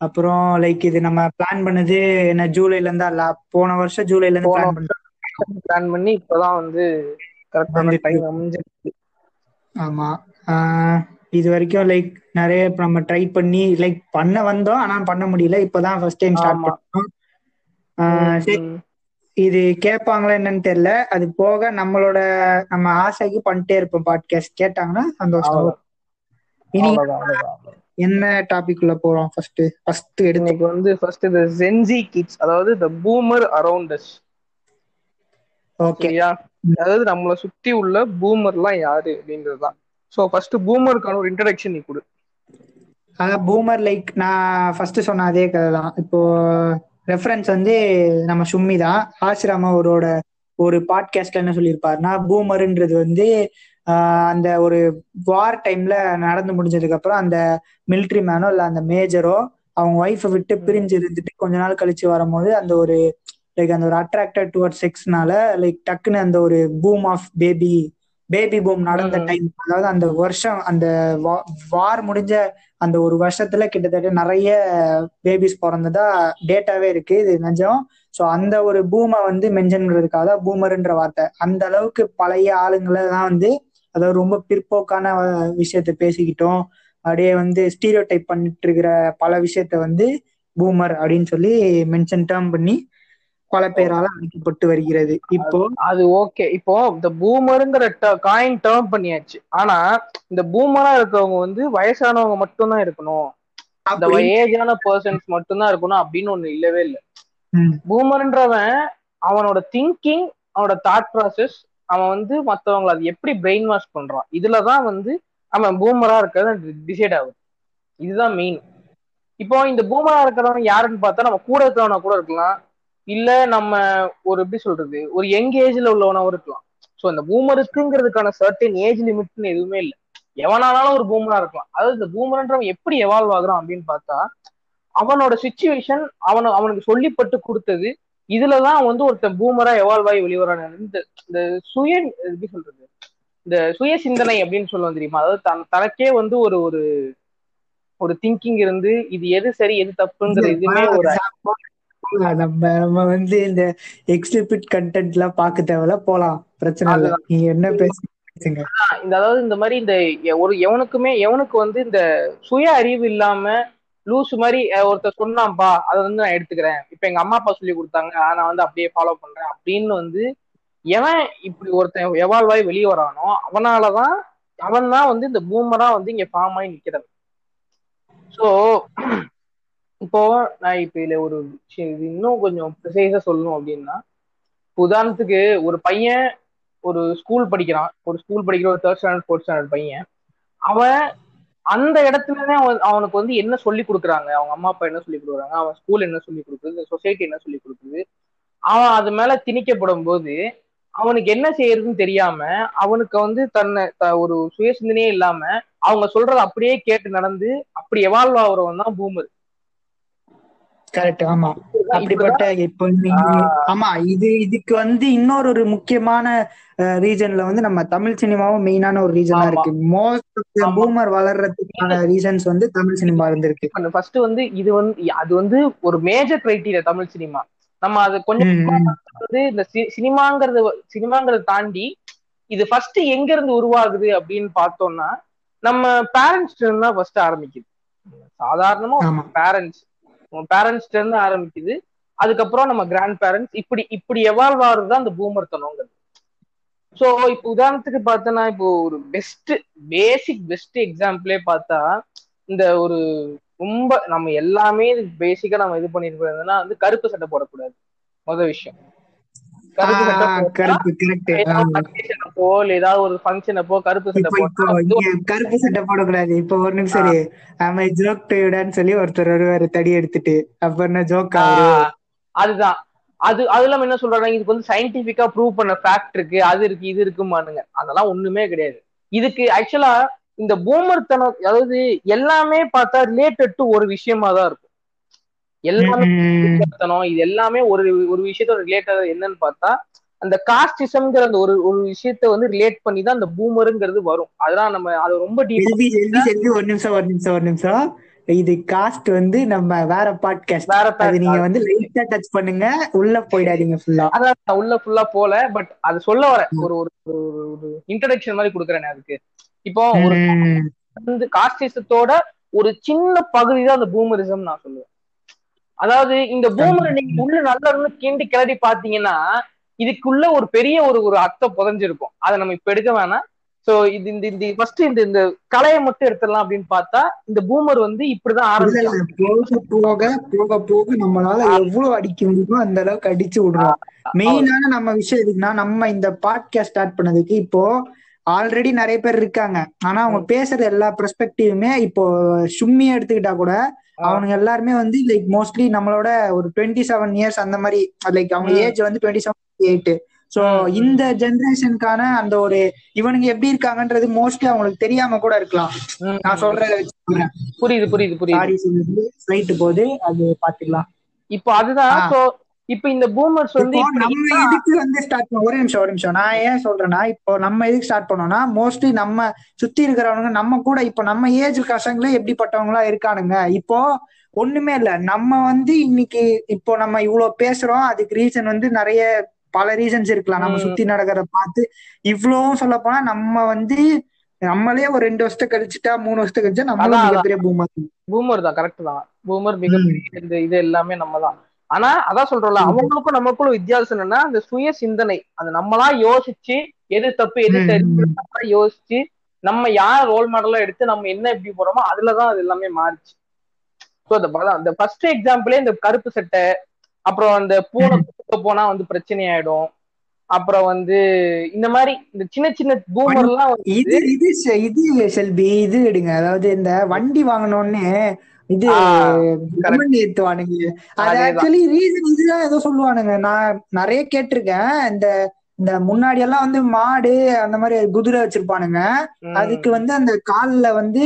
அப்புறம் லைக் இது நம்ம பிளான் பண்ணது என்ன ஜூலைல இருந்தா இல்ல போன வருஷம் ஜூலைல இருந்து பிளான் பண்ணோம் பிளான் பண்ணி இப்பதான் வந்து கரெக்டான வந்துட்டு டைம் அமைஞ்சிருக்கு. ஆமா. இது வரைக்கும் லைக் நிறைய நம்ம ட்ரை பண்ணி லைக் பண்ண வந்தோம் ஆனா பண்ண முடியல. இப்பதான் ஃபர்ஸ்ட் டைம் ஸ்டார்ட் பண்ணோம். இது கேட்பாங்களா என்னன்னு தெரியல. அது போக நம்மளோட நம்ம ஆசைக்கு பண்ணிட்டே இருப்போம் பாட்காஸ்ட் கேட்டாங்கன்னா சந்தோஷம் இனி என்ன டாபிக் உள்ள போறோம் ஃபர்ஸ்ட் ஃபர்ஸ்ட் எடுத்து வந்து ஃபர்ஸ்ட் இந்த ஜென்ஜி கிட்ஸ் அதாவது இந்த பூமர் அரௌண்ட் அஸ் ஓகே சரியா? அதாவது நம்மளை சுத்தி உள்ள பூமர்லாம் யாரு அப்படின்றதுதான். சோ ஃபர்ஸ்ட் பூமருக்கான ஒரு இன்ட்ரடக்ஷன் நீ கொடு. அதான் பூமர் லைக் நான் ஃபர்ஸ்ட் சொன்ன அதே கதை தான் இப்போ ரெஃபரன்ஸ் வந்து நம்ம சும்மி தான் ஆசிராம அவரோட ஒரு பாட்காஸ்ட்ல என்ன சொல்லியிருப்பாருன்னா பூமர்ன்றது வந்து அந்த ஒரு வார் டைம்ல நடந்து முடிஞ்சதுக்கு அப்புறம் அந்த மிலிட்ரி மேனோ இல்ல அந்த மேஜரோ அவங்க ஒய்ஃபை விட்டு பிரிஞ்சு இருந்துட்டு கொஞ்ச நாள் கழிச்சு வரும்போது அந்த ஒரு லைக் அந்த ஒரு அட்ராக்டட் டுவர்ட் செக்ஸ்னால லைக் டக்குன்னு அந்த ஒரு boom of baby baby boom நடந்த. டைம் அதாவது அந்த வருஷம் அந்த வார் முடிஞ்ச அந்த ஒரு வருஷத்துல கிட்டத்தட்ட நிறைய பேபிஸ் பிறந்ததா டேட்டாவே இருக்கு இது நிஜம். சோ அந்த ஒரு பூமை வந்து மென்ஷன் தான் பூமர்ன்ற வார்த்தை. அந்த அளவுக்கு பழைய ஆளுங்களை தான் வந்து அதாவது ரொம்ப பிற்போக்கான விஷயத்த பேசிக்கிட்டோம். அப்படியே வந்து ஸ்டீரியோ டைப் பண்ணிட்டு இருக்கிற பல விஷயத்த வந்து பூமர் அப்படின்னு சொல்லி மென்ஷன் டேர்ம் பண்ணி பல பேரால அழைக்கப்பட்டு வருகிறது. இப்போ அது ஓகே இப்போ இந்த பூமருங்கிற காயின் டேர்ம் பண்ணியாச்சு. ஆனா இந்த பூமரா இருக்கவங்க வந்து வயசானவங்க மட்டும்தான் இருக்கணும். அப்படி. ஏஜான பர்சன்ஸ் மட்டும்தான் இருக்கணும் அப்படின்னு ஒண்ணு இல்லவே இல்லை. பூமர்ன்றவன் அவனோட திங்கிங் அவனோட தாட் ப்ராசஸ் அவன் வந்து மற்றவங்களை அது எப்படி பிரெயின் வாஷ் பண்றான்? இதுலதான் வந்து அவன் பூமரா இருக்கிறது டிசைட் ஆகுது. இதுதான் மெயின் இப்போ இந்த பூமரா இருக்கிறவன் யாருன்னு பார்த்தா நம்ம கூட இருக்கிறவனா கூட இருக்கலாம். இல்ல நம்ம ஒரு எப்படி சொல்றது ஒரு யங் ஏஜ்ல உள்ளவனாவும் இருக்கலாம். ஸோ இந்த பூமருக்குங்கிறதுக்கான சர்டன் ஏஜ் லிமிட்னு எதுவுமே இல்லை. எவனானாலும் ஒரு பூமரா இருக்கலாம். அதாவது இந்த பூமர்ன்றவன் எப்படி எவால்வ் ஆகுறான் அப்படின்னு பார்த்தா அவனோட சுச்சுவேஷன் அவன அவனுக்கு சொல்லிப்பட்டு கொடுத்தது இதுலதான் வந்து ஒருத்தன் பூமரா எவால்வ் ஆகி வெளிவரான. இந்த இந்த சுய எப்படி சொல்றது? இந்த சுய சிந்தனை அப்படின்னு சொல்லுவோம் தெரியுமா? அதாவது தன் தனக்கே வந்து ஒரு ஒரு ஒரு திங்கிங் இருந்து இது எது சரி எது தப்புங்கிற இதுமே ஒரு நம்ம நம்ம வந்து இந்த எக்ஸ்பிளிட் கண்டென்ட் எல்லாம் பார்க்க தேவையில்ல போலாம். பிரச்சனை இல்ல. நீங்க என்ன பேசுங்க. இந்த அதாவது இந்த மாதிரி இந்த ஒரு எவனுக்குமே எவனுக்கு வந்து இந்த சுய அறிவு இல்லாம லூஸ் மாதிரி ஒருத்தர் சொன்னான்பா அதை வந்து நான் எடுத்துக்கிறேன். இப்ப எங்க அம்மா அப்பா சொல்லி கொடுத்தாங்க நான் வந்து அப்படியே ஃபாலோ பண்றேன் அப்படின்னு வந்து எவன் இப்படி ஒருத்தன் எவால்வ் ஆகி வெளியே வரானோ அவனாலதான் அவன் தான் வந்து இந்த பூமரா வந்து இங்க ஃபார்ம் ஆகி நிக்கிறது ஸோ இப்போ நான் இப்ப இதுல ஒரு விஷயம் இது இன்னும் கொஞ்சம் ப்ரிசைஸா சொல்லணும் அப்படின்னா உதாரணத்துக்கு ஒரு பையன் ஒரு ஸ்கூல் படிக்கிறான். ஒரு ஸ்கூல் படிக்கிற ஒரு தேர்ட் ஸ்டாண்டர்ட் ஃபோர்த் ஸ்டாண்டர்ட் பையன். அவன் அந்த இடத்துலதான் அவன் அவனுக்கு வந்து என்ன சொல்லி கொடுக்குறாங்க? அவங்க அம்மா அப்பா என்ன சொல்லி கொடுக்குறாங்க? அவன் ஸ்கூல் என்ன சொல்லி கொடுக்குது? சொசைட்டி என்ன சொல்லி கொடுக்குது? அவன் அது மேல திணிக்கப்படும் போது அவனுக்கு என்ன செய்யறதுன்னு தெரியாம அவனுக்கு வந்து தன்னை த- ஒரு சுய சிந்தனையே இல்லாம அவங்க சொல்றத அப்படியே கேட்டு நடந்து அப்படி எவால்வ் ஆகுறவன் தான் பூமர் கரெக்ட் ஆமா. அப்படிப்பட்ட இப்போ ஆமா இது இதுக்கு வந்து இன்னொரு ஒரு முக்கியமான ரீஜன்ல வந்து நம்ம தமிழ் சினிமாவும் மெயினான ஒரு ரீசனா இருக்கு. மோஸ்ட் பூமர் வளர்றதுக்கான ரீசன்ஸ் வந்து தமிழ் சினிமா இருந்திருக்கு. ஃபர்ஸ்ட் வந்து இது வந்து அது வந்து ஒரு மேஜர் கிரைட்டீரியா தமிழ் சினிமா. நம்ம அது கொஞ்சம். வந்து இந்த சினிமாங்கிறது சினிமாங்கிறத தாண்டி இது ஃபர்ஸ்ட் எங்க இருந்து உருவாகுது அப்படின்னு பார்த்தோம்னா நம்ம பேரண்ட்ஸ்ல இருந்து தான் ஃபர்ஸ்ட் ஆரம்பிக்குது. சாதாரணமா பேரண்ட்ஸ் பேரண்ட்ஸ்ல இருந்து ஆரம்பிக்குது. அதுக்கப்புறம் நம்ம கிராண்ட் பேரண்ட்ஸ் இப்படி இப்படி எவால்வ் ஆகுறது அந்த பூமர் தனங்கிறது சோ இப்போ உதாரணத்துக்கு பார்த்தோன்னா இப்போ ஒரு பெஸ்ட் பேசிக் பெஸ்ட் எக்ஸாம்பிளே பார்த்தா இந்த ஒரு ரொம்ப நம்ம எல்லாமே பேசிக்கா நம்ம இது பண்ணிருக்கிறதுனா வந்து கருப்பு சட்டை போடக்கூடாது. முதல் விஷயம். அப்போ ஏதாவது ஒரு ஃபங்க்ஷன் அப்போ கருப்பு சட்டை கருப்பு சட்டை போடக்கூடாது. இப்போ ஒரு நிமிஷம் ஆமா ஜோக் டுடான்னு சொல்லி ஒருத்தர் வருவாரு தடி எடுத்துட்டு ஜோக் அதுதான். அது அது இல்லாம என்ன சொல்றாங்க? இதுக்கு வந்து சயின்டிபிக்கா ப்ரூவ் பண்ண ஃபேக்ட் இருக்கு அது இருக்கு இது இருக்குமானுங்க அதெல்லாம் ஒண்ணுமே கிடையாது. இதுக்கு ஆக்சுவலா இந்த பூமர் தனம் அதாவது எல்லாமே பார்த்தா ரிலேட்டட் டு ஒரு விஷயமா தான் இருக்கும். எல்லாமே இது எல்லாமே ஒரு ஒரு விஷயத்தோட ரிலேட்டட் என்னன்னு பார்த்தா அந்த காஸ்டிசம்ங்கிற அந்த ஒரு ஒரு விஷயத்த வந்து ரிலேட் பண்ணி தான் அந்த பூமருங்கிறது வரும். அதெல்லாம் நம்ம அது ரொம்ப ஒரு நிமிஷம் ஒரு நிமிஷம் ஒரு நிமிஷம். இது காஸ்ட் வந்து நம்ம வேற பாட்காஸ்ட் வேற அது நீங்க வந்து லைட்டா டச் பண்ணுங்க. உள்ள போயிடாதீங்க ஃபுல்லா அதான் நான் உள்ள ஃபுல்லா போல பட் அது சொல்ல வர ஒரு ஒரு ஒரு- ஒரு இன்ட்ரடக்ஷன் மாதிரி கொடுக்குறேன் அதுக்கு. இப்போ ஒரு காஸ்டிசத்தோட ஒரு சின்ன பகுதி தான் அந்த பூமரிசம் நான் சொல்லுவேன். அதாவது இந்த பூமரை நீங்க உள்ள நல்லா கிண்டி கிளறி பாத்தீங்கன்னா இதுக்குள்ள ஒரு பெரிய ஒரு ஒரு அர்த்தம் புதஞ்சிருக்கும். அதை நம்ம இப்ப எடுக்க வேணாம். சோ இது இந்த இந்த ஃபர்ஸ்ட் இந்த இந்த கலையை மட்டும் எடுத்துடலாம் அப்படின்னு பார்த்தா இந்த பூமர் வந்து இப்படிதான் போக போக போக போக நம்மளால எவ்வளவு அடிக்க முடியுமோ அந்த அளவுக்கு அடிச்சு விடுறோம். மெயினான நம்ம விஷயம் எதுக்குன்னா நம்ம இந்த பாட்காஸ்ட் ஸ்டார்ட் பண்ணதுக்கு இப்போ ஆல்ரெடி நிறைய பேர் இருக்காங்க. ஆனா அவங்க பேசுற எல்லா பெர்ஸ்பெக்டிவுமே இப்போ சும்மியா எடுத்துக்கிட்டா கூட அவனுங்க எல்லாருமே வந்து லைக் மோஸ்ட்லி நம்மளோட ஒரு டுவெண்ட்டி செவன் இயர்ஸ் அந்த மாதிரி லைக் அவங்க. ஏஜ் வந்து டுவெண்ட்டி செவன் எயிட் சோ. இந்த ஜெனரேஷனுக்கான அந்த ஒரு இவனுங்க எப்படி இருக்காங்கன்றது மோஸ்ட்லி அவங்களுக்கு தெரியாம கூட இருக்கலாம். ம், நான் சொல்றத புரியுது புரியுது புரியுது. போகுது அது பாத்துக்கலாம். இப்போ அதுதான் இப்போ இந்த பூமர்ஸ் வந்து நம்ம எதுக்கு வந்து ஸ்டார்ட் பண்ண ஒரே நிமிஷம் ஒரு நிமிஷம். நான் ஏன் சொல்றேன்னா இப்போ நம்ம எதுக்கு ஸ்டார்ட் பண்ணோம்னா மோஸ்ட்லி நம்ம சுத்தி இருக்கிறவனுங்க நம்ம கூட இப்போ நம்ம ஏஜ் பசங்களே எப்படிப்பட்டவங்களா இருக்கானுங்க. இப்போ ஒண்ணுமே இல்ல. நம்ம வந்து இன்னைக்கு இப்போ நம்ம இவ்வளவு பேசுறோம் அதுக்கு ரீசன் வந்து நிறைய பல ரீசன்ஸ் இருக்கலாம். நம்ம. சுத்தி நடக்கிறத பார்த்து இவ்வளவும் சொல்ல போனா நம்ம வந்து நம்மளே ஒரு ரெண்டு வருஷத்தை கழிச்சுட்டா மூணு வருஷத்தை கழிச்சா நம்மளும் மிகப்பெரிய பூமர் பூமர் தான் கரெக்ட் தான். பூமர் மிகப்பெரிய இந்த இது எல்லாமே நம்ம தான். ஆனா அதான் சொல்றோம்ல. அவங்களுக்கும் நமக்குள்ள வித்தியாசம் என்னன்னா அந்த சுய சிந்தனை. அது நம்மளா யோசிச்சு எது தப்பு எது சரி யோசிச்சு நம்ம யார் ரோல் மாடலா எடுத்து நம்ம என்ன எப்படி போறோமோ அதுலதான் அது எல்லாமே மாறிச்சு. ஸோ அந்த ஃபர்ஸ்ட் எக்ஸாம்பிளே இந்த கருப்பு சட்டை அப்புறம் அந்த பூனை குத்த போனா வந்து பிரச்சனை ஆயிடும் அப்புறம் வந்து இந்த மாதிரி இந்த சின்ன சின்ன பூமர்லாம் இது இது இது செல்பி இது எடுங்க. அதாவது இந்த வண்டி வாங்கணும்னு இது ஏத்துவானுங்க அது. ஆக்சுவலி ரீசன் இதுதான் ஏதோ சொல்லுவானுங்க. நான் நிறைய கேட்டிருக்கேன். இந்த இந்த முன்னாடி எல்லாம் வந்து மாடு அந்த மாதிரி குதிரை வச்சிருப்பானுங்க. அதுக்கு வந்து அந்த கால்ல வந்து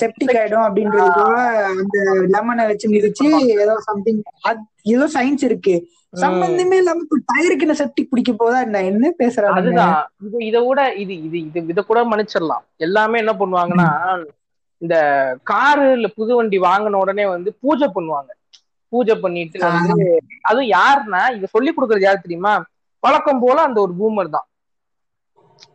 செப்டிக் ஆயிடும் அப்படின்றதுக்காக அந்த லெமனை வச்சு மிதிச்சு ஏதோ சம்திங் ஏதோ சயின்ஸ் இருக்கு. சம்பந்தமே இல்லாம டயருக்கு என்ன செப்டிக் பிடிக்க போதா என்ன? என்ன பேசுறாங்க அதுதான். இது இத விட இது இது இது இத கூட மன்னிச்சிடலாம். எல்லாமே என்ன பண்ணுவாங்கன்னா இந்த காரு இல்ல புது வண்டி வாங்கின உடனே வந்து பூஜை பண்ணுவாங்க. பூஜை பண்ணிட்டு வந்து அதுவும் யாருன்னா இத சொல்லி கொடுக்கறது யாரு தெரியுமா? வழக்கம் போல அந்த ஒரு பூமர் தான்.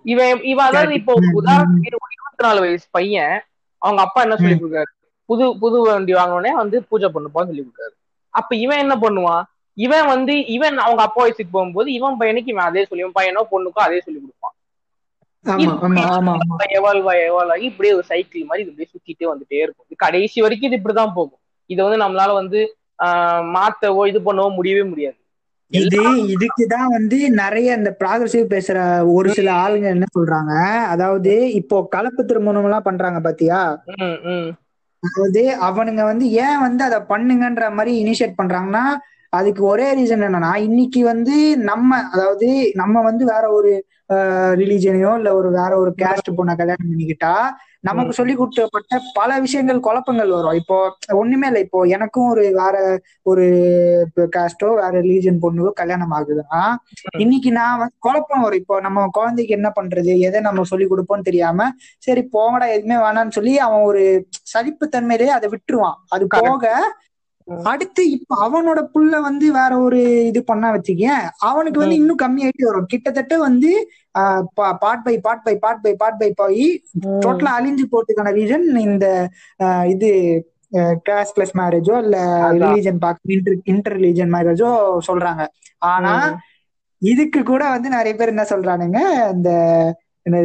இவன் இவன் அதாவது இப்போ உதாரணத்துக்கு ஒரு இருபத்தி நாலு வயசு பையன் அவங்க அப்பா என்ன சொல்லி கொடுக்காரு புது புது வண்டி வாங்கினோடனே வந்து பூஜை பண்ணுப்பான்னு சொல்லி கொடுக்காரு அப்ப இவன் என்ன பண்ணுவான்? இவன் வந்து இவன் அவங்க அப்பா வயசுக்கு போகும்போது இவன் பையனுக்கு இவன் அதே சொல்லி இவன் பையனோ பொண்ணுக்கோ அதே சொல்லி கொடுப்பான். இப்படியே ஒரு சைக்கிள் மாதிரி இது அப்படியே சுத்திட்டே வந்துட்டே இருக்கும். கடைசி வரைக்கும் இது இப்படிதான் போகும். இதை வந்து நம்மளால வந்து ஆஹ் மாத்தவோ இது பண்ணவோ முடியவே முடியாது. இது இதுக்குதான் வந்து நிறைய இந்த ப்ராகிரசிவ் பேசுற ஒரு சில ஆளுங்க என்ன சொல்றாங்க? அதாவது இப்போ கலப்பு திருமணம் எல்லாம் பண்றாங்க பாத்தியா. அதாவது அவனுங்க வந்து ஏன் வந்து அதை பண்ணுங்கன்ற மாதிரி இனிஷியேட் பண்றாங்கன்னா அதுக்கு ஒரே ரீசன் என்னன்னா இன்னைக்கு வந்து நம்ம அதாவது நம்ம வந்து வேற ஒரு ரிலீஜனையோ இல்ல ஒரு வேற ஒரு கேஸ்ட் பொண்ண கல்யாணம் பண்ணிக்கிட்டா நமக்கு சொல்லி கொடுக்கப்பட்ட பல விஷயங்கள் குழப்பங்கள் வரும். இப்போ ஒண்ணுமே இல்லை. இப்போ எனக்கும் ஒரு வேற ஒரு காஸ்டோ வேற ரிலீஜன் பொண்ணுக்கோ கல்யாணம் ஆகுதுன்னா இன்னைக்கு நான் வந்து குழப்பம் வரும். இப்போ நம்ம குழந்தைக்கு என்ன பண்றது? எதை நம்ம சொல்லி கொடுப்போம்னு தெரியாம சரி போங்கடா எதுவுமே வேணாம்னு சொல்லி அவன் ஒரு சலிப்பு தன்மையிலேயே அதை விட்டுருவான். அது போக அடுத்து இப்ப அவனோட புள்ள வந்து வேற ஒரு இது பண்ணா வச்சுக்கேன் அவனுக்கு வந்து இன்னும் கம்மியாயிட்டே வரும். கிட்டத்தட்ட வந்து part by part by part by part by போய் டோட்டலா அழிஞ்சு போறதுக்கான ரீசன் இந்த இது கேஸ்ட் பிளஸ் மேரேஜோ இல்ல ரிலீஜன் பார்க்க இன்டர் இன்டர் ரிலீஜன் மேரேஜோ சொல்றாங்க. ஆனா இதுக்கு கூட வந்து நிறைய பேர் என்ன சொல்றானுங்க இந்த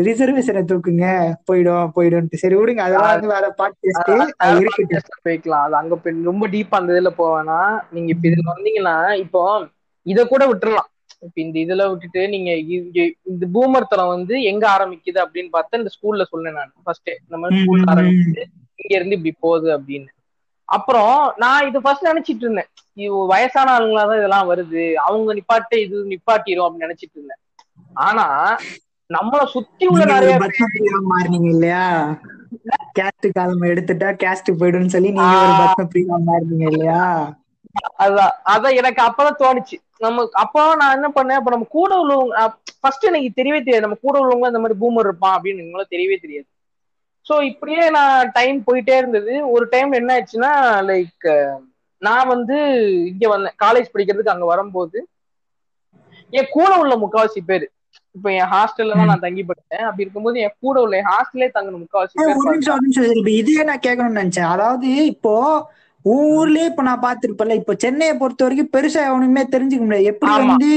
ரிசர்வேஷனை தூக்குங்க? போயிடும் போயிடும் சரி விடுங்க. அதெல்லாம் வந்து வேற பாட்காஸ்ட் போய்க்கலாம். அது அங்க போய் ரொம்ப டீப்பா அந்த இதுல போவேனா நீங்க இப்ப இதுல வந்தீங்கன்னா இப்போ இத கூட விட்டுறலாம். இப்ப இந்த இதுல விட்டுட்டு நீங்க இந்த பூமர் தரம் வந்து எங்க ஆரம்பிக்குது அப்படின்னு பார்த்தா இந்த ஸ்கூல்ல சொன்னேன் நான். ஃபர்ஸ்ட் மாதிரி ஸ்கூல்ல ஆரம்பிக்குது. இங்க இருந்து இப்படி போகுது அப்படின்னு. அப்புறம் நான் இது ஃபர்ஸ்ட் நினைச்சிட்டு இருந்தேன். வயசான ஆளுங்களா தான் இதெல்லாம் வருது. அவங்க நிப்பாட்டு இது நிப்பாட்டிரும் அப்படின்னு நினைச்சிட்டு இருந்தேன். ஆனா நம்மள சுத்தி உள்ள நிறைய மாறினீங்க இல்லையா? கேஸ்ட் காலம் எடுத்துட்டா கேஸ்ட் போயிடும்னு சொல்லி நீங்க ஒரு பத்ம பிரியா மாறினீங்க இல்லையா? அதான் அதான் எனக்கு அப்பதான் தோணுச்சு. நம்ம அப்போ நான் என்ன பண்ணேன்? அப்ப நம்ம கூட உள்ளவங்க ஃபர்ஸ்ட் எனக்கு தெரியவே தெரியாது. நம்ம கூட உள்ளவங்க இந்த மாதிரி பூமர் இருப்பான் அப்படின்னு எங்களும் தெரியவே தெரியாது. ஸோ இப்படியே நான் டைம் போயிட்டே இருந்தது. ஒரு டைம் என்ன ஆச்சுன்னா லைக் நான் வந்து இங்க வந்தேன். காலேஜ் படிக்கிறதுக்கு அங்க வரும்போது என் கூட உள்ள முக்காவாசி பேர். இப்ப என் ஹாஸ்டல்ல தான் நான் தங்கி படித்தேன் அப்படி இருக்கும்போது என் கூட உள்ள ஹாஸ்டல்லே தங்கின முக்காவாசி இதே நான் கேட்கணும்னு நினைச்சேன். அதாவது இப்போ ஊர்லயே இப்ப நான் பாத்திருப்பேன்ல இப்ப சென்னையை பொறுத்த வரைக்கும் பெருசா எவனுமே தெரிஞ்சுக்க முடியாது. எப்படி. வந்து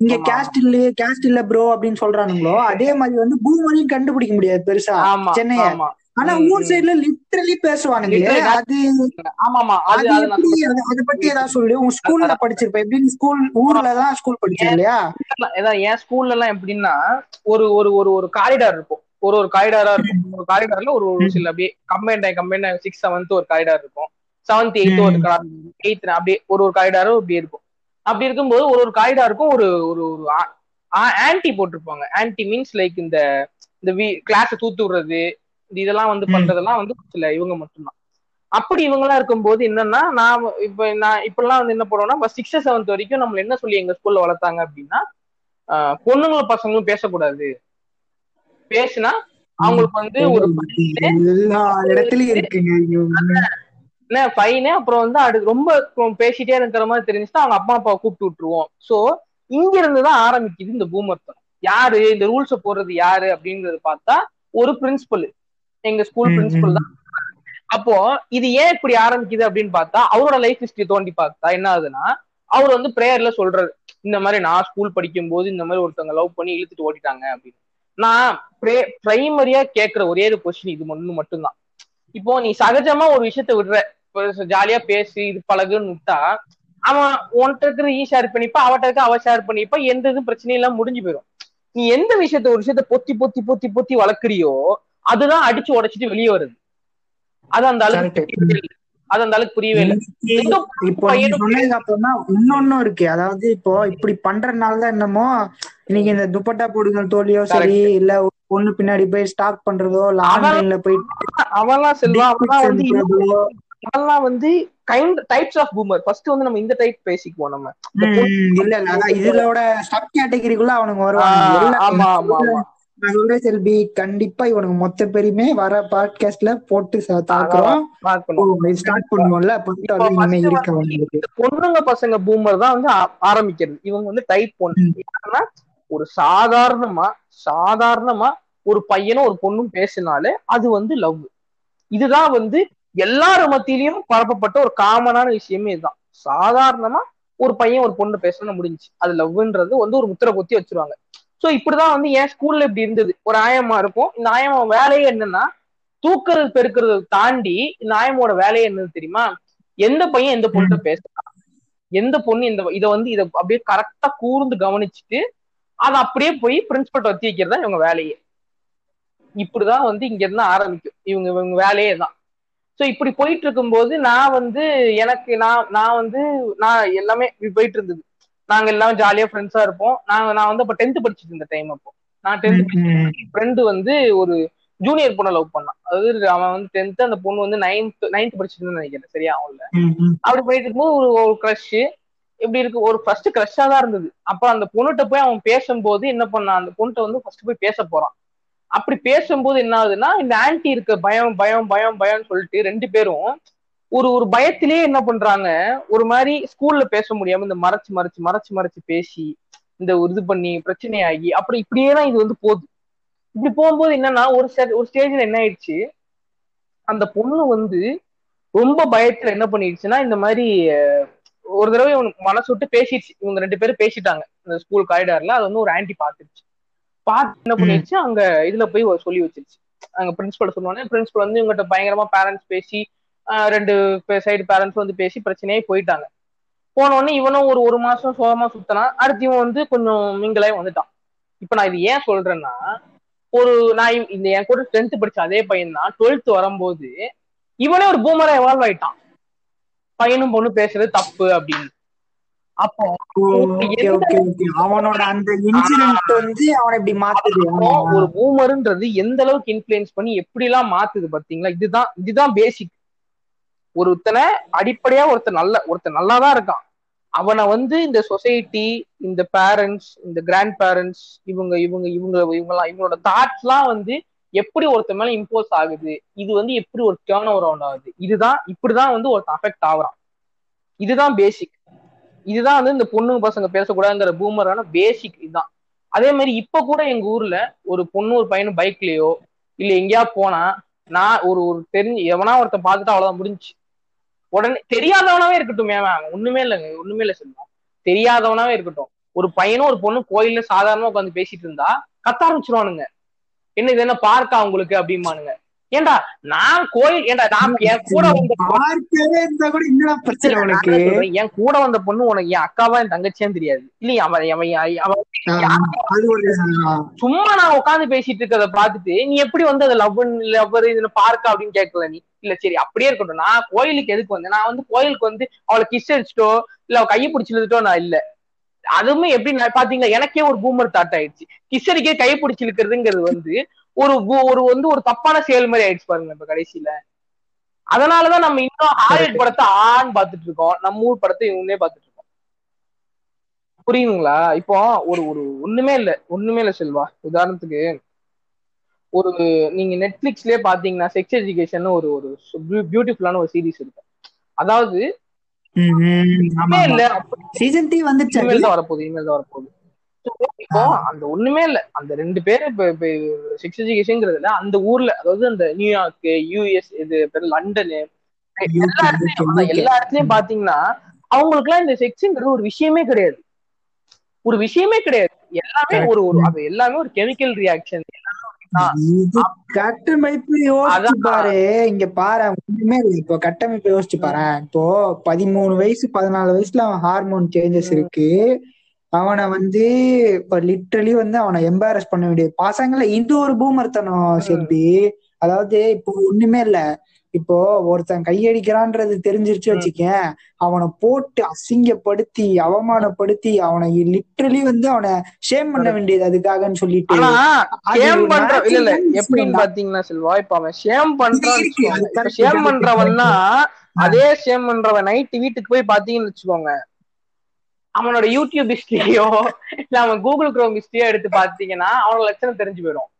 இங்க. கேஸ்ட் இல்லையே கேஸ்ட் இல்ல ப்ரோ அப்படின்னு சொல்றானுங்களோ அதே மாதிரி வந்து பூமரையும் கண்டுபிடிக்க முடியாது பெருசா சென்னைய. ஆனா ஊர். சைடுல லிட்டரலி பேசுவானுங்களே Literally, அது ஆமா அது எப்படி அத பத்தி ஏதாவது சொல்லு. உன் ஸ்கூல்ல படிச்சிருப்ப எப்படின்னு ஸ்கூல் ஊர்ல தான் ஸ்கூல் படிச்ச இல்லையா. அதான் என் ஸ்கூல்ல எல்லாம் எப்படின்னா ஒரு ஒரு ஒரு ஒரு காரிடார் இருக்கும். ஒரு ஒரு காரிடாரா இருக்கும். ஒரு காரிடார்ல ஒரு ஒரு சில அப்படியே கம்பைன் ஆகி கம்பைன் ஆகி சிக்ஸ் செவன்த் ஒரு காரிடார் இருக்கும். செவன்த் எயித் ஒரு எயித் அப்படியே ஒரு ஒரு காரிடாரும் இப்படி இருக்கும். அப்படி இருக்கும்போது ஒரு ஒரு காரிடாருக்கும் ஒரு ஒரு ஒரு ஆன்டி போட்டிருப்பாங்க. ஆன்டி மீன்ஸ் லைக் இந்த இந்த கிளாஸ் தூத்து விடுறது இதெல்லாம் வந்து. பண்றதெல்லாம் வந்து சில இவங்க மட்டும்தான். அப்படி இவங்கெல்லாம் இருக்கும்போது என்னன்னா நான் இப்ப நான் இப்பெல்லாம் வந்து என்ன பண்ணுவோம்னா சிக்ஸ்த் செவன்த் வரைக்கும் நம்மள என்ன சொல்லி எங்க ஸ்கூல்ல வளர்த்தாங்க அப்படின்னா பொண்ணுங்களும் பசங்களும் பேசக்கூடாது. பேசினா அவங்களுக்கு வந்து ஒரு எல்லா இடத்துலயும் இருக்குங்க ஐயோ. என்ன ஃபைனு அப்புறம் வந்து அது ரொம்ப பேசிட்டே இருக்கிற மாதிரி தெரிஞ்சுச்சுன்னா அவங்க அப்பா அப்பாவை கூப்பிட்டு விட்டுருவோம். சோ இங்க இருந்து தான் ஆரம்பிக்குது இந்த பூமர்த்தம் யாரு இந்த ரூல்ஸ போடுறது யாரு அப்படிங்கறது பார்த்தா ஒரு பிரின்சிபல் எங்க ஸ்கூல் பிரின்சிபல். தான். அப்போ இது ஏன் இப்படி ஆரம்பிக்குது அப்படின்னு பார்த்தா அவரோட லைஃப் ஹிஸ்டரி தோண்டி பார்த்தா என்ன ஆகுதுன்னா அவர் வந்து பிரேயர்ல சொல்றாரு. இந்த மாதிரி நான் ஸ்கூல் படிக்கும் போது இந்த மாதிரி ஒருத்தவங்க லவ் பண்ணி இழுத்துட்டு ஓட்டிட்டாங்க அப்படின்னு. நான் பிரைமரியா கேட்கிற ஒரே ஒரு கொஸ்டின் இது ஒண்ணு மட்டும்தான். இப்போ நீ சகஜமா ஒரு விஷயத்த விடுற. ஜாலியா பேசி இது பழகுன்னு விட்டா அவன் உன்கிட்ட இருக்கிற ஈ ஷேர் பண்ணிப்பா அவட்ட இருக்க அவ ஷேர் பண்ணிப்பா எந்த இதுவும் பிரச்சனையும் இல்லாம முடிஞ்சு போயிடும் நீ எந்த விஷயத்த ஒரு விஷயத்த பொத்தி பொத்தி பொத்தி பொத்தி வளர்க்குறியோ அதுதான் அடிச்சு உடைச்சிட்டு வெளியே வருது. அது அந்த அளவுக்கு. அது அந்த அளவுக்கு புரியவே இல்லை. இப்போ அப்புறமா இன்னொன்னும் இருக்கு. அதாவது இப்போ இப்படி பண்றதுனால தான் என்னமோ இன்னைக்கு இந்த துப்பட்டா போடுங்கள் தோழியோ சரி இல்ல பொண்ணு பின்னாடி போய் ஸ்டாக் பண்றதோ இல்ல ஆன்லைன்ல போய் அவன்லாம் செல்வா அவன்லாம் வந்து. அவன்லாம் வந்து kind types of boomer first வந்து நம்ம இந்த டைப் பேசிக்குவோம் நம்ம. இல்ல இல்ல அதான் இதோட சப் கேட்டகரிக்குள்ள அவனுங்க வருவாங்க ஆமா ஆமா ஆமா. நான் சொல்றேன் செல்வி கண்டிப்பா இவனுக்கு மொத்த பேருமே வர பாட்காஸ்ட்ல போட்டு தாக்குறோம். ஸ்டார்ட் பண்ணுவோம்ல? பொண்ணுங்க பசங்க பூமர் தான் வந்து ஆரம்பிக்கிறது. இவங்க வந்து டைப் என்னன்னா ஒரு சாதாரணமா சாதாரணமா ஒரு பையனும் ஒரு பொண்ணும் பேசினாலே அது வந்து லவ் இதுதான் வந்து எல்லார் மத்தியிலயும் பரப்பப்பட்ட ஒரு காமனான விஷயமே இதுதான். சாதாரணமா ஒரு பையன் ஒரு பொண்ணு பேசணும் முடிஞ்சுச்சு. அது லவ்ன்றது வந்து ஒரு முத்திரை குத்தி வச்சிருவாங்க. சோ இப்படிதான் வந்து என் ஸ்கூல்ல இப்படி இருந்தது. ஒரு ஆயமா இருக்கும். இந்த ஆயமா வேலையே என்னன்னா தூக்குறது பெருக்கிறத தாண்டி இந்த ஆயமோட வேலையே என்னது தெரியுமா? எந்த பையன் எந்த பொண்ணு பேசுறான் எந்த பொண்ணு இந்த இதை வந்து இதை அப்படியே கரெக்டா கூர்ந்து கவனிச்சுட்டு அதை அப்படியே போய் பிரின்சிபல்ட்ட வத்தி வைக்கிறது தான் இவங்க வேலையே. இப்படிதான் வந்து இங்க இருந்து ஆரம்பிக்கும். இவங்க இவங்க வேலையே தான். சோ இப்படி போயிட்டு இருக்கும்போது நான் வந்து எனக்கு நான் நான் வந்து நான் எல்லாமே போயிட்டு இருந்தது. நாங்க எல்லாம் ஜாலியா ஃப்ரெண்ட்ஸா இருப்போம். நாங்க நான் வந்து அப்ப டென்த் படிச்சுட்டு இருந்த டைம் அப்போ. நான் டென்த் ஃப்ரெண்டு வந்து ஒரு ஜூனியர் பொண்ணை லவ் பண்ணான். அதாவது அவன் வந்து டென்த் அந்த பொண்ணு வந்து நைன்த் நைன்த் படிச்சுட்டு நினைக்கிறேன். சரியா அவன்ல? அப்படி போயிட்டு இருக்கும்போது ஒரு ஒரு க்ரஷ் இப்படி இருக்கு? ஒரு ஃபர்ஸ்ட் க்ரஷ்ஷா தான் இருந்தது. அப்ப அந்த பொண்ணுகிட்ட போய் அவன் பேசும்போது என்ன பண்ணான் அந்த பொண்ணுகிட்ட வந்து ஃபர்ஸ்ட் போய் பேச போறான். அப்படி பேசும்போது என்ன ஆகுதுன்னா இந்த ஆன்டி இருக்க பயம் பயம் பயம் பயம்னு சொல்லிட்டு ரெண்டு பேரும் ஒரு ஒரு பயத்திலேயே என்ன பண்றாங்க? ஒரு மாதிரி ஸ்கூல்ல பேச முடியாம இந்த மறைச்சு மறைச்சு மறைச்சு மறைச்சு பேசி இந்த ஒரு இது பண்ணி பிரச்சனையாகி அப்படி இப்படியே தான் இது வந்து போகுது. இப்படி போகும்போது என்னன்னா ஒரு ஒரு ஸ்டேஜ்ல என்ன ஆயிடுச்சு? அந்த பொண்ணு வந்து ரொம்ப பயத்துல என்ன பண்ணிடுச்சுன்னா இந்த மாதிரி ஒரு தடவை இவனுக்கு மனசு விட்டு பேசிடுச்சு. இவங்க ரெண்டு பேரும் பேசிட்டாங்க. இந்த ஸ்கூல் காரிடார்ல அது வந்து ஒரு ஆன்டி பாத்துருச்சு பார்த்து என்ன பண்ணிடுச்சு? அங்க இதுல போய் சொல்லி வச்சிருச்சு. அங்க பிரின்சிபல் சொன்னோன்னே பிரின்சிபல் வந்து இவங்ககிட்ட பயங்கரமா பேரண்ட்ஸ் பேசி ரெண்டு சைடு பேரண்ட்ஸ் வந்து பேசி பிரச்சனையே போயிட்டாங்க. போனோடனே இவனும் ஒரு ஒரு மாசம் சோகமா சுத்தினான். அடுத்து இவன் வந்து கொஞ்சம் மிங்கலாய் வந்துட்டான். இப்ப நான் இது ஏன் சொல்றேன்னா ஒரு நான் இந்த என் கூட டென்த் படிச்ச அதே பையன் தான். டுவெல்த் வரும்போது இவனே ஒரு பூமரா எவால்வ் ஆயிட்டான். பையனும் பொண்ணு பேசுறது தப்பு அப்படின்னு. அப்போ அவனோட அந்த இன்சிடென்ட் வந்து அவனை இப்படி மாத்துது. ஒரு பூமர்ன்றது எந்த அளவுக்கு இன்ஃபுளுன்ஸ் பண்ணி எப்படி எல்லாம் மாத்துது பாத்தீங்களா? இதுதான் இதுதான் பேசிக் ஒருத்தனை அடிப்படையா ஒருத்தர் நல்ல ஒருத்தர் நல்லாதான் இருக்கான். அவனை வந்து இந்த சொசைட்டி இந்த பேரண்ட்ஸ் இந்த கிராண்ட் பேரண்ட்ஸ் இவங்க இவங்க இவங்க இவங்கலாம் இவங்களோட தாட்ஸ் எல்லாம் வந்து எப்படி ஒருத்த மேல இம்போஸ் ஆகுது? இது வந்து எப்படி ஒரு டேர்ன் ஓவர் ஆகுது? இதுதான் இப்படிதான் வந்து ஒருத்தன் அஃபெக்ட் ஆகுறான். இதுதான் பேசிக் இதுதான் வந்து இந்த பொண்ணுங்க பசங்க பேசக்கூடாதுங்கிற பூமரான பேசிக் இதுதான். அதே மாதிரி இப்ப கூட எங்க ஊர்ல ஒரு பொண்ணு ஒரு பையனும் பைக்லயோ இல்ல எங்கேயா போனா நான் ஒரு ஒரு தெரிஞ்சு எவனா ஒருத்தன் பார்த்துட்டு அவ்வளவுதான் முடிஞ்சுச்சு. உடனே தெரியாதவனாவே இருக்கட்டும் ஒண்ணுமே இல்லைங்க ஒண்ணுமே இல்ல சொல்லுவான் தெரியாதவனாவே இருக்கட்டும். ஒரு பையனும் ஒரு பொண்ணும் கோயில்ல சாதாரணமா உட்காந்து பேசிட்டு இருந்தா கத்த ஆரம்பிச்சிருவானுங்க. என்ன இது என்ன பார்க்கா உங்களுக்கு? அப்படிமானுங்க ஏன்டா நான் கோயில் ஏன்டா நான் என் கூட வந்த கூட என்னடா பிரச்சனை உனக்கு? என் கூட வந்த பொண்ணு உனக்கு என் அக்காவா என் தங்கச்சியான்னு தெரியாது. இல்லையா அவன் அவன் சும்மா நான் உட்காந்து பேசிட்டு இருக்கறத பார்த்துட்டு நீ எப்படி வந்து அதை லவ் லவ்வர் இதுல பார்க்க அப்படின்னு கேட்கல நீ? இல்ல சரி அப்படியே இருக்கட்டும். நான் கோயிலுக்கு எதுக்கு வந்தேன்? நான் வந்து கோயிலுக்கு வந்து அவளை கிஸ் அடிச்சிட்டோ இல்ல அவ கையை பிடிச்சி இழுத்துட்டோ நான் இல்ல. அதுவுமே எப்படி பாத்தீங்களா எனக்கே ஒரு பூமர் தாட் ஆயிடுச்சு. கிஸ் அடிக்க கை பிடிச்சி இழுக்கிறதுங்கிறது வந்து ஒரு ஒரு வந்து ஒரு தப்பான செயல் மாதிரி ஆயிடுச்சு பாருங்க இப்ப கடைசியில. அதனாலதான் நம்ம இன்னும் ஹாலிவுட் படத்தை ஆண் பார்த்துட்டு இருக்கோம் நம்ம ஊர் படத்தை இவனே பார்த்துட்டு இருக்கோம் புரியுதுங்களா? இப்போ ஒரு ஒரு ஒண்ணுமே இல்ல. ஒண்ணுமே இல்ல செல்வா. உதாரணத்துக்கு ஒரு நீங்க நெட்ஃபிளிக்ஸ்லயே பாத்தீங்கன்னா செக்ஸ் எஜுகேஷன் ஒரு ஒரு பியூட்டிஃபுல்லான ஒரு சீரிஸ் இருக்கு. அதாவது வரப்போகுது இனிமேல் தான் வரப்போகுது. இப்போ அந்த ஒண்ணுமே இல்ல. அந்த ரெண்டு பேரும் இப்ப செக்ஸ் எஜுகேஷன்ங்கிறதுல அந்த ஊர்ல அதாவது அந்த நியூயார்க் யூஎஸ் இது பேரு லண்டனு எல்லா இடத்துலயும் அதான் எல்லா இடத்துலயும் பாத்தீங்கன்னா அவங்களுக்கு எல்லாம் இந்த செக்ஸ்ங்கிறது ஒரு விஷயமே கிடையாது. ஒரு விஷயமே கிடையாது. எல்லாமே ஒரு ஒரு அது எல்லாமே ஒரு கெமிக்கல் ரியாக்ஷன் கட்டமைப்பு யோசிச்சு. பாரு. இங்க பாரு ஒண்ணுமே இப்போ கட்டமைப்பு யோசிச்சு பாரு. இப்போ பதிமூணு வயசு பதினாலு வயசுல அவன் ஹார்மோன் சேஞ்சஸ் இருக்கு. அவனை வந்து இப்ப லிட்டரலி வந்து அவனை எம்பாரஸ் பண்ண வேண்டிய பசங்கள இது ஒரு பூமர்த்தனம் செல்வி. அதாவது இப்போ ஒண்ணுமே இல்ல. இப்போ ஒருத்தன் கையடிக்கிறான்றது தெரிஞ்சிருச்சு வச்சுக்கேன். அவனை போட்டு அசிங்கப்படுத்தி அவமானப்படுத்தி அவனை லிட்டரலி வந்து அவனை ஷேம் பண்ண வேண்டியது அதுக்காகன்னு சொல்லிட்டு. ஷேம் பண்ற இல்ல எப்படின்னு பாத்தீங்கன்னா செல்வா இப்ப அவன் ஷேம் correct, ஷேம் பண்றவன்னா அதே ஷேம் பண்றவன் நைட்டு வீட்டுக்கு போய் பாத்தீங்கன்னு வச்சுக்கோங்க. அவனோட யூடியூப் ஹிஸ்டரியோ இல்ல அவன் கூகுள் குரோம் ஹிஸ்டரியோ எடுத்து பாத்தீங்கன்னா அவனோட லட்சணம் தெரிஞ்சு போயிடும்.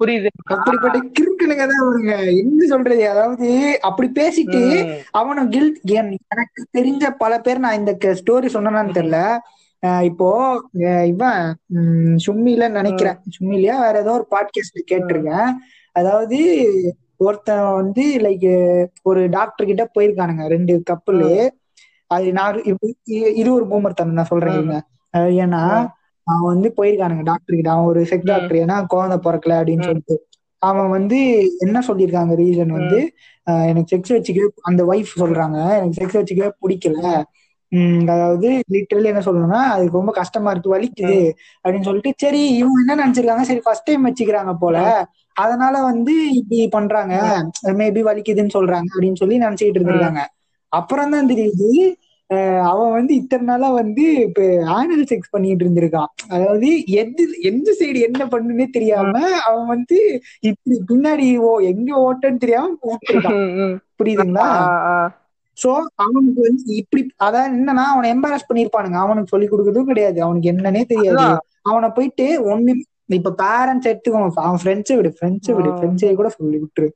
புரியுது? அப்படிப்பட்ட கிறுக்கனுங்க தான் அவனுங்க என்ன சொல்றது? அதாவது அப்படி பேசிட்டு. அவனும் கில்ட் எனக்கு தெரிஞ்ச பல பேர் நான் இந்த ஸ்டோரி சொன்னான்னு தெரியல. இப்போ இவன் சும்மில நினைக்கிறேன். சும்மிலியா வேற ஏதோ ஒரு பாட்காஸ்ட்ல கேட்டிருக்கேன். அதாவது ஒருத்தன் வந்து லைக் ஒரு டாக்டர் கிட்ட போயிருக்கானுங்க ரெண்டு கப்பல் அது நான் இது ஒரு பூமர் தனம் நான் சொல்றேன் ஏன்னா அவன் வந்து போயிருக்கானுங்க டாக்டர் கிட்ட. அவன் ஒரு செக் டாக்டர் ஏன்னா குழந்தை பிறக்கல அப்படின்னு. சொல்லிட்டு. அவன் வந்து என்ன சொல்லியிருக்காங்க ரீசன் வந்து எனக்கு செக்ஸ் வச்சுக்க அந்த ஒய்ஃப் சொல்றாங்க எனக்கு செக்ஸ் வச்சுக்க பிடிக்கல. அதாவது லிட்டரலி என்ன சொல்லணும்னா அதுக்கு ரொம்ப கஷ்டமா இருக்கு வலிக்குது அப்படின்னு சொல்லிட்டு சரி இவங்க என்ன நினைச்சிருக்காங்க சரி ஃபர்ஸ்ட் டைம் வச்சுக்கிறாங்க போல. அதனால வந்து இப்படி பண்றாங்க. மேபி வலிக்குதுன்னு சொல்றாங்க அப்படின்னு சொல்லி நினைச்சுக்கிட்டு இருந்திருக்காங்க. அப்புறம் தான் தெரியுது அவன் வந்து இத்தனை நாளா வந்து இப்ப ஆனல் செக்ஸ் பண்ணிட்டு இருந்திருக்கான். அதாவது எது எந்த சைடு என்ன பண்ணுன்னே தெரியாம அவன் வந்து இப்படி பின்னாடி ஓ எங்க ஓட்டன்னு தெரியாம ஓட்டிருக்கான். புரியுதுங்களா. சோ அவனுக்கு வந்து இப்படி அதான் என்னன்னா அவனை எம்பாரஸ் பண்ணிருப்பானுங்க அவனுக்கு சொல்லி கொடுக்கறதும் கிடையாது. அவனுக்கு என்னன்னே தெரியாது. அவனை போயிட்டு ஒண்ணு இப்ப பேரண்ட்ஸ் எடுத்துக்கோ அவன் ஃப்ரெண்ட்ஸை விடு ஃப்ரெண்ட்ஸை விடு. ஃப்ரெண்ட்ஸை கூட சொல்லி விட்டுரு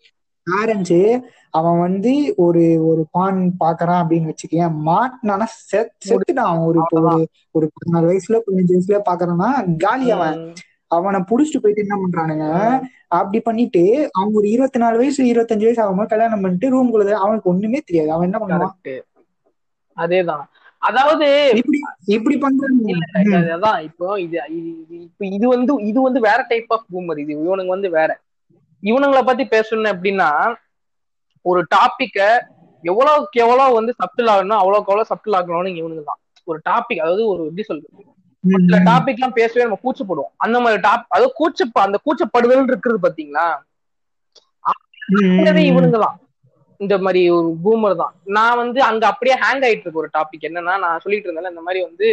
பேரண்ட்ஸ் அவன் வந்து ஒரு ஒரு பான் பாக்குறான் அப்படின்னு வச்சுக்கேன் மாட்டினானா செத் செத்துட்டான் அவன். ஒரு ஒரு ஒரு பதினாலு வயசுல பதினஞ்சு வயசுல பாக்குறான்னா காலி அவன். அவனை புடிச்சிட்டு போயிட்டு என்ன பண்றானுங்க அப்படி பண்ணிட்டு அவங்க ஒரு இருபத்தி நாலு வயசு இருபத்தஞ்சு வயசு ஆகும்போது கல்யாணம் பண்ணிட்டு ரூம் குள்ள அவனுக்கு ஒண்ணுமே தெரியாது. அவன் என்ன பண்ணுவான். அதேதான். அதாவது இப்படி இப்படி பண்றாங்க அதான் இப்போ இது இது- இது- இப்ப இது வந்து இது வந்து வேற டைப் ஆஃப் பூமர் இது இவனுங்க வந்து வேற. இவனுங்களை பத்தி பேசணும் எப்படின்னா ஒரு டாபிக்க எவ்வளவுக்கு எவ்வளவு வந்து சப்டில் ஆகணும் அவ்வளவுக்கு எவ்வளவு சப்டில் ஆகணும்னு இவனுங்க தான் ஒரு டாபிக் அதாவது ஒரு எப்படி சொல்றது? சில டாபிக் எல்லாம் பேசவே நம்ம கூச்சப்படுவோம். அந்த மாதிரி டாப் அதாவது கூச்ச அந்த கூச்சப்படுதல் இருக்கிறது பாத்தீங்களா இவனுங்க தான் இந்த மாதிரி ஒரு பூமர் தான். நான் வந்து அங்க அப்படியே ஹேங் ஆயிட்டு இருக்கு ஒரு டாபிக் என்னன்னா நான் சொல்லிட்டு இருந்தேன்ல இந்த மாதிரி வந்து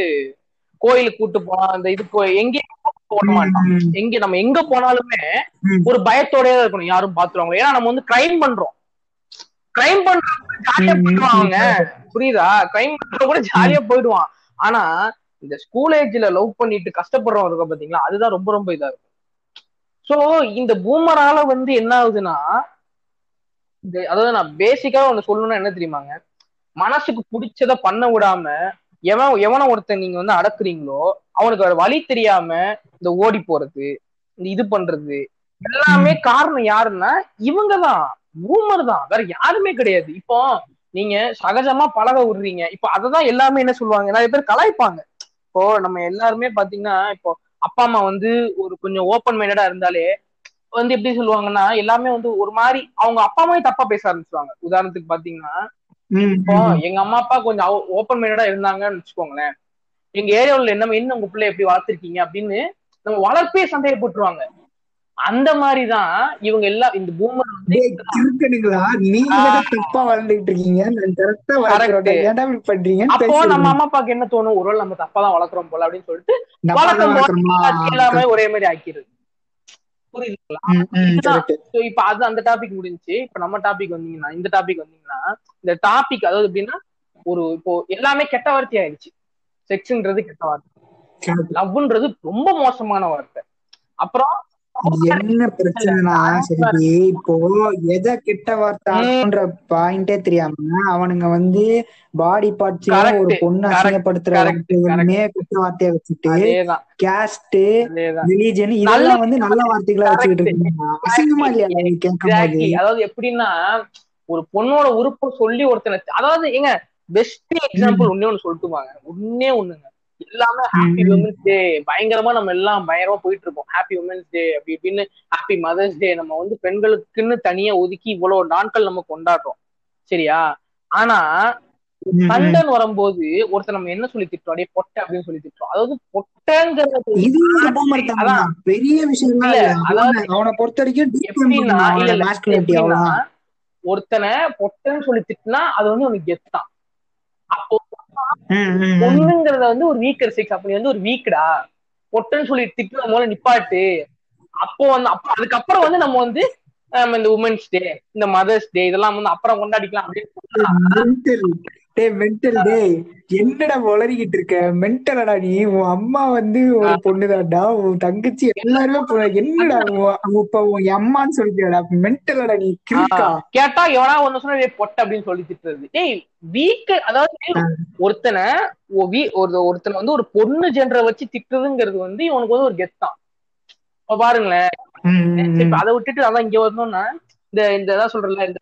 கோயிலுக்கு கூட்டு போனா அந்த இது எங்கேயும் போக மாட்டான். எங்க நம்ம எங்க போனாலுமே. ஒரு பயத்தோடயே இருக்கணும். யாரும் பாத்துருவாங்க. ஏன்னா நம்ம வந்து கிரைம் பண்றோம். கிரைம் பண்றவங்க ஜாலியா போயிடுவாங்க. புரியுதா? கிரைம் பண்றவங்க கூட ஜாலியா போயிடுவான். ஆனா இந்த ஸ்கூல் ஏஜ்ல லவ் பண்ணிட்டு கஷ்டப்படுறவங்க இருக்க பாத்தீங்களா? அதுதான் ரொம்ப ரொம்ப இதா இருக்கும். சோ இந்த பூமரால வந்து என்ன ஆகுதுன்னா இந்த அதாவது நான் பேசிக்கா ஒண்ணு சொல்லணும்னா என்ன தெரியுமாங்க மனசுக்கு பிடிச்சத பண்ண விடாம எவன் எவனை ஒருத்தன் நீங்க வந்து அடக்குறீங்களோ அவனுக்கு வழி தெரியாம இந்த ஓடி போறது இந்த இது பண்றது எல்லாமே காரணம் யாருன்னா இவங்க தான் பூமர் தான். வேற யாருமே கிடையாது. இப்போ நீங்க சகஜமா பழக விடுறீங்க. இப்போ அததான் எல்லாமே என்ன சொல்லுவாங்க? நிறைய பேர் கலாய்ப்பாங்க. இப்போ நம்ம எல்லாருமே பாத்தீங்கன்னா இப்போ அப்பா அம்மா வந்து ஒரு கொஞ்சம் ஓப்பன் மைண்டடா இருந்தாலே வந்து எப்படி சொல்லுவாங்கன்னா எல்லாமே வந்து ஒரு மாதிரி அவங்க அப்பா அம்மாவே தப்பா பேச ஆரம்பிச்சுவாங்க உதாரணத்துக்கு பாத்தீங்கன்னா இப்போ. எங்க அம்மா அப்பா கொஞ்சம் ஓப்பன் மைண்டடா இருந்தாங்கன்னு வச்சுக்கோங்களேன். எங்க ஏரியாவுல என்ன என்ன உங்க பிள்ளை எப்படி வளர்த்திருக்கீங்க அப்படின்னு நம்ம வளர்ப்பே சந்தேகப்பட்டுருவாங்க. அந்த மாதிரிதான் இவங்க எல்லாம் இந்த பூமர் தப்பா வளர்ந்துட்டு இருக்கீங்க. அப்போ. நம்ம அம்மா அப்பாக்கு என்ன தோணும்? ஒருவேளை நம்ம தப்பா தான் வளர்க்குறோம் போல அப்படின்னு சொல்லிட்டு எல்லாமே ஒரே மாதிரி ஆக்கிடுது. புரியுதுங்களா? இப்ப அது அந்த டாபிக் முடிஞ்சுச்சு. இப்ப நம்ம டாபிக் வந்தீங்கன்னா இந்த டாபிக் வந்தீங்கன்னா இந்த டாபிக் அதாவது எப்படின்னா ஒரு இப்போ எல்லாமே கெட்ட வார்த்தை ஆயிடுச்சு. செக்ஸ்ன்றது கெட்ட வார்த்தை. லவ்ன்றது ரொம்ப மோசமான வார்த்தை. அப்புறம் என்ன பிரச்சனைனா சரி இப்போ எதை கெட்ட வார்த்தை ஆக்குன்ற பாயிண்டே தெரியாம அவனுங்க வந்து பாடி பார்ட்ஸ் ஒரு பொண்ணு அசிங்கப்படுத்துற வார்த்தைகளுமே கெட்ட வார்த்தையை வச்சுட்டு கேஸ்ட் ரிலீஜன் நல்ல இதெல்லாம் வந்து நல்ல வார்த்தைகளா வச்சுக்கிட்டு. இருக்கீங்க. அசிங்கமா இல்லையா நீ கேட்கும் போது Exactly. அதாவது எப்படின்னா ஒரு பொண்ணோட உறுப்பை சொல்லி ஒருத்தனை அதாவது எங்க பெஸ்ட் எக்ஸாம்பிள் ஒன்னே ஒண்ணு சொல்லிட்டுவாங்க ஒன்னே ஒண்ணுங்க. எல்லாமே ஹாப்பி. உமன்ஸ் டே பயங்கரமா நம்ம எல்லாம் பயங்கரமா போயிட்டு இருக்கோம் ஹாப்பி உமன்ஸ் டே அப்படி இப்படின்னு ஹாப்பி மதர்ஸ் டே நம்ம வந்து பெண்களுக்குன்னு தனியா ஒதுக்கி இவ்வளவு நாட்கள் நம்ம கொண்டாடுறோம் சரியா ஆனா. சண்டன் வரும்போது ஒருத்தர் நம்ம என்ன சொல்லி திட்டுறோம் அப்படியே பொட்டை அப்படின்னு சொல்லி திட்டுறோம் அதாவது பொட்டைங்கிறது. பெரிய விஷயம் இல்ல, அதாவது அவனை- பொறுத்த வரைக்கும். ஒருத்தனை பொட்டன்னு சொல்லி திட்டினா அது வந்து உனக்கு கெத்தான் அப்போ. பொண்ணுங்கிறத வந்து ஒரு வீக்கர் செக்ஸ் அப்ப நீ வந்து ஒரு வீக்டா பொட்டன்னு சொல்லி திட்டுற மூலம் நிப்பாட்டு. அப்போ வந்து அப்ப அதுக்கப்புறம் வந்து நம்ம வந்து இந்த உமன்ஸ் டே இந்த மதர்ஸ் டே இதெல்லாம் வந்து அப்புறம் கொண்டாடிக்கலாம் அப்படின்னு டேய் mental டேய். என்னடா உளறிக்கிட்டு இருக்க? மென்டலடா நீ. உன் அம்மா வந்து ஒரு பொண்ணுதான்டா. உன் தங்கச்சி எல்லாருமே. என்னடா இப்ப உன் அம்மான்னு சொல்லிட்டியாடா மென்டலடா நீ. கிறுக்கா. கேட்டா எவனா ஒண்ணு சொன்னா "டேய், பொட்டை அப்படின்னு சொல்லி திட்டுறது. டேய் வீக் அதாவது ஒருத்தனை ஒரு ஒருத்தனை வந்து ஒரு பொண்ணு ஜென்டரை வச்சு திட்டுறதுங்கிறது வந்து இவனுக்கு வந்து ஒரு கெத்தான் பாருங்களேன். அதை விட்டுட்டு அதான் இங்க வரணும்னா இந்த இந்த இதான் சொல்றல இந்த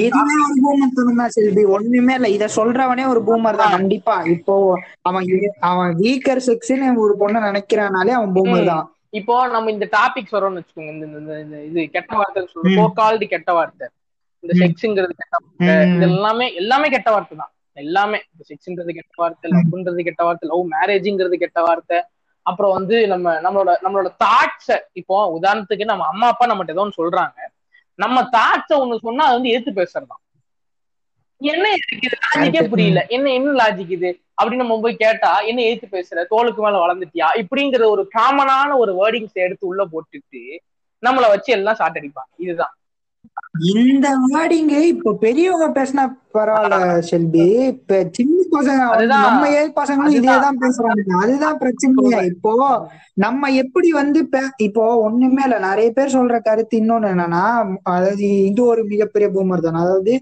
இதுவே ஒரு பூமர் தான் செல்வி. ஒண்ணுமே இல்ல. இத சொல்றவனே ஒரு பூமர் தான். கண்டிப்பா. இப்போ அவன் அவன் வீக்கர் செக்ஸ்னு ஒரு பொண்ணை நினைக்கிறானாலே அவன் பூமர் தான். இப்போ நம்ம இந்த டாபிக் சொல்றோம்னு வச்சுக்கோங்க. இந்த இது கெட்ட வார்த்தை சொல்றோம். ம். சோகால்டு கெட்ட வார்த்தை. இந்த. செக்ஸ்ங்கிறது கெட்ட வார்த்தை. இது எல்லாமே எல்லாமே கெட்ட வார்த்தை தான். எல்லாமே. இந்த செக்ஸ்ன்றது கெட்ட வார்த்தை லவ்ன்றது கெட்ட வார்த்தை லவ் மேரேஜ்ங்கிறது கெட்ட வார்த்தை. அப்புறம் வந்து நம்ம நம்மளோட நம்மளோட தாட்ஸ இப்போ உதாரணத்துக்கு நம்ம அம்மா அப்பா நம்மகிட்ட ஏதோ ஒன்று சொல்றாங்க. நம்ம தாட்ஸ ஒண்ணு சொன்னா அது வந்து எதிர்த்து பேசுறதுதான். என்ன எனக்கு இது லாஜிக்கே. புரியல. என்ன என்ன லாஜிக் இது? அப்படின்னு நம்ம போய் கேட்டா என்ன எதிர்த்து பேசுற? தோலுக்கு மேல வளர்ந்துட்டியா? இப்படிங்கிற ஒரு காமனான ஒரு வேர்டிங்ஸ் எடுத்து உள்ள போட்டுட்டு நம்மள வச்சு எல்லாம் ஷார்ட் அடிப்பாங்க. இதுதான். இந்த வேர்டிங்க இப்ப பெரியவங்க பேசினா பரவாயில்ல செல்வி. இப்ப சின்ன பசங்க. நம்ம ஏழு பசங்களும். இதேதான் பேசுறாங்க. அதுதான் பிரச்சனையே. இப்போ நம்ம எப்படி வந்து இப்போ ஒண்ணுமே இல்ல. நிறைய பேர் சொல்ற கருத்து இன்னொன்னு என்னன்னா அதாவது இது ஒரு மிகப்பெரிய பூமர் தான். அதாவது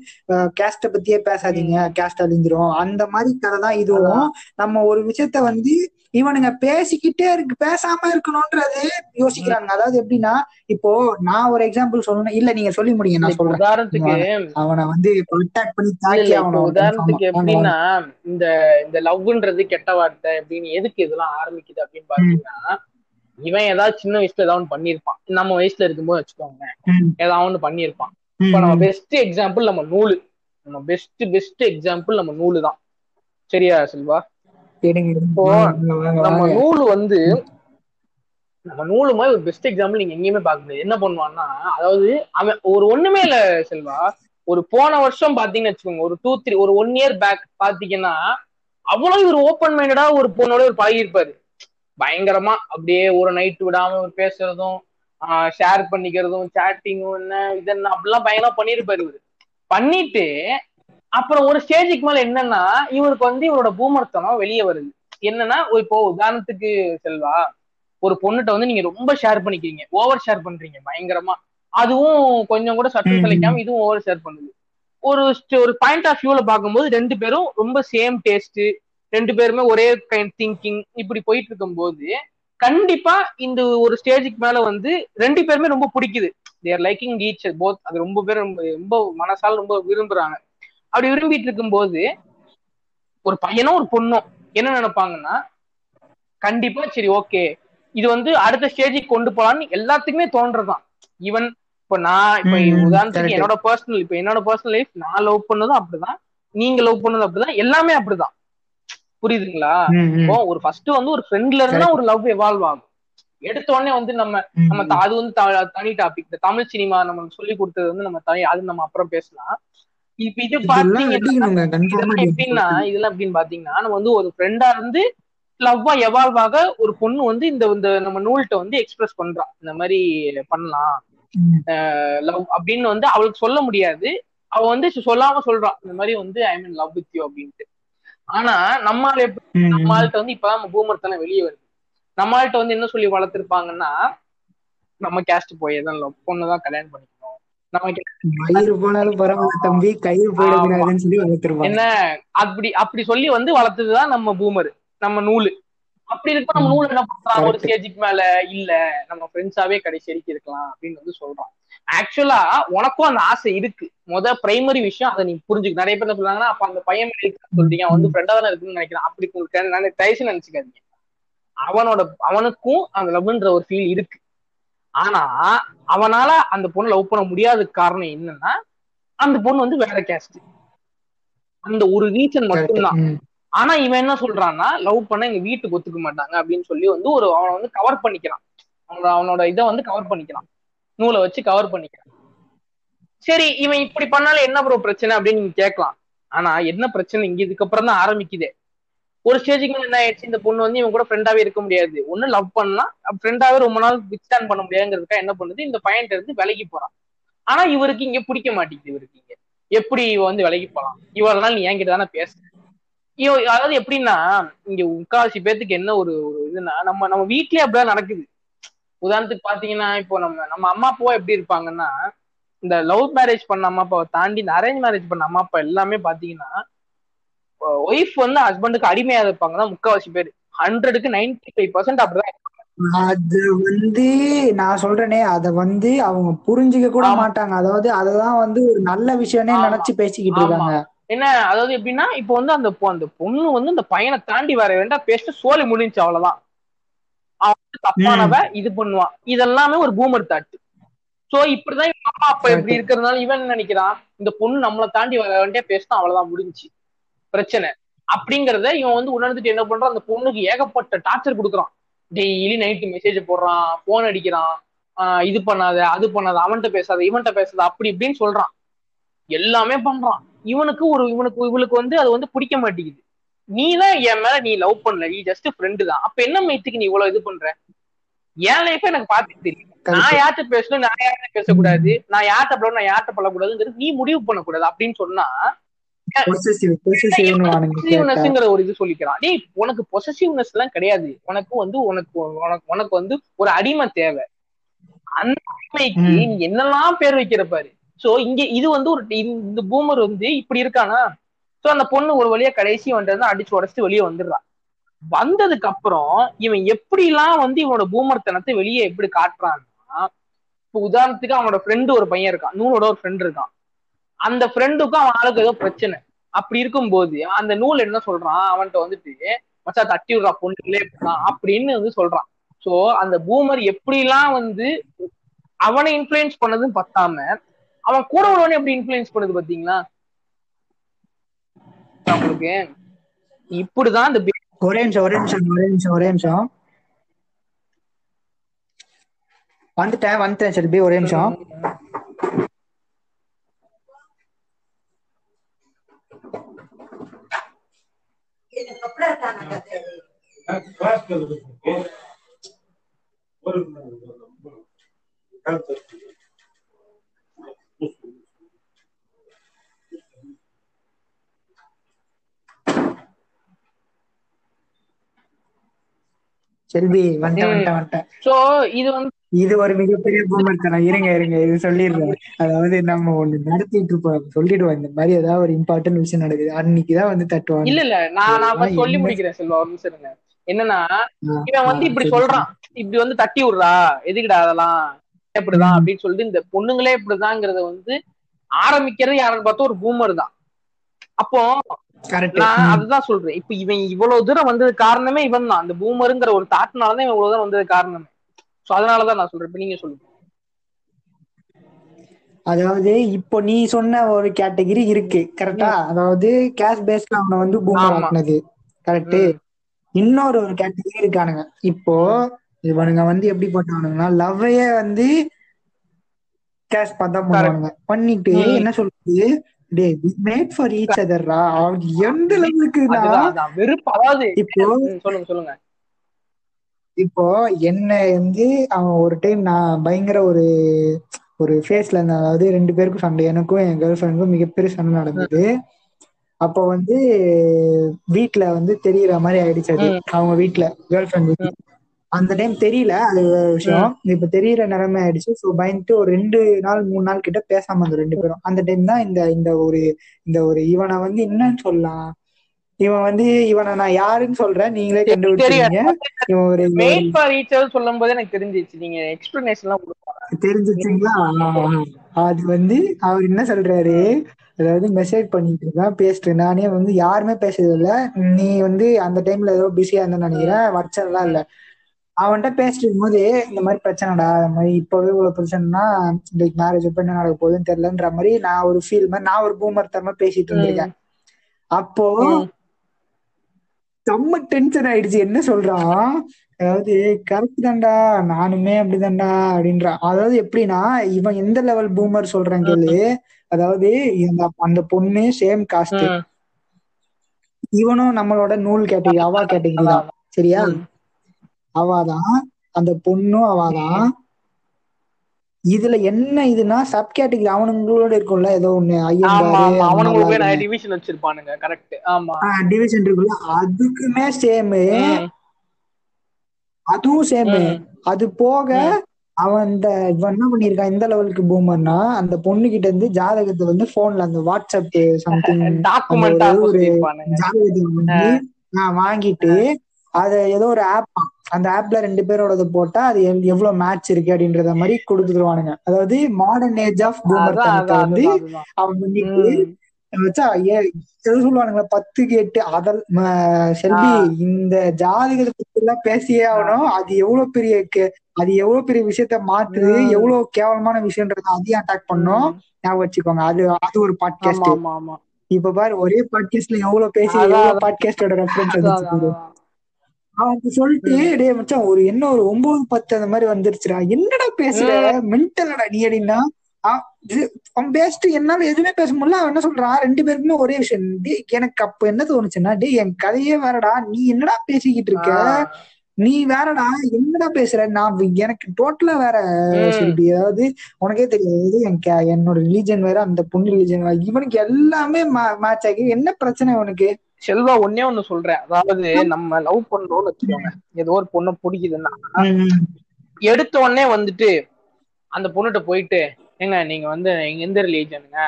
கேஸ்ட பத்தியே பேசாதீங்க. கேஸ்ட் அழிஞ்சிரும். அந்த மாதிரி கதை தான் இதுவும். நம்ம ஒரு விஷயத்த வந்து இவனுங்க பேசிக்கிட்டே இருக்கு பேசாம இருக்கணும்ன்றது யோசிக்கிறாங்க. அதாவது எப்படின்னா இப்போ நான் ஒரு எக்ஸாம்பிள் சொல்லணும் இல்ல நீங்க சொல்லி முடிங்க நான் சொல்றேன். உதாரணத்துக்கு அவனை வந்து அட்டாக் பண்ணி தாக்கி அவனை உதாரணத்துக்கு எப்படின்னா இந்த இந்த லவ்ன்றது கெட்ட வார்த்தை அப்படின்னு எதுக்கு இதெல்லாம் ஆரம்பிக்குது அப்படின்னு பாத்தீங்கன்னா இவன் ஏதாவது சின்ன வயசுல ஏதாவது பண்ணிருப்பான் நம்ம வயசுல இருக்கும்போது வச்சுக்கோங்க ஏதாவது ஒண்ணு பண்ணிருப்பான் இப்ப நம்ம பெஸ்ட் எக்ஸாம்பிள் நம்ம நூலு. நம்ம பெஸ்ட் பெஸ்ட் எக்ஸாம்பிள் நம்ம நூலு தான் சரியா செல்வா? இப்போ நம்ம நூலு வந்து நம்ம நூலு மாதிரி ஒரு பெஸ்ட் எக்ஸாம்பிள் நீங்க எங்கேயுமே பார்க்க முடியாது என்ன பண்ணுவான்னா அதாவது அவன் ஒரு ஒண்ணுமே இல்ல செல்வா. ஒரு போன வருஷம் பாத்தீங்கன்னு வச்சுக்கோங்க ஒரு டூ த்ரீ ஒரு ஒன் இயர் பேக் பாத்தீங்கன்னா அவ்வளவு ஒரு ஓப்பன் மைண்டடா ஒரு பொண்ணோட ஒரு பழகி இருப்பாரு பயங்கரமா அப்படியே ஒரு நைட் விடாம ஒரு பேசுறதும் ஷேர் பண்ணிக்கிறதும் சேட்டிங்கும் என்ன இதென்ன அப்படிலாம் பயங்கரமா பண்ணிருப்பாரு இவரு. பண்ணிட்டு அப்புறம் ஒரு ஸ்டேஜுக்கு மேல என்னன்னா இவருக்கு வந்து இவரோட பூமர்த்தனம் வெளியே வருது. என்னன்னா இப்போ உதாரணத்துக்கு செல்வா ஒரு பொண்ணுகிட்ட வந்து நீங்க ரொம்ப ஷேர் பண்ணிக்கிறீங்க ஓவர் ஷேர் பண்றீங்க பயங்கரமா. அதுவும் கொஞ்சம் கூட சட்டம் ம். சலிக்காம இதுவும் ஓவர் ஷேர் பண்ணுது. ஒரு ஒரு பாயிண்ட் ஆஃப் வியூல பார்க்கும்போது ரெண்டு பேரும் ரொம்ப சேம் டேஸ்ட் ரெண்டு பேருமே ஒரே கைண்ட் திங்கிங் இப்படி போயிட்டு இருக்கும்போது கண்டிப்பா இந்த ஒரு ஸ்டேஜுக்கு மேல வந்து ரெண்டு பேருமே ரொம்ப பிடிக்குது. தேர் லைக்கிங் ஈச் போத் அது ரொம்ப பேர் ரொம்ப மனசால ரொம்ப விரும்புறாங்க. அப்படி விரும்பிட்டு இருக்கும்போது ஒரு பையனும் ஒரு பொண்ணும் என்ன நினைப்பாங்கன்னா கண்டிப்பா சரி ஓகே. இது வந்து அடுத்த ஸ்டேஜுக்கு கொண்டு போலான்னு எல்லாத்துக்குமே தோன்றதுதான். ஈவன் இப்ப நான் இப்ப உதாரணத்துக்கு. என்னோட பர்சனல் இப்ப என்னோட பர்சனல் லைஃப் நான் லவ் பண்ணதும் அப்படிதான். நீங்க லவ் பண்ணதும் அப்படிதான். எல்லாமே அப்படிதான். புரியுதுங்களா. இப்போ ஒரு ஃபர்ஸ்ட் வந்து ஒரு ஃப்ரெண்ட்ல இருந்தா ஒரு லவ் எவால்வ் ஆகும். எடுத்த உடனே வந்து நம்ம நம்ம அது வந்து தனி டாபிக் இந்த தமிழ் சினிமா நம்ம சொல்லி கொடுத்தது வந்து நம்ம தனி அது நம்ம அப்புறம் பேசலாம். இப்ப இது பாத்தீங்கன்னா இதெல்லாம் எப்படின்னு பாத்தீங்கன்னா நம்ம வந்து ஒரு ஃப்ரெண்டா இருந்து லவ்வா எவால்வ் ஆக ஒரு பொண்ணு வந்து இந்த இந்த நம்ம நூல்கிட்ட வந்து எக்ஸ்பிரஸ் பண்றா. இந்த மாதிரி பண்ணலாம். லவ் அப்படின்னு வந்து அவளுக்கு சொல்ல முடியாது. அவ வந்து சொல்லாம சொல்றா. இந்த மாதிரி வந்து I mean love with you அப்படின்ட்டு. ஆனா நம்மால நம்மள்ட்ட வந்து இப்பதான் நம்ம பூமர்த்தனம் வெளியே வருது. நம்மள்ட்ட வந்து என்ன சொல்லி வளர்த்திருப்பாங்கன்னா நம்ம கேஸ்ட் போய் தான் லவ் பொண்ணுதான் கல்யாணம் பண்ணிக்கணும். போனாலும் பரவாயில்ல தம்பி கயிறு போயிடக்கூடாதுன்னு சொல்லி வளர்த்துருப்பாங்க என்ன அப்படி அப்படி சொல்லி வந்து வளர்த்ததுதான் நம்ம பூமர் நம்ம நூலு. அப்படி இருக்க நம்ம நூல் என்ன பண்றான் ஒரு ஸ்டேஜுக்கு மேல இல்ல நம்ம ஃப்ரெண்ட்ஸாவே கடைசி வரைக்கும் இருக்கலாம் அப்படின்னு வந்து சொல்றான். ஆக்சுவலா உனக்கும் அந்த ஆசை இருக்கு. முத பிரைமரி விஷயம் அதை நீ புரிஞ்சுக்க. நிறைய பேர் சொல்றாங்கன்னா அப்ப அந்த பையன் சொல்றீங்க. வந்து ஃப்ரெண்டா தானே இருக்குன்னு நினைக்கிறான். அப்படி உங்களுக்கு நான் தயசு நினைச்சுக்காதீங்க. அவனோட அவனுக்கும் அந்த லவ்ன்ற ஒரு ஃபீல் இருக்கு. ஆனா அவனால அந்த பொண்ணு லவ் பண்ண முடியாத காரணம் என்னன்னா அந்த பொண்ணு வந்து வேற கேஸ்ட் அந்த ஒரு ரீசன் மட்டும்தான். ஆனா இவன் என்ன சொல்றான்னா லவ் பண்ண எங்க வீட்டுக்கு ஒத்துக்க மாட்டாங்க அப்படின்னு சொல்லி வந்து ஒரு அவனை வந்து கவர் பண்ணிக்கிறான். அவனோட அவனோட இதை வந்து கவர் பண்ணிக்கிறான். நூலை வச்சு கவர் பண்ணிக்கிறான். சரி இவன் இப்படி பண்ணாலும் என்ன ப்ரோ பிரச்சனை அப்படின்னு நீங்க கேட்கலாம். ஆனா என்ன பிரச்சனை? இங்க இதுக்கப்புறம் தான் ஆரம்பிக்குதே. ஒரு ஸ்டேஜுக்கு மேல என்ன ஆயிடுச்சு? இந்த பொண்ணு வந்து இவன் கூட ஃப்ரெண்டாவே இருக்க முடியாது. ஒண்ணு லவ் பண்ணலாம். ஃப்ரெண்டாவே ரொம்ப நாள் வித்ஸ்டாண்ட் பண்ண முடியாதுங்கிறதுக்கா என்ன பண்ணுது? இந்த பையன்ட்ட இருந்து விலகி போறான். ஆனா இவருக்கு இங்க பிடிக்க மாட்டேங்குது இவருக்கு இங்க. எப்படி இவ வந்து விலகி போலாம் இவ்வளவு நாள் நீ என்கிட்ட தானே பேச இவ அதாவது எப்படின்னா இங்க முக்காவாசி பேத்துக்கு என்ன ஒரு ஒரு இதுன்னா நம்ம நம்ம வீட்லயே அப்படிதான் நடக்குது. உதாரணத்துக்கு பாத்தீங்கன்னா இப்போ நம்ம நம்ம அம்மா அப்பாவா எப்படி இருப்பாங்கன்னா இந்த லவ் மேரேஜ் பண்ண அம்மா அப்பாவை தாண்டி இந்த அரேஞ்ச் மேரேஜ் பண்ண அம்மா அப்பா எல்லாமே பாத்தீங்கன்னா ஒய்ஃப் வந்து ஹஸ்பண்டுக்கு அடிமையா இருப்பாங்க தான் முக்காவாசி பேர். ஹண்ட்ரடுக்கு நைன்டி ஃபைவ் பர்சன்ட் அப்படிதான் அது வந்து நான் சொல்றேனே அத வந்து அவங்க புரிஞ்சுக்க கூட மாட்டாங்க. அதாவது அததான் வந்து ஒரு நல்ல விஷயம்னே நினைச்சு பேசிக்கிட்டு இருக்காங்க. என்ன அதாவது எப்படின்னா இப்போ வந்து அந்த அந்த பொண்ணு வந்து அந்த பையனை தாண்டி வர வேண்டாம் பேசிட்டு சோழி முடிஞ்சு அவ்வளவுதான். அவன் தப்பானவ இது பண்ணுவான். இதெல்லாமே ஒரு பூமர் தாட்டு சோ இப்படிதான் இவன் அம்மா அப்பா இப்படி இருக்கிறதுனால இவன் நினைக்கிறான்? இந்த பொண்ணு நம்மளை தாண்டி வர வேண்டிய பேசினா அவ்வளவுதான் முடிஞ்சு பிரச்சனை. அப்படிங்கறத இவன் வந்து உணர்ந்துட்டு என்ன பண்றான்? அந்த பொண்ணுக்கு ஏகப்பட்ட டார்ச்சர் கொடுக்குறான். டெய்லி நைட்டு மெசேஜ் போடுறான் போன் அடிக்கிறான் இது பண்ணாத அது பண்ணாத அவன்கிட்ட பேசாத இவன்கிட்ட பேசாத அப்படி இப்படின்னு சொல்றான். எல்லாமே பண்றான். இவனுக்கு ஒரு இவனுக்கு இவளுக்கு வந்து அது வந்து பிடிக்க மாட்டேங்குது. நீ தான் என் மேல நீ லவ் பண்ணல நீ ஜஸ்ட் ஃப்ரெண்டு தான். அப்ப என்ன மைத்துக்கு நீ இவ்வளவு இது பண்ற? என் லைஃப எனக்கு பார்த்து தெரியும். நான் யார்கிட்ட பேசணும்? நான் யார்கிட்ட பேசக்கூடாது? நான் யார்கிட்ட பழம் நான் யார்கிட்ட பழக்கூடாதுங்கிறது நீ முடிவு பண்ணக்கூடாது. அப்படின்னு சொன்னா ஒரு இது சொல்லிக்கிறான். டேய் உனக்கு பொசசிவ்னஸ் எல்லாம் கிடையாது. உனக்கு வந்து உனக்கு உனக்கு வந்து ஒரு அடிமை தேவை. அந்த அடிமைக்கு நீ என்னெல்லாம் பேர் வைக்கிற பாரு. சோ இங்க இது வந்து ஒரு இந்த பூமர் வந்து இப்படி இருக்கானா? சோ அந்த பொண்ணு ஒரு வழியா கடைசி வந்து அடிச்சு உடச்சிட்டு வெளியே வந்துடுறான் வந்ததுக்கு அப்புறம் இவன் எப்படி எல்லாம் வந்து இவனோட பூமர்த்தனத்தை வெளியே எப்படி காட்டுறான்னா இப்ப உதாரணத்துக்கு அவனோட ஃப்ரெண்டு ஒரு பையன் இருக்கான். நூலோட ஒரு ஃப்ரெண்ட் இருக்கான். அந்த ஃப்ரெண்டுக்கும் அவன் ஆளுக்கு ஏதோ பிரச்சனை. அப்படி இருக்கும்போது அந்த நூல் என்ன சொல்றான்? அவன்கிட்ட வந்துட்டு மச்சா தட்டி விடுறா பொண்ணுங்களே அப்படின்னு வந்து சொல்றான். சோ அந்த பூமர் எப்படிலாம் வந்து அவனை இன்ஃபுளுயன்ஸ் பண்ணதும் பத்தாம அவன் கூட உள்ளவனே எப்படி இன்ஃபுளுயன்ஸ் பண்ணுது பாத்தீங்களா உங்களுக்கு? இப்படிதான் இந்த ஒரே நிமிஷம் ஒரே நிமிஷம் ஒரே நிமிஷம் ஒரே நிமிஷம். வந்துட்டேன் வந்துட்டேன் செல்பி ஒரே நிமிஷம். செல்வி வந்துட்டேன் வந்துட்டேன் சோ இது வந்து இது ஒரு மிகப்பெரிய பூமர் தரம் இருங்க இருங்க. இது சொல்லிடுறேன். அதாவது நம்ம ஒண்ணு நடத்திட்டு இருப்போம். சொல்லிடுவோம். இந்த மாதிரி ஏதாவது ஒரு இம்பார்ட்டன்ட் விஷயம் நடக்குது. அன்னைக்குதான் வந்து தட்டுவாங்க. இல்ல இல்ல. நான் நான் சொல்லி முடிக்கிறேன் செல்வா. ஒரு நிமிஷம் இருங்க. என்னன்னா இவன் வந்து இப்படி சொல்றான். இப்படி வந்து தட்டி விடுறா. எதுக்குடா அதெல்லாம்? இப்படிதான் அப்படின்னு சொல்லிட்டு இந்த பொண்ணுங்களே இப்படிதாங்கிறத வந்து ஆரம்பிக்கிறது யாருன்னு பார்த்தா ஒரு பூமர் தான். அப்போ. நான் அதுதான் சொல்றேன். இப்ப இவன் இவ்வளவு தூரம் வந்தது காரணமே இவன் தான் அந்த பூமருங்கிற ஒரு தாட்னாலதான் இவன் இவ்வளவு தூரம் வந்தது காரணமே. சோ அதனாலதான் நான் சொல்றேன். இப்ப நீங்க சொல்லுங்க. அதாவது இப்போ நீ சொன்ன ஒரு கேட்டகரி இருக்கு. கரெக்டா அதாவது கேஷ் பேஸ்ல அவனை வந்து பூமர். ஆக்குனது. கரெக்ட். இன்னொரு ஒரு கேட்டகரி இருக்கானுங்க. இப்போ இவனுங்க வந்து எப்படி போட்டானுங்கன்னா லவ்வையே வந்து கேஷ் பார்த்தா பண்ணுவானுங்க. பண்ணிட்டு. என்ன சொல்றது? டே மேட் ஃபார் ஈச் அதர்ரா அவன் எந்த அதாவது இப்போ சொல்லுங்க சொல்லுங்க. இப்போ என்ன வந்து அவன் ஒரு டைம் நான் பயங்கர ஒரு ஒரு ஃபேஸ்ல இருந்தேன் அதாவது ரெண்டு பேருக்கும் சண்டை எனக்கும் என் கேர்ள் ஃப்ரெண்டுக்கும் மிகப்பெரிய சண்டை நடந்தது. அப்போ வந்து வீட்ல வந்து தெரியற மாதிரி ஆயிடுச்சு அது. அவங்க வீட்ல கேர்ள் ஃப்ரெண்ட் அந்த டைம் தெரியல அது விஷயம். இப்ப தெரியற நிலைமை ஆயிடுச்சு. சோ பயந்துட்டு ஒரு ரெண்டு நாள் மூணு நாள் கிட்ட பேசாம அந்த ரெண்டு பேரும். அந்த டைம் தான் இந்த இந்த ஒரு இந்த ஒரு இவனை வந்து என்னன்னு சொல்லலாம். இவன் வந்து இவனை நான் யாருன்னு சொல்றேன்? நீங்களே கண்டுபிடிச்சீங்க இவன் ஒரு மேட் ஃபார் ஈச் அதர் சொல்லும் போது எனக்கு தெரிஞ்சிச்சு நீங்க எக்ஸ்பிளனேஷன் எல்லாம் கொடுப்பாங்க தெரிஞ்சிச்சுங்களா அது வந்து அவர் என்ன சொல்றாரு? அதாவது மெசேஜ் பண்ணிட்டு இருக்கான் பேசிட்டு நானே வந்து யாருமே பேசுறது இல்ல நீ வந்து அந்த டைம்ல ஏதோ பிஸியா இருந்தேன்னு நினைக்கிறேன். வச்சதெல்லாம் இல்ல. அவன்கிட்ட பேசிட்டு இருக்கும்போது இந்த மாதிரி பிரச்சனைடா இந்த மாதிரி இப்பவே இவ்வளவு பிரச்சனைனா லைக் மேரேஜ் எப்ப என்ன நடக்க போகுதுன்னு தெரியலன்ற மாதிரி நான் ஒரு ஃபீல் மாதிரி நான் ஒரு பூமர் தரமா பேசிட்டு இருந்திருக்கேன். அப்போ. செம்ம டென்ஷன் ஆயிடுச்சு. என்ன சொல்றான் அதாவது கரெக்ட் தான்டா நானுமே அப்படிதான்டா அப்படின்றான் அதாவது எப்படின்னா இவன் எந்த லெவல் பூமர் சொல்றான் கேளு. அதாவது அந்த பொண்ணு சேம் காஸ்ட். இவனும் நம்மளோட நூல் கேட்டகரி அவா கேட்டகரி தான். சரியா. அவாதான் அந்த பொண்ணும் அவாதான் இதுல என்ன இதுனா சப் கேட்டகரி அவனுங்களோட இருக்கும்ல ஏதோ ஒண்ணு அவனுங்களுக்கு நிறைய டிவிஷன் வச்சிருப்பானுங்க கரெக்ட் ஆமா. டிவிஷன் இருக்குல்ல அதுக்குமே சேம். அதுவும் சேம். அது போக அவன் இந்த இவன் என்ன பண்ணிருக்கான் இந்த லெவலுக்கு பூமர்னா அந்த பொண்ணு கிட்ட இருந்து ஜாதகத்தை வந்து போன்ல அந்த வாட்ஸ்அப் சம்திங் டாக்குமெண்டா ஒரு- ஜாதகத்தை வாங்கிட்டு அத ஏதோ ஒரு ஆப் அந்த ஆப்ல ரெண்டு பேரோடது போட்டா அது எவ்- எவ்வளவு மேட்ச் இருக்கு அப்படின்றத மாதிரி கொடுத்துருவானுங்க. அதாவது மாடர்ன் ஏஜ் ஆஃப் பூமர் வந்து. அவன் பண்ணிட்டு. வச்சா சொல்லுவானுங்களா? பத்துக்கு எட்டு அதல் செல்வி இந்த பத்தி எல்லாம் பேசியே ஆகணும். அது எவ்வளவு பெரிய அது எவ்வளவு பெரிய விஷயத்த மாத்துது. எவ்வளவு கேவலமான விஷயன்றத அதையும் அட்டாக் பண்ணோம். ஞாபகம் வச்சுக்கோங்க. அது அது ஒரு பாட்காஸ்ட் இப்ப பாரு ஒரே பாட்காஸ்ட்ல எவ்வளவு பேசி எவ்வளவு. பாட்காஸ்டோட ரெஃபரன்ஸ் அதான், வந்துச்சு அதான், பாரு. அதான். அவன் சொல்லிட்டு டேய் மச்சான் ஒரு என்ன ஒரு ஒன்பது பத்து அந்த மாதிரி வந்துருச்சுடா. என்னடா பேசுற? மென்டலடா நீ அப்படின்னா அவன் பேசிட்டு என்னால எதுவுமே பேச முடியல. அவன் என்ன சொல்றான் ரெண்டு பேருக்குமே ஒரே விஷயம். எனக்கு அப்ப என்ன தோணுச்சுன்னா டேய் என் கதையே வேறடா. நீ என்னடா பேசிக்கிட்டு இருக்க. நீ வேறடா. என்னடா பேசுற? நான் எனக்கு டோட்டலா வேற ம். சொல்லிட்டு அதாவது உனக்கே தெரியாது. என் கே- என்னோட ரிலீஜன் வேற அந்த பொண்ணு ரிலீஜன் வேற. இவனுக்கு எல்லாமே மேட்ச் ஆகி என்ன பிரச்சனை உனக்கு செல்வா ஒன்னே ஒண்ணு சொல்றேன். அதாவது நம்ம லவ் பண்றோம்னு வச்சுக்கோங்க. ஏதோ ஒரு பொண்ணை பிடிக்குதுன்னா எடுத்த உடனே வந்துட்டு அந்த பொண்ணுகிட்ட போயிட்டு ஏங்க நீங்க வந்து எந்த ரிலீஜனுங்க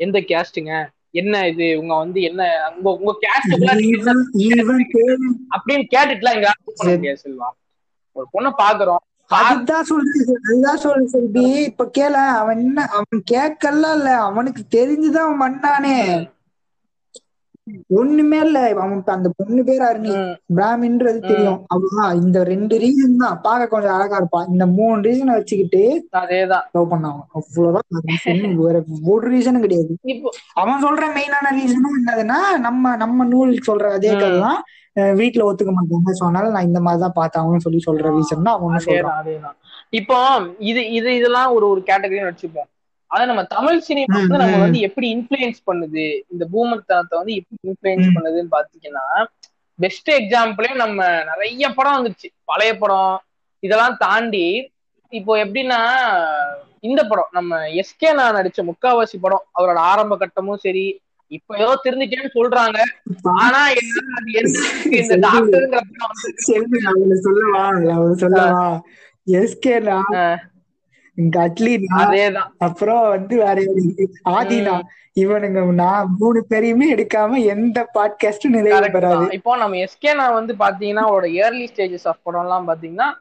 எந்த கேஸ்டுங்க என்ன இது? உங்க வந்து என்ன உங்க உங்க கேள்வி அப்படின்னு கேட்டுட்டுலாம் எங்க பண்ண முடியாது செல்வா. ஒரு பொண்ணை பாக்குறோம். அதுதான் சொல்றது அதுதான் சொல்றது செல்வி இப்ப கேள அவன் என்ன அவன் கேட்கல இல்ல அவனுக்கு தெரிஞ்சுதான் அவன் பண்ணானே. ஒண்ணுமே இல்ல. அவன் அந்த பொண்ணு பேர் அருணி. பிராமின்றது தெரியும். அவ்வளவுதான் இந்த ரெண்டு ரீசன் தான். பார்க்க கொஞ்சம் அழகா இருப்பான் இந்த மூணு ரீசனை வச்சுக்கிட்டு அதேதான். லவ் பண்ணான் அவ்வளவுதான். வேற ஒரு ரீசனும் கிடையாது. அவன் சொல்ற மெயினான ரீசனும் என்னதுன்னா நம்ம நம்ம நூல் சொல்ற அதே ம். கதை தான் அஹ் வீட்டுல ஒத்துக்க மாட்டாங்க. அதனால நான் இந்த மாதிரி தான் பார்த்தேன் சொல்லி சொல்ற ரீசன் தான் அவன் சொல்றான். இப்போ இது இது இதெல்லாம் ஒரு ஒரு கேட்டகரின்னு வச்சுப்போம். ஆனா நம்ம தமிழ் சினிமா வந்து நம்ம. வந்து எப்படி இன்ஃபுளுயன்ஸ் பண்ணுது? இந்த பூமர் தனத்தை வந்து எப்படி இன்ஃபுளுயன்ஸ். பண்ணுதுன்னு பாத்தீங்கன்னா பெஸ்ட் எக்ஸாம்பிளே நம்ம நிறைய படம் வந்துருச்சு பழைய படம் இதெல்லாம் தாண்டி இப்போ எப்படின்னா இந்த படம் நம்ம எஸ்கே நான் நடிச்ச முக்காவாசி படம் அவரோட ஆரம்ப கட்டமும் சரி இப்ப ஏதோ திருந்துட்டேன்னு சொல்றாங்க. ஆனா அது இந்த டாக்டருங்கிற படம் சொல்லவா? சொல்லவா? எஸ்கேனா அட்லினா அதேதான். அப்புறம் வந்து வேற? ஆதினா இவனுங்க நான் மூணு பேரையுமே எடுக்காம எந்த பாட்காஸ்டும் நிறைவு பெறாது. இப்போ நம்ம எஸ்கே நான் வந்து பாத்தீங்கன்னா அவரோட இயர்லி ஸ்டேஜஸ் ஆஃப் படம் எல்லாம் பாத்தீங்கன்னா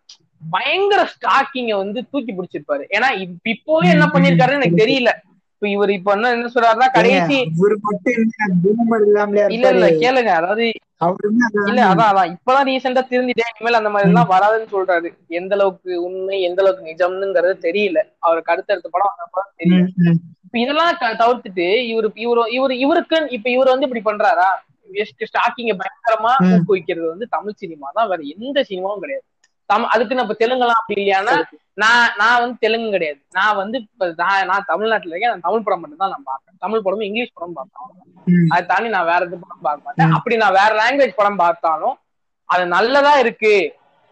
பயங்கர ஸ்டாக்கிங்க வந்து தூக்கி பிடிச்சிருப்பாரு. ஏன்னா இப்ப இப்போவே என்ன பண்ணிருக்காருன்னு எனக்கு தெரியல. இப்ப இவர் இப்ப என்ன என்ன சொல்றாருன்னா கடைசி இவரு மட்டும் இல்ல இல்ல கேளுங்க. அதாவது இல்ல அதான் அதான். இப்பதான் ரீசெண்டா திருந்திட்டேன் இனிமேல் அந்த மாதிரி எல்லாம் வராதுன்னு சொல்றாரு. எந்த அளவுக்கு உண்மை எந்த அளவுக்கு நிஜம்னுங்கிறது தெரியல. அவருக்கு அடுத்தடுத்த படம் வந்தப்பதான் தெரியல. ம், ம். இப்ப இதெல்லாம் தவிர்த்துட்டு இவரு இவரு இவரு இவருக்கு இப்ப இவர் வந்து இப்படி பண்றாரா? ஸ்டாக்கிங்க பயங்கரமா. ஊக்குவிக்கிறது வந்து தமிழ் சினிமா தான். வேற எந்த சினிமாவும் கிடையாது. தம் அதுக்கு நம்ம தெலுங்கெல்லாம் அப்படி இல்லையானா நான் நான் வந்து தெலுங்கு கிடையாது. நான் வந்து இப்ப நான் நான் தமிழ்நாட்டுல இருக்கேன். நான் தமிழ் படம் மட்டும் தான் நான் பார்ப்பேன். தமிழ் படமும் இங்கிலீஷ் படம் பார்ப்பேன். அதை தாண்டி நான் வேற எது படம் பார்க்க மாட்டேன். அப்படி நான் வேற லாங்குவேஜ் படம் பார்த்தாலும் அது நல்லதா இருக்கு.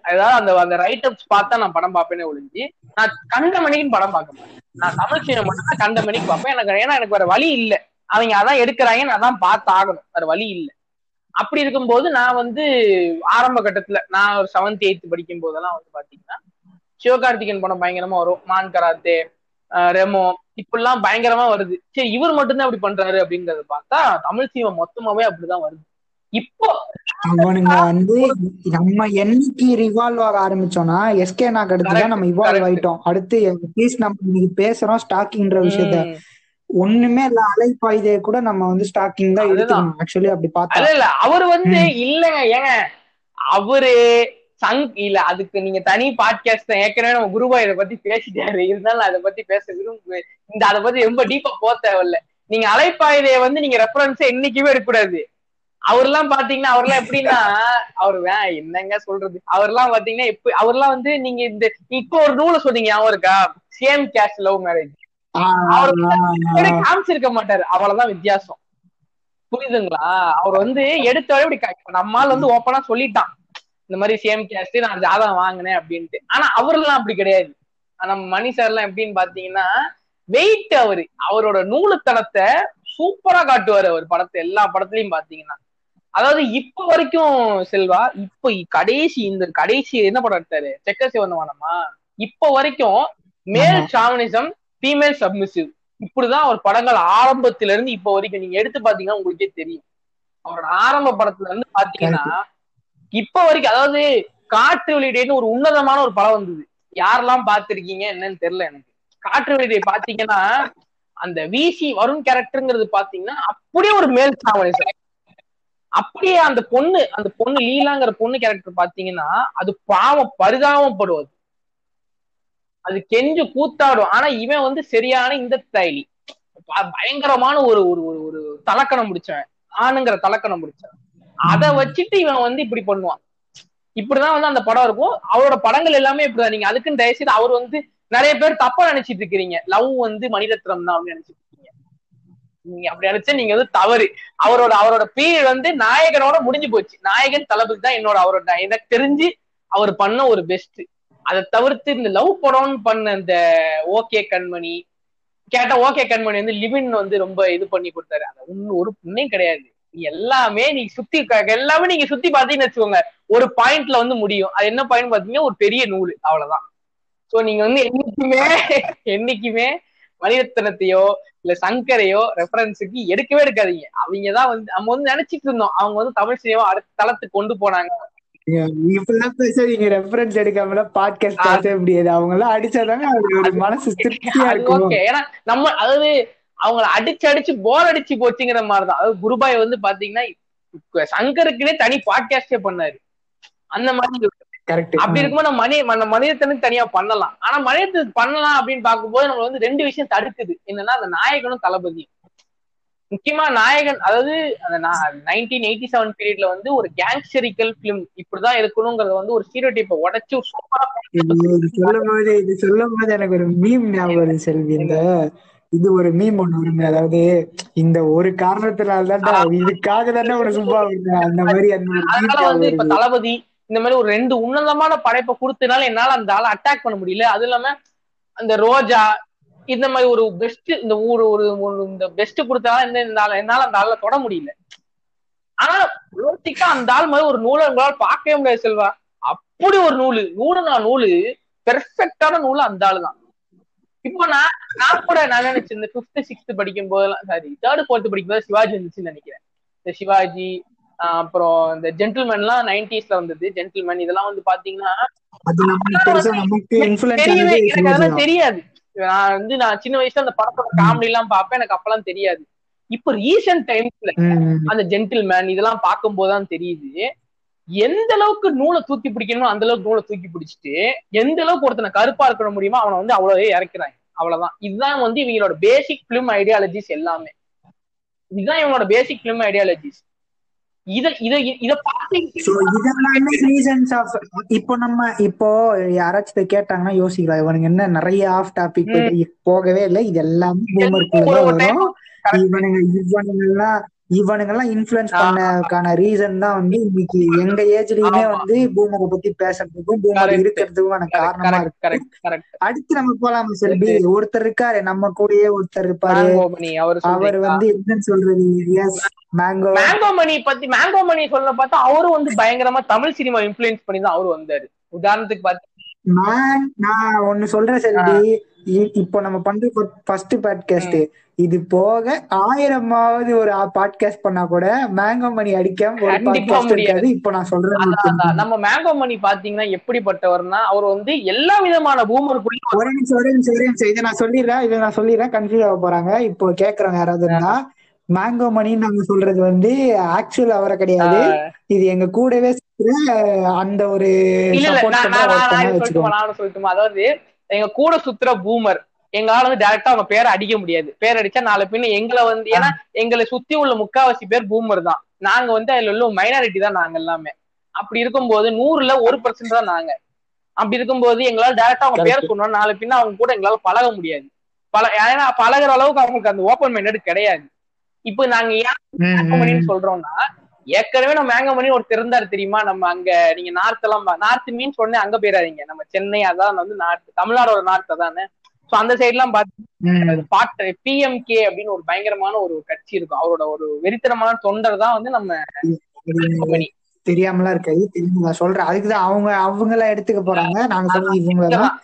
அதாவது அந்த அந்த ரைட்டப்ஸ் பார்த்தா நான் படம் பார்ப்பேனே ஒழிஞ்சு நான் கண்ட மணிக்கு படம் பார்க்க மாட்டேன். நான் தமிழ் சினிமா மட்டும் தான் கண்ட மணிக்கு பார்ப்பேன். எனக்கு ஏன்னா எனக்கு வேற வழி இல்ல. அவங்க அதான் எடுக்கிறாங்க நான் அதான் பார்த்து ஆகணும் வேற வழி இல்ல. அப்படி இருக்கும்போது நான் வந்து ஆரம்ப கட்டத்துல நான் ஒரு செவன்த் எயித் படிக்கும் போதெல்லாம் வந்து பாத்தீங்கன்னா சிவகார்த்திகேயன் படம் பயங்கரமா வரும். மான் கராத்தே ரெமோ இப்படிலாம் பயங்கரமா வருது. சரி இவர் மட்டும்தான் அப்படி பண்றாரு அப்படிங்கறத பார்த்தா தமிழ் சினிமா மொத்தமாவே அப்படிதான் வருது. இப்போ அவனுங்க வந்து நம்ம என்னைக்கு ரிவால்வ் ஆக ஆரம்பிச்சோம்னா எஸ்கே நாக்கு Correct, நம்ம இவால்வ். ஆயிட்டோம். அடுத்து அட்லீஸ்ட் நம்ம இன்னைக்கு பேசுறோம் ஸ்டாக்கிங்ன்ற விஷயத்த. ஒண்ணுமே இல்ல அலைப்பாய்தே கூட நம்ம வந்து ஸ்டாக்கிங் தான். எடுத்துக்கணும். ஆக்சுவலி அப்படி பார்த்தா. இல்ல அவர் வந்து இல்லங்க ஏங்க அவரு சங் இல்ல அதுக்கு நீங்க தனி பாட்காஸ்ட் ஏற்கனவே நம்ம குருவா இதை பத்தி பேசிட்டாரு. இருந்தாலும் அதை பத்தி பேச விரும்ப இந்த அதை பத்தி ரொம்ப டீப்பா போக தேவையில்ல. நீங்க அலைப்பாயுதைய வந்து நீங்க ரெஃபரன்ஸ் என்னைக்குமே எடுக்கக்கூடாது. அவர்லாம் பாத்தீங்கன்னா அவர்லாம் எப்படின்னா அவர் வே என்னங்க சொல்றது? அவர்லாம் பாத்தீங்கன்னா எப்ப அவர்லாம் வந்து நீங்க இந்த இப்போ ஒரு நூலை சொன்னீங்க இருக்கா? சேம் கேஸ்ட் லவ் மேரேஜ் அவர் காமிச்சிருக்க மாட்டாரு. அவ்வளவுதான் வித்தியாசம். புரியுதுங்களா? அவர் வந்து எடுத்த இப்படி நம்மால் வந்து ஓப்பனா சொல்லிட்டான். இந்த மாதிரி சேம் கேஸ்ட் நான் ஜாதகம் வாங்கினேன் அப்படின்ட்டு. ஆனா அவர்லாம் அப்படி கிடையாது. நம்ம மணி சார்லாம் எப்படின்னு பாத்தீங்கன்னா வெயிட் அவரு. அவரோட நூலுத்தனத்தை சூப்பரா காட்டுவாரு அவர் படத்தை. எல்லா படத்துலயும் பாத்தீங்கன்னா. அதாவது இப்ப வரைக்கும் செல்வா இப்ப கடைசி இந்த கடைசி என்ன படம் எடுத்தாரு? செக்க சிவந்தவானமா இப்ப வரைக்கும் மேல். சாவனிசம் ஃபீமேல் சப்மிசிவ் இப்படிதான் அவர் படங்கள் ஆரம்பத்துல இருந்து இப்ப வரைக்கும் நீங்க எடுத்து பாத்தீங்கன்னா உங்களுக்கே தெரியும். அவரோட ஆரம்ப படத்துல இருந்து பாத்தீங்கன்னா இப்ப வரைக்கும் அதாவது காற்று வெளியிடேன்னு ஒரு உன்னதமான ஒரு படம் வந்தது. யாரெல்லாம் பார்த்திருக்கீங்க என்னன்னு தெரியல எனக்கு. காற்று வெளியிடை பாத்தீங்கன்னா அந்த விசி வருண் கேரக்டருங்கிறது பாத்தீங்கன்னா அப்படியே ஒரு மேல் சாவனிசம் அப்படியே அந்த பொண்ணு அந்த பொண்ணு லீலாங்கிற பொண்ணு கேரக்டர் பாத்தீங்கன்னா அது பாவம் பரிதாபப்படுவது அது கெஞ்சு கூத்தாடும். ஆனா இவன் வந்து சரியான இந்த ஸ்டைலி. பயங்கரமான ஒரு ஒரு ஒரு ஒரு தலக்கணம் முடிச்சவன். ஆணுங்கிற தலக்கணம் முடிச்சவன். அதை வச்சுட்டு இவன் வந்து இப்படி பண்ணுவான். இப்படிதான் வந்து அந்த படம் இருக்கும். அவரோட படங்கள் எல்லாமே இப்படிதான். நீங்க அதுக்குன்னு தயவுசெய்து அவர் வந்து நிறைய பேர் தப்பா நினைச்சிட்டு இருக்கிறீங்க. லவ் வந்து மணிரத்னம் தான் அப்படின்னு நினைச்சிட்டு இருக்கீங்க. நீங்க அப்படி நினைச்சா நீங்க வந்து தவறு. அவரோட அவரோட பீரியட் வந்து நாயகனோட முடிஞ்சு போச்சு. நாயகன் தளபதி தான் என்னோட அவரோட. எனக்கு தெரிஞ்சு அவர் பண்ண ஒரு பெஸ்ட் அதை தவிர்த்து இந்த லவ் படம்னு பண்ண அந்த ஓகே கண்மணி கேட்டா ஓகே கண்மணி வந்து லிவின் வந்து ரொம்ப இது பண்ணி கொடுத்தாரு. அது ஒண்ணு ஒரு புண்ணே கிடையாது. நீ எல்லாமே நீங்க சுத்தி எல்லாமே நீங்க சுத்தி பாத்தீங்கன்னு வச்சுக்கோங்க. ஒரு பாயிண்ட்ல வந்து முடியும். அது என்ன பாயிண்ட் பாத்தீங்கன்னா ஒரு பெரிய நூல். அவ்வளவுதான். சோ நீங்க வந்து என்னைக்குமே என்னைக்குமே மணிரத்னத்தையோ இல்ல சங்கரையோ ரெஃபரன்ஸுக்கு எடுக்கவே எடுக்காதீங்க. அவங்கதான் வந்து நம்ம வந்து நினைச்சிட்டு இருந்தோம். அவங்க வந்து தமிழ் சினிமா அடுத்த தளத்துக்கு கொண்டு போனாங்க. ரெஃபரன்ஸ் பாட்காஸ்ட் முடியாது அவங்க எல்லாம் அடிச்சாதாங்க அது ஒரு மனசு திருப்தியா அது இருக்கும்? ஓகே ஏன்னா நம்ம அதாவது அவங்கள அடிச்சு அடிச்சு போர் அடிச்சு போச்சுங்கிற மாதிரிதான். அதாவது குருபாய் வந்து பாத்தீங்கன்னா இப்ப சங்கருக்குன்னே தனி பாட்காஸ்டே பண்ணாரு. அந்த மாதிரி கரெக்ட் அப்படி இருக்கும்போது நம்ம மணி நம்ம மனிதத்தனுக்கு தனியா பண்ணலாம். ஆனா மனிதத்துக்கு பண்ணலாம் அப்படின்னு பார்க்கும்போது நம்ம வந்து ரெண்டு விஷயம் தடுக்குது. என்னன்னா அந்த நாயகனும் தளபதியும். முக்கியமா நாயகன் அதாவது அந்த நைன்டீன் எயிட்டி செவன் பீரியட்ல வந்து ஒரு கேங்ஸ்டரிக்கல் பிலிம் இப்படிதான் இருக்கணுங்கிறத வந்து ஒரு ஸ்டீரியோடைப்பை உடைச்சு சூப்பரா சொல்லும் போது இது சொல்லும் போது எனக்கு ஒரு மீம் ஞாபகம் வருது செல்வி இந்த இது ஒரு மீம் ஒண்ணு வருங்க அதாவது இந்த ஒரு காரணத்தினால தான்டா இதுக்காக தானே உன சும்மா. அந்த மாதிரி அந்த ஒரு வந்து இப்ப தளபதி இந்த மாதிரி ஒரு ரெண்டு உன்னதமான படைப்பை கொடுத்தனால என்னால அந்த ஆளை அட்டாக் பண்ண முடியல. அது இல்லாம அந்த ரோஜா இந்த மாதிரி ஒரு பெஸ்ட் இந்த ஊர் ஒரு இந்த பெஸ்ட் இந்த ஆள- என்னால அந்த ஆள தொட முடியல. ஆனா அந்த ஆள் மாதிரி ஒரு நூலை உங்களால் பார்க்கவே முடியாது செல்வா. அப்படி ஒரு நூலு நூலுனா நூலு பெர்ஃபெக்டான நூலு அந்த ஆளு தான் இப்போ நான் நான் கூட நான் நினைச்சேன் இந்த பிப்த் சிக்ஸ்த் படிக்கும் போதெல்லாம் சாரி தேர்ட் ஃபோர்த் படிக்கும் போது சிவாஜி இருந்துச்சுன்னு நினைக்கிறேன். இந்த சிவாஜி அப்புறம் இந்த ஜென்டில்மேன்லாம் நைன்டிஸ்ல வந்தது. ஜென்டில்மேன் இதெல்லாம் வந்து பாத்தீங்கன்னா தெரியவே எனக்கு அதெல்லாம் தெரியாது. நான் வந்து நான் சின்ன வயசுல அந்த படத்தோட காமெடி எல்லாம் பார்ப்பேன். எனக்கு அப்பெல்லாம் தெரியாது. இப்போ ரீசெண்ட் டைம்ஸ்ல அந்த ஜென்டில்மேன் இதெல்லாம் பார்க்கும்போது தான் தெரியுது. எந்த அளவுக்கு நூலை தூக்கி பிடிக்கணுமோ அந்த அளவுக்கு நூலை தூக்கி பிடிச்சிட்டு எந்த அளவுக்கு ஒருத்தனை கருப்பா இருக்க முடியுமோ அவனை வந்து அவ்வளவே இறக்குறாங்க. அவ்வளவுதான். இதுதான் வந்து இவங்களோட பேசிக் பிலிம் ஐடியாலஜிஸ் எல்லாமே. இதுதான் இவங்களோட பேசிக் பிலிம் ஐடியாலஜிஸ் இத இத இத பார்த்து இப்போ நம்ம இப்போ யாராச்சும் இதை கேட்டாங்கன்னா யோசிக்கலாம். இவனுங்க என்ன நிறைய ஆஃப் டாபிக் போகவே இல்லை. இது எல்லாமே time வரும். இவனுங்க இவனுங்க எல்லாம் இவனுங்க எல்லாம் இன்ஃபுளுன்ஸ் பண்ணக்கான ரீசன் தான் வந்து இன்னைக்கு எங்க ஏஜ்லயுமே. வந்து பூமரை பத்தி பேசுறதுக்கும் பூமர் Correct. இருக்கிறதுக்குமான காரணமா இருக்கு. அடுத்து நம்ம போலாம் செல்வி. ஒருத்தர் இருக்காரு நம்ம கூடயே ஒருத்தர் இருப்பாரு. அவர் வந்து என்னன்னு சொல்றது? எஸ் மேங்கோ மேங்கோ மணி பத்தி மேங்கோ மணி சொல்ல பார்த்தா அவரும் வந்து பயங்கரமா தமிழ் சினிமா இன்ஃபுளுன்ஸ் பண்ணி தான் அவரு வந்தாரு. உதாரணத்துக்கு பார்த்து நான் நான் ஒண்ணு சொல்றேன் செல்வி. இப்போ நம்ம பண்ற ஃபர்ஸ்ட் பாட்காஸ்ட் இது போக ஆயிரமாவது ஒரு பாட்காஸ்ட் பண்ணா கூட மேங்கோ மணி அடிக்காம முடியாது. இப்போ நான் சொல்றேன். நம்ம மேங்கோ மணி பாத்தீங்கன்னா எப்படிப்பட்டவர்னா அவர் வந்து எல்லா விதமான பூமருக்குள்ளயும் ஒரே நிமிஷம் ஒரே நிமிஷம் ஒரே நிமிஷம். இதை நான் சொல்லிடுறேன் இதை நான் சொல்லிடுறேன். கன்ஃபியூஸ் ஆக போறாங்க. இப்போ கேக்குறவங்க யாராவது இருந்தா மேங்கோ மணின்னு நாங்க சொல்றது வந்து ஆக்சுவல் அவரை கிடையாது. இது எங்க கூடவே அந்த ஒரு சொல்லட்டுமா? அதாவது எங்க கூட சுத்துற பூமர் எங்களால வந்து டைரக்டா அவங்க பேரை அடிக்க முடியாது. பேர் அடிச்சா நாலு பின்ன எங்களை வந்து ஏன்னா எங்களை சுத்தி உள்ள முக்காவாசி பேர் பூமர் தான். நாங்க வந்து அதுல உள்ள மைனாரிட்டி தான் நாங்க எல்லாமே. அப்படி இருக்கும்போது நூறுல ஒரு பர்சன்ட் தான் நாங்க. அப்படி இருக்கும்போது எங்களால டைரக்டா அவங்க பேர் சொன்னோம் நாலு பின்ன அவங்க கூட எங்களால பழக முடியாது. பல ஏன்னா பழகுற அளவுக்கு அவங்களுக்கு அந்த ஓப்பன் மைண்டட் கிடையாது. இப்போ நாங்க ஏன் சொல்றோம்னா ஏற்கனவே நம்ம மேங்கமணி ஒரு இருந்தாரு தெரியுமா? நம்ம அங்க நீங்க நார்த் எல்லாம் நார்த் மீன்ஸ் உடனே அங்க போயிடாதீங்க நம்ம சென்னை அதான் வந்து நார்த் தமிழ்நாடோட நார்த் அதானே? சோ அந்த சைடு எல்லாம். பாட்டு பிஎம்கே அப்படின்னு ஒரு பயங்கரமான ஒரு கட்சி இருக்கும். அவரோட ஒரு வெறித்தனமான தொண்டர் தான் வந்து நம்ம தெரியாமலாம் இருக்காது. தெரியும். நான் சொல்றேன். அதுக்குதான் அவங்க அவங்க எல்லாம் எடுத்துக்க போறாங்க. நாங்க சொன்னது இவங்களதான்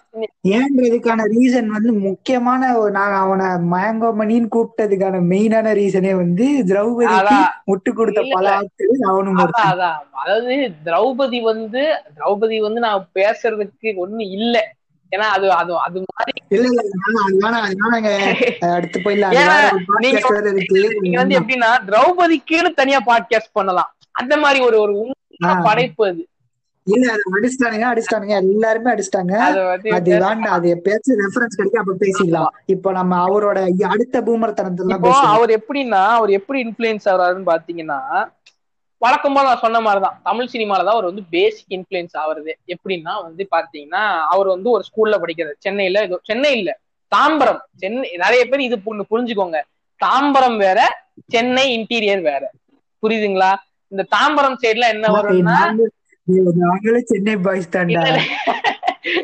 ஏன்றதுக்கான ரீசன் வந்து முக்கியமான நாங்க அவனை மேங்கோ மணின்னு கூப்பிட்டதுக்கான மெயினான ரீசனே வந்து அதான். முட்டு கொடுத்த பல ஆட்கள் அவனும் அதாவது திரௌபதி வந்து திரௌபதி வந்து நான் பேசுறதுக்கு ஒண்ணு இல்ல. ஏன்னா அது அது அது மாதிரி இல்ல அடுத்து போயிடலாம். நீங்க வந்து எப்படின்னா திரௌபதிக்குன்னு தனியா பாட்காஸ்ட் பண்ணலாம். அந்த மாதிரி ஒரு ஒரு. படைப்பு அது. இல்ல அது அடிச்சிட்டானுங்க அடிச்சிட்டானுங்க. எல்லாருமே அடிச்சிட்டாங்க. அது வந்து அது எப்பயாச்சும் ரெஃபரன்ஸ் கிடைக்கும் அப்ப பேசிக்கலாம் இப்போ நம்ம அவரோட அடுத்த பூமர் பேசுவோம் அவர் எப்படின்னா அவர் எப்படி இன்ஃபுளுன்ஸ் ஆகுறாருன்னு பாத்தீங்கன்னா வழக்கமா நான் சொன்ன மாதிரிதான். தமிழ் சினிமால தான் அவர் வந்து பேசிக் இன்ஃபுளுன்ஸ் ஆகுறது. எப்படின்னா வந்து பாத்தீங்கன்னா அவர் வந்து ஒரு ஸ்கூல்ல படிக்கிறார். சென்னையில ஏதோ சென்னை இல்ல தாம்பரம். சென்னை நிறைய பேர் இது புரிஞ்சு- புரிஞ்சுக்கோங்க. தாம்பரம் வேற சென்னை இன்டீரியர் வேற. புரியுதுங்களா? இந்த தாம்பரம் சைடுல என்ன வரும்னா சென்னை பாய்ஸ்.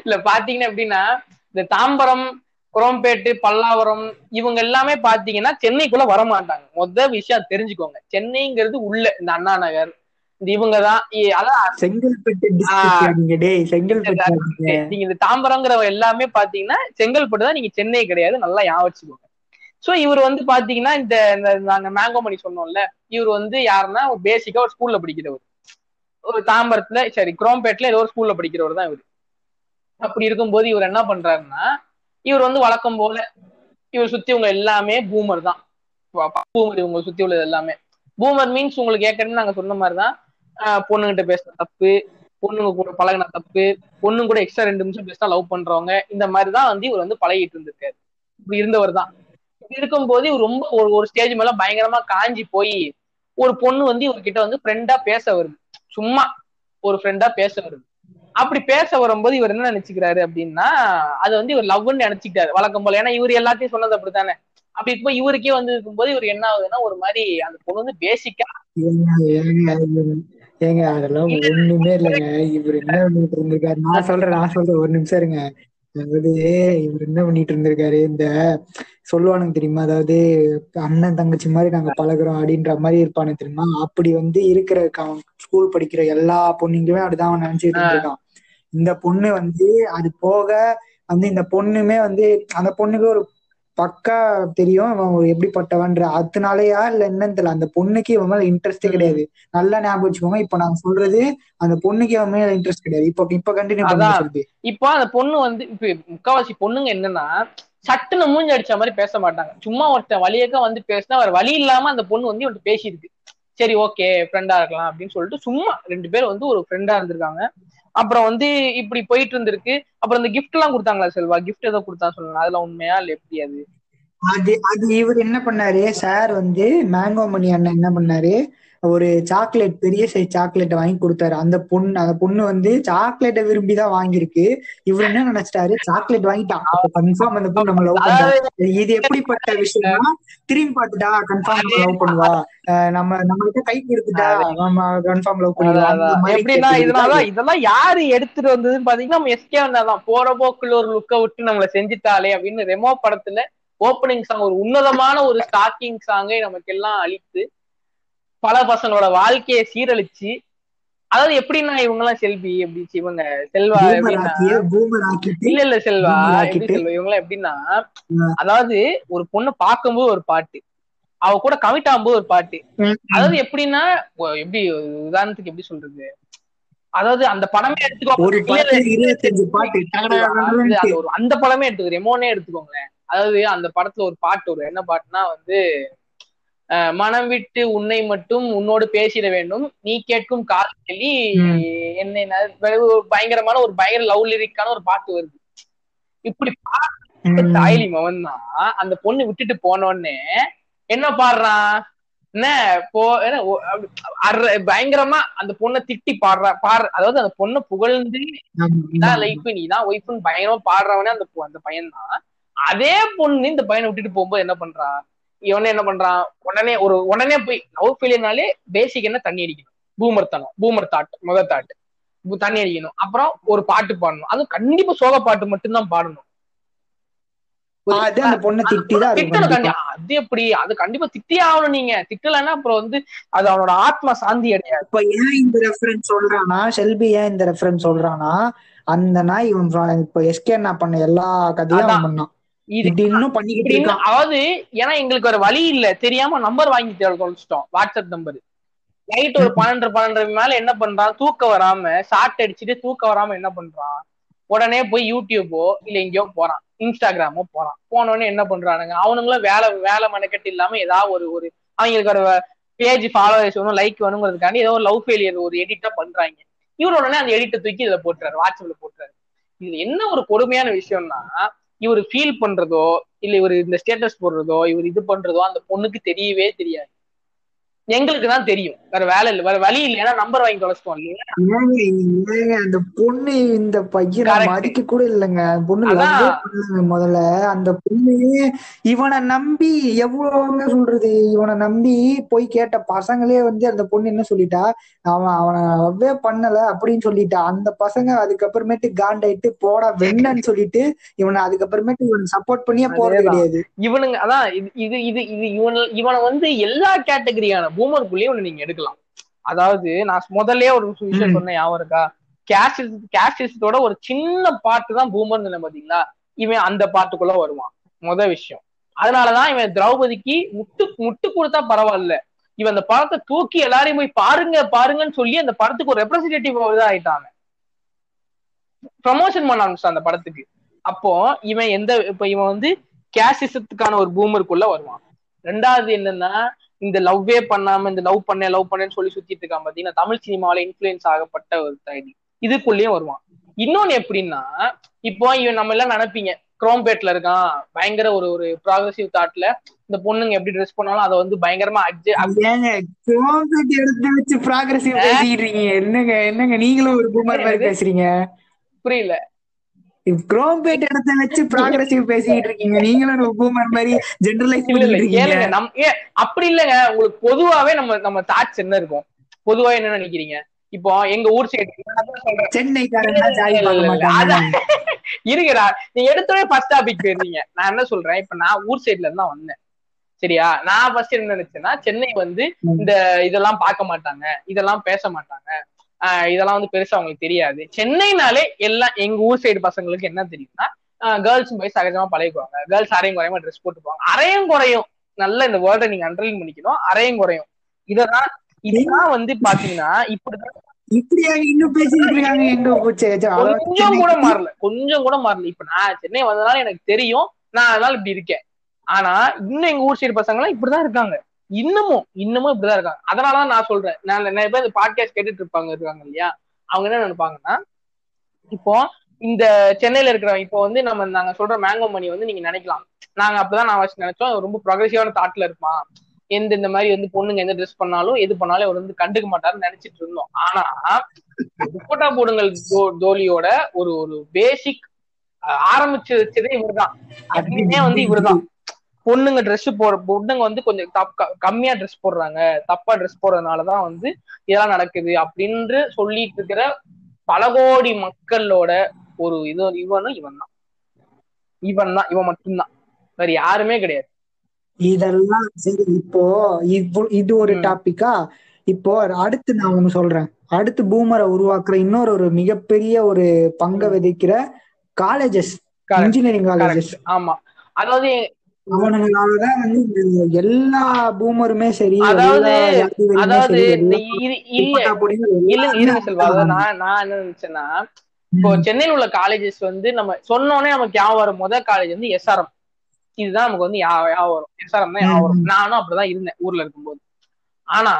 இல்ல பாத்தீங்கன்னா எப்படின்னா இந்த தாம்பரம் குரோம்பேட்டு பல்லாவரம் இவங்க எல்லாமே பாத்தீங்கன்னா சென்னைக்குள்ள வர மாட்டாங்க மொத விஷயம் தெரிஞ்சுக்கோங்க. சென்னைங்கிறது உள்ள இந்த அண்ணா நகர். இந்த இவங்கதான். இ- அதான் செங்கல்பட்டு நீங்க இந்த தாம்பரங்கிற எல்லாமே பாத்தீங்கன்னா செங்கல்பட்டு தான் நீங்க சென்னை கிடையாது. நல்லா ஞாபகம் வச்சுக்கோங்க. சோ இவர் வந்து பாத்தீங்கன்னா இந்த இந்த நாங்க மேங்கோ மணி சொன்னோம்ல இவர் வந்து யாருன்னா ஒரு பேசிக்கா ஒரு ஸ்கூல்ல படிக்கிறவர். ஒரு தாம்பரத்துல சரி குரோம்பேட்ல ஏதோ ஒரு ஸ்கூல்ல படிக்கிறவர் தான் இவர். அப்படி இருக்கும்போது இவர் என்ன பண்றாருன்னா இவர் வந்து வழக்கம் போல இவர் சுத்தி உங்க எல்லாமே பூமர் தான். பூமர் இவங்க சுத்தி உள்ளது எல்லாமே. பூமர் மீன்ஸ் உங்களுக்கு ஏற்கனவே நாங்க சொன்ன மாதிரிதான் பொண்ணுகிட்ட பேசுற தப்பு பொண்ணுங்க கூட பழகின தப்பு பொண்ணு கூட எக்ஸ்ட்ரா ரெண்டு நிமிஷம் பேசினா லவ் பண்றவங்க இந்த மாதிரி தான் வந்து இவர் வந்து பழகிட்டு இருந்திருக்காரு. இப்படி இருந்தவர் தான். இப்படி இருக்கும்போது இவர் ரொம்ப ஒரு ஒரு ஸ்டேஜ் மேல பயங்கரமா காஞ்சி போய் ஒரு பொண்ணு வந்து இவர்கிட்ட வந்து ஃப்ரெண்டா பேச வருது. சும்மா ஒரு ஃப்ரெண்டா பேச வருது. அப்படி பேச வரும்போது இவர் என்ன நினைச்சுக்கிறாரு அப்படின்னா அது வந்து இவர் லவ்னு நினைச்சுக்கிட்டாரு. வழக்கம் போல. ஏன்னா இவர் எல்லாத்தையும் சொன்னது அப்படித்தானே? அப்படி இப்போ இவருக்கே வந்து இருக்கும்போது இவர் என்ன ஆகுதுன்னா ஒரு மாதிரி அந்த பொண்ணு வந்து பேசிக்கா ஏங்க, அதெல்லாம் ஒண்ணுமே இல்லைங்க. இவர் என்ன பண்ணிட்டு இருந்திருக்காரு? நான் சொல்றேன் நான் சொல்றேன். ஒரு நிமிஷம் இருங்க. அதாவது இவர் என்ன பண்ணிட்டு இருந்திருக்காரு? இந்த சொல்லுவானுங்க தெரியுமா? அதாவது அண்ணன் தங்கச்சி மாதிரி நாங்க பழகுறோம் அப்படின்ற மாதிரி இருப்பானு தெரியுமா? அப்படி வந்து இருக்கிற ஸ்கூல் படிக்கிற எல்லா பொண்ணுங்களுமே அப்படிதான் அவன் நினைச்சிட்டு இருந்திருக்கான். இந்த பொண்ணு வந்து அது போக வந்து இந்த பொண்ணுமே வந்து அந்த பொண்ணுக்கு ஒரு பக்கா தெரியும். அவன் ஒரு எப்படிப்பட்டவன்ற அதனாலயா இல்ல என்னன்னு தெரியல. அந்த பொண்ணுக்கு இவன் மேல இன்ட்ரெஸ்டே கிடையாது. நல்லா ஞாபகம் வச்சுக்கோங்க. இப்ப நாங்க சொல்றது அந்த பொண்ணுக்கு அவன் மேல இன்ட்ரெஸ்ட் கிடையாது. இப்ப இப்ப கண்டினியூ பண்ணி இப்போ அந்த பொண்ணு வந்து இப்ப முக்காவாசி பொண்ணுங்க என்னன்னா சட்டுன்னு மூஞ்சி அடிச்ச மாதிரி பேச மாட்டாங்க. சும்மா ஒருத்தன் வழியக்க வந்து பேசினா அவர் வழி இல்லாம அந்த பொண்ணு வந்து இவன்ட்டு பேசியிருக்கு. சரி ஓகே ஃப்ரெண்டா இருக்கலாம் அப்படின்னு சொல்லிட்டு சும்மா ரெண்டு பேர் வந்து ஒரு ஃப்ரெண்டா இருந்திருக்காங்க. அப்புறம் வந்து இப்படி போயிட்டு இருந்திருக்கு. அப்புறம் இந்த கிஃப்ட் எல்லாம் கொடுத்தாங்களா செல்வா? கிஃப்ட் ஏதோ கொடுத்தா சொல்லணும் அதுல உண்மையா இல்ல எப்படி அது? அது அது இவர் என்ன பண்ணாரு? சார் வந்து மேங்கோ மணி அண்ணன் என்ன பண்ணாரு? ஒரு சாக்லேட் பெரிய சைஸ் சாக்லேட் வாங்கி கொடுத்தாரு. அந்த பொண்ணு அந்த பொண்ணு வந்து சாக்லேட்டை விரும்பி தான் வாங்கியிருக்கு. இவர் என்ன நினைச்சிட்டாரு? சாக்லேட் வாங்கிட்டான் கன்ஃபார்ம் அந்த பொண்ணு நம்ம லவ் பண்றா இது எப்படிப்பட்ட விஷயம்னா திரும்பி பார்த்துட்டா கன்ஃபார்ம் லவ் பண்ணுவா. நம்ம நம்ம கிட்ட கை கொடுத்துட்டா நம்ம கன்ஃபார்ம் லவ் பண்ணிடுவா. அந்த மாதிரி எப்படின்னா இதனால இதெல்லாம் யாரு எடுத்துட்டு வந்ததுன்னு பாத்தீங்கன்னா நம்ம எஸ்கே வந்தாதான் போற போக்குல ஒரு லுக்க விட்டு நம்மள செஞ்சுட்டாலே அப்படின்னு ரெமோ படத்துல ஓப்பனிங் சாங் ஒரு உன்னதமான ஒரு ஸ்டார்டிங் சாங்கை நமக்கு எல்லாம் அழித்து பல பசங்களோட வாழ்க்கையை சீரழிச்சு அதாவது எப்படின்னா இவங்க எல்லாம் செல்வி எப்படி இவங்க செல்வா இல்ல இல்ல செல்வா செல்வா இவங்க எல்லாம் எப்படின்னா. அதாவது ஒரு பொண்ணை பார்க்கும்போது ஒரு பாட்டு அவ கூட கமிட் ஆகும்போது ஒரு பாட்டு. அதாவது எப்படின்னா எப்படி ஒரு உதாரணத்துக்கு எப்படி சொல்றது? அதாவது அந்த படமே எடுத்துக்கோ ஒரு இல்ல, இல்ல, படத்துல இருபத்தஞ்சு பாட்டு அது அது ஒரு அந்த படமே எடுத்துக்கோங்களேன். அதாவது அந்த படத்துல ஒரு பாட்டு வரும். என்ன பாட்டுனா வந்து மனம் விட்டு உன்னை மட்டும் உன்னோடு பேசிட வேண்டும் நீ கேட்கும் கால் கேள்வி. என்னை ந- பயங்கரமான ஒரு பயங்கர லவ் லிரிக்கான ஒரு பாட்டு வருது இப்படி. தாய்லி மவன் தான் அந்த பொண்ணு விட்டுட்டு போனோடனே என்ன பாடுறான் என்ன போ பயங்கரமா அந்த பொண்ணை திட்டி பாடுறா பாடுற அதாவது அந்த பொண்ணை புகழ்ந்து. லைஃப் நீதான் ஒய்ஃப்னு பயங்கரமா பாடுறவனே அந்த அந்த பையன் தான் அதே பொண்ணு இந்த பையனை விட்டுட்டு போகும்போது என்ன பண்றா இவனே என்ன பண்றான்? உடனே ஒரு உடனே போய் லவ் ஃபெயிலியர்னாலே பேசிக் என்ன? தண்ணி அடிக்கணும். பூமர் தனம். பூமர் தாட் முதல் தாட் தண்ணி அடிக்கணும். அப்புறம் ஒரு பாட்டு பாடணும். அதுவும் கண்டிப்பா சோக பாட்டு மட்டும்தான் பாடணும். அது அது அது எப்படி? அது கண்டிப்பா திட்டியே ஆகணும் நீங்க. திட்டலைன்னா அப்புறம் வந்து அது அவனோட ஆத்மா சாந்தி அடையாது. இப்ப ஏன் இந்த ரெஃபரன்ஸ் சொல்றானா ஷெல்பி ஏன் இந்த ரெஃபரன்ஸ் சொல்றானா அந்த நாய் இவன் இப்ப எஸ்கே என்ன பண்ண எல்லா கதையும். பண்ணான். இது இது இன்னும் பண்ணிக்கிட்டு இருக்கான் அதாவது ஏன்னா எங்களுக்கு ஒரு வழி இல்ல. தெரியாம நம்பர் வாங்கி தொலைச்சிட்டோம் வாட்ஸ்அப் நம்பர் நைட் ஒரு பன்னெண்டு பன்னெண்டு மேல என்ன பண்றான்? தூக்கம் வராம ஷார்ட் அடிச்சுட்டு தூக்கம் வராம என்ன பண்றான்? உடனே போய் யூடியூபோ இல்ல எங்கேயோ போறான். இன்ஸ்டாகிராமோ போறான். போன உடனே என்ன பண்றானுங்க? அவனுங்களும் வேலை வேலை மெனக்கெட்டு இல்லாம ஏதாவது ஒரு ஒரு அவங்களுக்கு ஒரு பேஜ் ஃபாலோவர்ஸ் வேணும் லைக் வேணுங்கிறதுக்காண்டி ஏதோ ஒரு லவ் ஃபெயிலியர் ஒரு எடிட்டா பண்றாங்க. இவர் உடனே அந்த எடிட்டை தூக்கி இதுல போட்டுறாரு வாட்ஸ்அப்ல போட்டுறாரு. இதுல என்ன ஒரு கொடுமையான விஷயம்னா இவர் ஃபீல் பண்றதோ இல்ல இவர் இந்த ஸ்டேட்டஸ் போடுறதோ இவர் இது பண்றதோ அந்த பொண்ணுக்கு தெரியவே தெரியாது. எங்களுக்கு தான் தெரியும். வேற வேலை இல்லை. வேற வழி இல்லை. ஏன்னா நம்பர் வாங்கி தொலைச்சிட்டோம் இல்லையா? அந்த பொண்ணு இந்த பையனை. மதிக்க கூட இல்லைங்க. பொண்ணு முதல்ல. அந்த பொண்ணு இவனை நம்பி எவ்வளவுங்க சொல்றது? இவனை நம்பி போய் கேட்ட பசங்களே வந்து அந்த பொண்ணு என்ன சொல்லிட்டா? அவன் அவனை லவ்வே பண்ணல அப்படின்னு சொல்லிட்டா. அந்த பசங்க அதுக்கப்புறமேட்டு காண்டாயிட்டு போடா வெண்ணன்னு சொல்லிட்டு இவனை அதுக்கப்புறமேட்டு இவன் சப்போர்ட் பண்ணியே போறது. கிடையாது. இவனுங்க அதான் இது இது இது இது இவன் இவனை வந்து எல்லா கேட்டகரியான பூமருக்குள்ளேயும் ஒண்ணு நீங்க எடுக்கலாம். அதாவது நான் முதல்லயே ஒரு விஷயம். சொன்னேன் ஞாபகம் இருக்கா? கேஷ் கேஷிஸ்டோட ஒரு சின்ன பாட்டு தான் பூமர் சொன்ன பாத்தீங்களா? இவன் அந்த பாட்டுக்குள்ள வருவான். முத விஷயம். அதனாலதான் இவன் திரௌபதிக்கு முட்டு முட்டு கொடுத்தா பரவாயில்ல. இவன் அந்த படத்தை தூக்கி எல்லாரையும் போய் பாருங்க பாருங்கன்னு சொல்லி அந்த படத்துக்கு ஒரு ரெப்ரஸன்டேட்டிவ் இதா ஆயிட்டாங்க ப்ரமோஷன் பண்ண ஆரம்பிச்சான் அந்த படத்துக்கு. அப்போ இவன் எந்த இப்ப இவன் வந்து கேஷிசத்துக்கான ஒரு பூமருக்குள்ள வருவான். ரெண்டாவது என்னன்னா இந்த லவ்வே பண்ணாம இந்த லவ் பண்ணேன் லவ் பண்ணேன்னு சொல்லி சுத்திட்டு இருக்கான் பாத்தீங்கன்னா தமிழ் சினிமாவில இன்ஃபுளுயன்ஸ் ஆகப்பட்ட ஒரு தைடி இதுக்குள்ளேயும் வருவான். இன்னொன்னு எப்படின்னா இப்போ இவன் நம்ம எல்லாம் நினைப்பீங்க குரோம்பேட்ல இருக்கான் பயங்கர ஒரு ஒரு ப்ராக்ரசிவ் தாட்ல இந்த பொண்ணுங்க எப்படி ட்ரெஸ் பண்ணாலும் அதை வந்து பயங்கரமா கோம்பேட் எடுத்து வச்சு இருக்கீங்க. என்னங்க என்னங்க நீங்களும் ஒரு பூமர் மாதிரி பேசுறீங்க? புரியல. குரோம்பேட் இடத்த வச்சு ப்ராக்ரசிவ் பேசிட்டு இருக்கீங்க. நீங்களும் ஒரு பூமர் மாதிரி ஜெனரலைஸ் பண்ணிட்டு நம் ஏ அப்படி இல்லைங்க. உங்களுக்கு பொதுவாவே நம்ம நம்ம தாட்ஸ் என்ன இருக்கும்? பொதுவா என்ன நினைக்கிறீங்க? இப்போ எங்க ஊர் சைடு மாட்டாங்க இருங்கடா. நீங்க எடுத்தோடனே ஃபர்ஸ்ட் டாபிக் போயிருந்தீங்க நான் என்ன சொல்றேன்? இப்ப நான் ஊர் சைட்ல இருந்து தான் வந்தேன். சரியா? நான் ஃபர்ஸ்ட் என்ன நினைச்சேன்னா சென்னை வந்து இந்த இதெல்லாம் பார்க்க மாட்டாங்க. இதெல்லாம் பேச மாட்டாங்க. இதெல்லாம் வந்து பெருசா அவங்களுக்கு தெரியாது. சென்னைனாலே எல்லாம் எங்க ஊர் சைடு பசங்களுக்கு என்ன தெரியும்னா கேர்ள்ஸ் போய் சகஜமா பழகிக்குவாங்க. கேர்ள்ஸ் அரையும் குறையமா ட்ரெஸ் போட்டுப்பாங்க அரையும் குறையும். நல்ல இந்த வேர்டை நீங்க அண்டர்லைன் பண்ணிக்கணும். அரையும் குறையும். இததான் இதுதான் வந்து பாத்தீங்கன்னா இப்படிதான் கொஞ்சம் கூட மாறல. கொஞ்சம் கூட மாறல. இப்ப நான் சென்னை வந்ததுனால எனக்கு தெரியும். நான் அதனால இப்படி இருக்கேன். ஆனா இன்னும் எங்க ஊர் சைடு பசங்க எல்லாம் இப்படிதான் இருக்காங்க. இன்னமும் இன்னமும் இப்படிதான் இருக்காங்க. அதனாலதான் நான் சொல்றேன். நான் நிறைய பேர் பாட்காஸ்ட் கேட்டுட்டு இருப்பாங்க இருக்காங்க இல்லையா? அவங்க என்ன நினைப்பாங்கன்னா இப்போ இந்த சென்னையில இருக்கிறவங்க இப்போ வந்து நம்ம நாங்க சொல்ற மேங்கோ மணி வந்து நீங்க நினைக்கலாம். நாங்க அப்பதான் நான் வச்சு நினைச்சோம். ரொம்ப ப்ரொக்ரெசிவான தாட்ல இருப்பான். எந்த இந்த மாதிரி வந்து பொண்ணுங்க எந்த ட்ரெஸ் பண்ணாலும் எது பண்ணாலும் அவர் வந்து கண்டுக்க மாட்டாருன்னு நினைச்சிட்டு இருந்தோம். ஆனா துப்பட்டா போடுங்கள் தோலியோட ஒரு ஒரு பேசிக் ஆரம்பிச்சு வச்சதே இவர்தான். அதுலயுமே வந்து இவர்தான். பொண்ணுங்க ட்ரெஸ் போட பொண்ணுங்க வந்து கொஞ்சம் கம்மியா ட்ரெஸ் போடுறாங்க. தப்பா ட்ரெஸ் போடுறதுனாலதான் வந்து இதெல்லாம் நடக்குது அப்படின்னு சொல்லிட்டு இருக்கிற பல கோடி மக்களோட ஒரு இது இவனும் இவன் தான் இவன் தான் இவன் மட்டும்தான். வேற யாருமே கிடையாது. இதெல்லாம் சரி இப்போ இது ஒரு டாபிக்கா இப்போ அடுத்து நான் ஒண்ணு சொல்றேன். அடுத்து பூமரை உருவாக்குற இன்னொரு ஒரு மிகப்பெரிய ஒரு பங்க விதைக்கிற காலேஜஸ் இன்ஜினியரிங் காலேஜஸ் ஆமா. அதாவது வந்து எல்லா பூமருமே சரி அதாவது அதாவது இல்ல இருங்க செல்வா நான் நான் என்ன நினைச்சேன்னா இப்போ சென்னையில் உள்ள காலேஜஸ் வந்து நம்ம சொன்னோடனே நமக்கு ஞாபகம் வரும். முதல் காலேஜ் வந்து எஸ்ஆர்எம் இதுதான் நமக்கு வந்து ஞாபகம் வரும். எஸ்ஆர்எம் தான் ஞாபகம் வரும். நானும் அப்படிதான் இருந்தேன் ஊர்ல இருக்கும்போது. ஆனா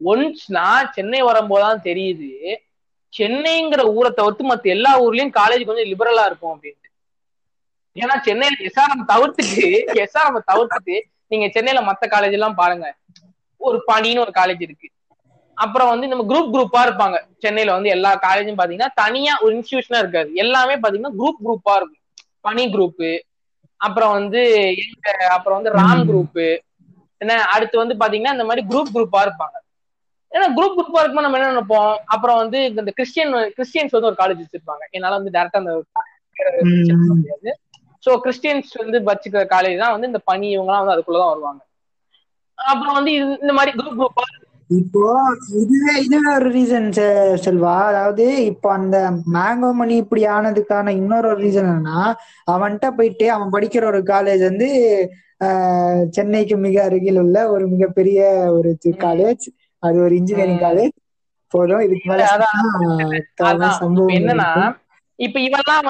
ஒன்ஸ் நான் சென்னை வரும்போதுதான் தெரியுது சென்னைங்கிற ஊரை தவிர்த்து மத்த எல்லா ஊர்லயும் காலேஜ் கொஞ்சம் லிபரலா இருக்கும் அப்படின்ட்டு ஏன்னா சென்னையில எஸ்ஆர்எம் தவிர்த்துட்டு எஸ்ஆர்எம் தவிர்த்துட்டு நீங்க சென்னையில மத்த காலேஜ் எல்லாம் பாருங்க. ஒரு பணின்னு ஒரு காலேஜ் இருக்கு. அப்புறம் வந்து நம்ம குரூப் குரூப்பா இருப்பாங்க. சென்னையில வந்து எல்லா காலேஜும் பாத்தீங்கன்னா தனியா ஒரு இன்ஸ்டியூஷனா இருக்காது. எல்லாமே பாத்தீங்கன்னா குரூப் குரூப்பா இருக்கும். பனி குரூப் அப்புறம் வந்து எங்க அப்புறம் வந்து ராம் குரூப் என்ன அடுத்து வந்து பாத்தீங்கன்னா இந்த மாதிரி குரூப் குரூப்பா இருப்பாங்க. ஏன்னா குரூப் குரூப்பா இருக்கும்போது நம்ம என்ன நினைப்போம்? அப்புறம் வந்து இந்த கிறிஸ்டியன் கிறிஸ்டியன்ஸ் வந்து ஒரு காலேஜ் வச்சிருப்பாங்க. என்னால வந்து டேரக்டா அந்த முடியாது சோ கிறிஸ்டியன்ஸ் வந்து வச்சுக்கிற காலேஜ் தான் வந்து இந்த பனி இவங்க எல்லாம் வந்து அதுக்குள்ளதான் வருவாங்க. அப்புறம் வந்து இந்த மாதிரி குரூப் குரூப்பா இப்போ இதுவே இதுவே ஒரு ரீசன் செல்வா. அதாவது இப்போ அந்த மேங்கோ மணி இப்படி ஆனதுக்கான இன்னொரு ஒரு ரீசன் என்னன்னா அவன்கிட்ட போயிட்டு அவன் படிக்கிற ஒரு காலேஜ் வந்து சென்னைக்கு மிக அருகில் உள்ள ஒரு மிகப்பெரிய ஒரு காலேஜ் அது ஒரு இன்ஜினியரிங் காலேஜ் போதும் இதுக்கு மேல என்னன்னா இப்ப இவெல்லாம்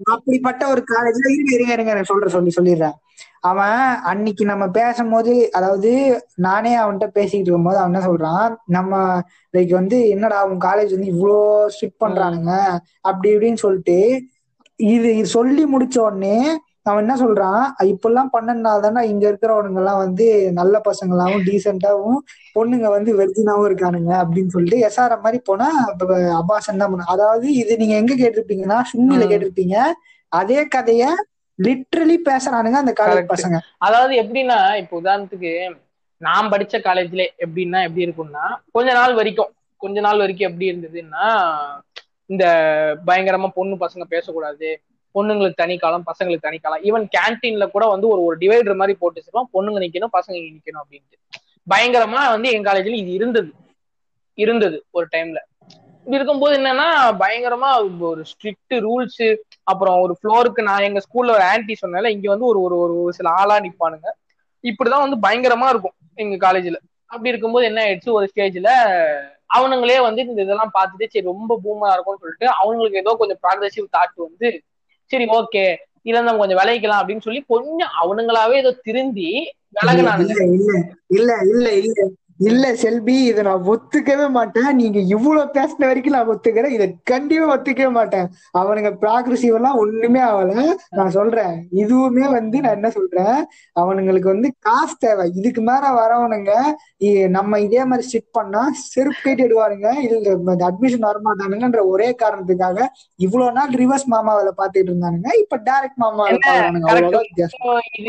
அப்படிப்பட்ட ஒரு காலேஜ்ல இருங்க இருங்க இருங்க. சொல்ற சொல்லி சொல்லிடுறேன். அவன் அன்னைக்கு நம்ம பேசும்போது அதாவது நானே அவன்கிட்ட பேசிக்கிட்டு இருக்கும்போது அவன் என்ன சொல்றான்? நம்ம லைக் வந்து என்னடா அவன் காலேஜ் வந்து இவ்வளோ ஸ்ட்ரிக்ட் பண்றானுங்க. அப்படி இப்படின்னு சொல்லிட்டு இது இது சொல்லி முடிச்ச உடனே அவன் என்ன சொல்றான்? இப்பெல்லாம் பண்ணனால தானே இங்க இருக்கிறவனுங்க எல்லாம் வந்து நல்ல பசங்களாவும் டீசென்டாவும் பொண்ணுங்க வந்து வெர்ஜினாவும் இருக்கானுங்க அப்படின்னு சொல்லிட்டு எஸ்ஆர்எம் மாதிரி போனா அபாசன் தான் பண்ண அதாவது இது நீங்க எங்க கேட்டிருப்பீங்கன்னா சுண்ணில கேட்டிருப்பீங்க. அதே கதைய லிட்ரலி பேசுறானுங்க அந்த காலேஜ் பசங்க. அதாவது எப்படின்னா இப்ப உதாரணத்துக்கு நான் படிச்ச காலேஜ்ல எப்படின்னா எப்படி இருக்கும்னா கொஞ்ச நாள் வரைக்கும் கொஞ்ச நாள் வரைக்கும் எப்படி இருந்ததுன்னா இந்த பயங்கரமா பொண்ணு பசங்க பேசக்கூடாது பொண்ணுங்களுக்கு தனி காலம் பசங்களுக்கு தனி காலம். ஈவன் கேன்டீன்ல கூட வந்து ஒரு ஒரு டிவைடர் மாதிரி போட்டு வச்சிருக்கோம். பொண்ணுங்க நிக்கணும் பசங்க நிக்கணும் அப்படின்ட்டு. பயங்கரமா வந்து எங்க காலேஜ்ல இது இருந்தது. இருந்தது ஒரு டைம்ல இப்படி இருக்கும்போது என்னன்னா பயங்கரமா ஒரு ஸ்ட்ரிக்ட் ரூல்ஸ் அப்புறம் ஒரு ஃப்ளோருக்கு நான் எங்க ஸ்கூல்ல ஒரு ஆன்டி சொன்னால இங்க வந்து ஒரு ஒரு ஒரு சில ஆளா நிப்பானுங்க. இப்படிதான் வந்து பயங்கரமா இருக்கும் எங்க காலேஜ்ல அப்படி இருக்கும்போது என்ன ஆயிடுச்சு? ஒரு ஸ்டேஜ்ல அவனுங்களே வந்து இந்த இதெல்லாம் பார்த்துட்டு சரி ரொம்ப பூமா இருக்கும்னு சொல்லிட்டு அவங்களுக்கு ஏதோ கொஞ்சம் ப்ராக்ரெசிவ் தாட் வந்து சரி ஓகே இதுல நம்ம கொஞ்சம் விளைவிக்கலாம் அப்படின்னு சொல்லி கொஞ்சம் அவனுங்களாவே ஏதோ திருந்தி விலகினானுங்க. இல்ல இல்ல இல்ல இல்ல. செல்வி இத நான் ஒத்துக்கவே மாட்டேன். நீங்க இவ்வளவு பேசின வரைக்கும் நான் ஒத்துக்கிறேன். இத கண்டிப்பா ஒத்துக்கவே மாட்டேன். அவனுங்க ப்ராக்ரஸிவ் எல்லாம் ஒண்ணுமே ஆகல நான் சொல்றேன். இதுவுமே வந்து நான் என்ன சொல்றேன்? அவனுங்களுக்கு வந்து காசு தேவை. இதுக்கு மேல வரவனுங்க நம்ம இதே மாதிரி ஸ்டிக் பண்ணா செருப்பு கேட்டு எடுவானுங்க இல்ல அட்மிஷன் வரமாட்டானுங்கன்ற ஒரே காரணத்துக்காக இவ்வளவு நாள் ரிவர்ஸ் மாமா வேலை பாத்துட்டு இருந்தானுங்க. இப்ப டைரக்ட் மாமா வேலை பாக்குறானுங்க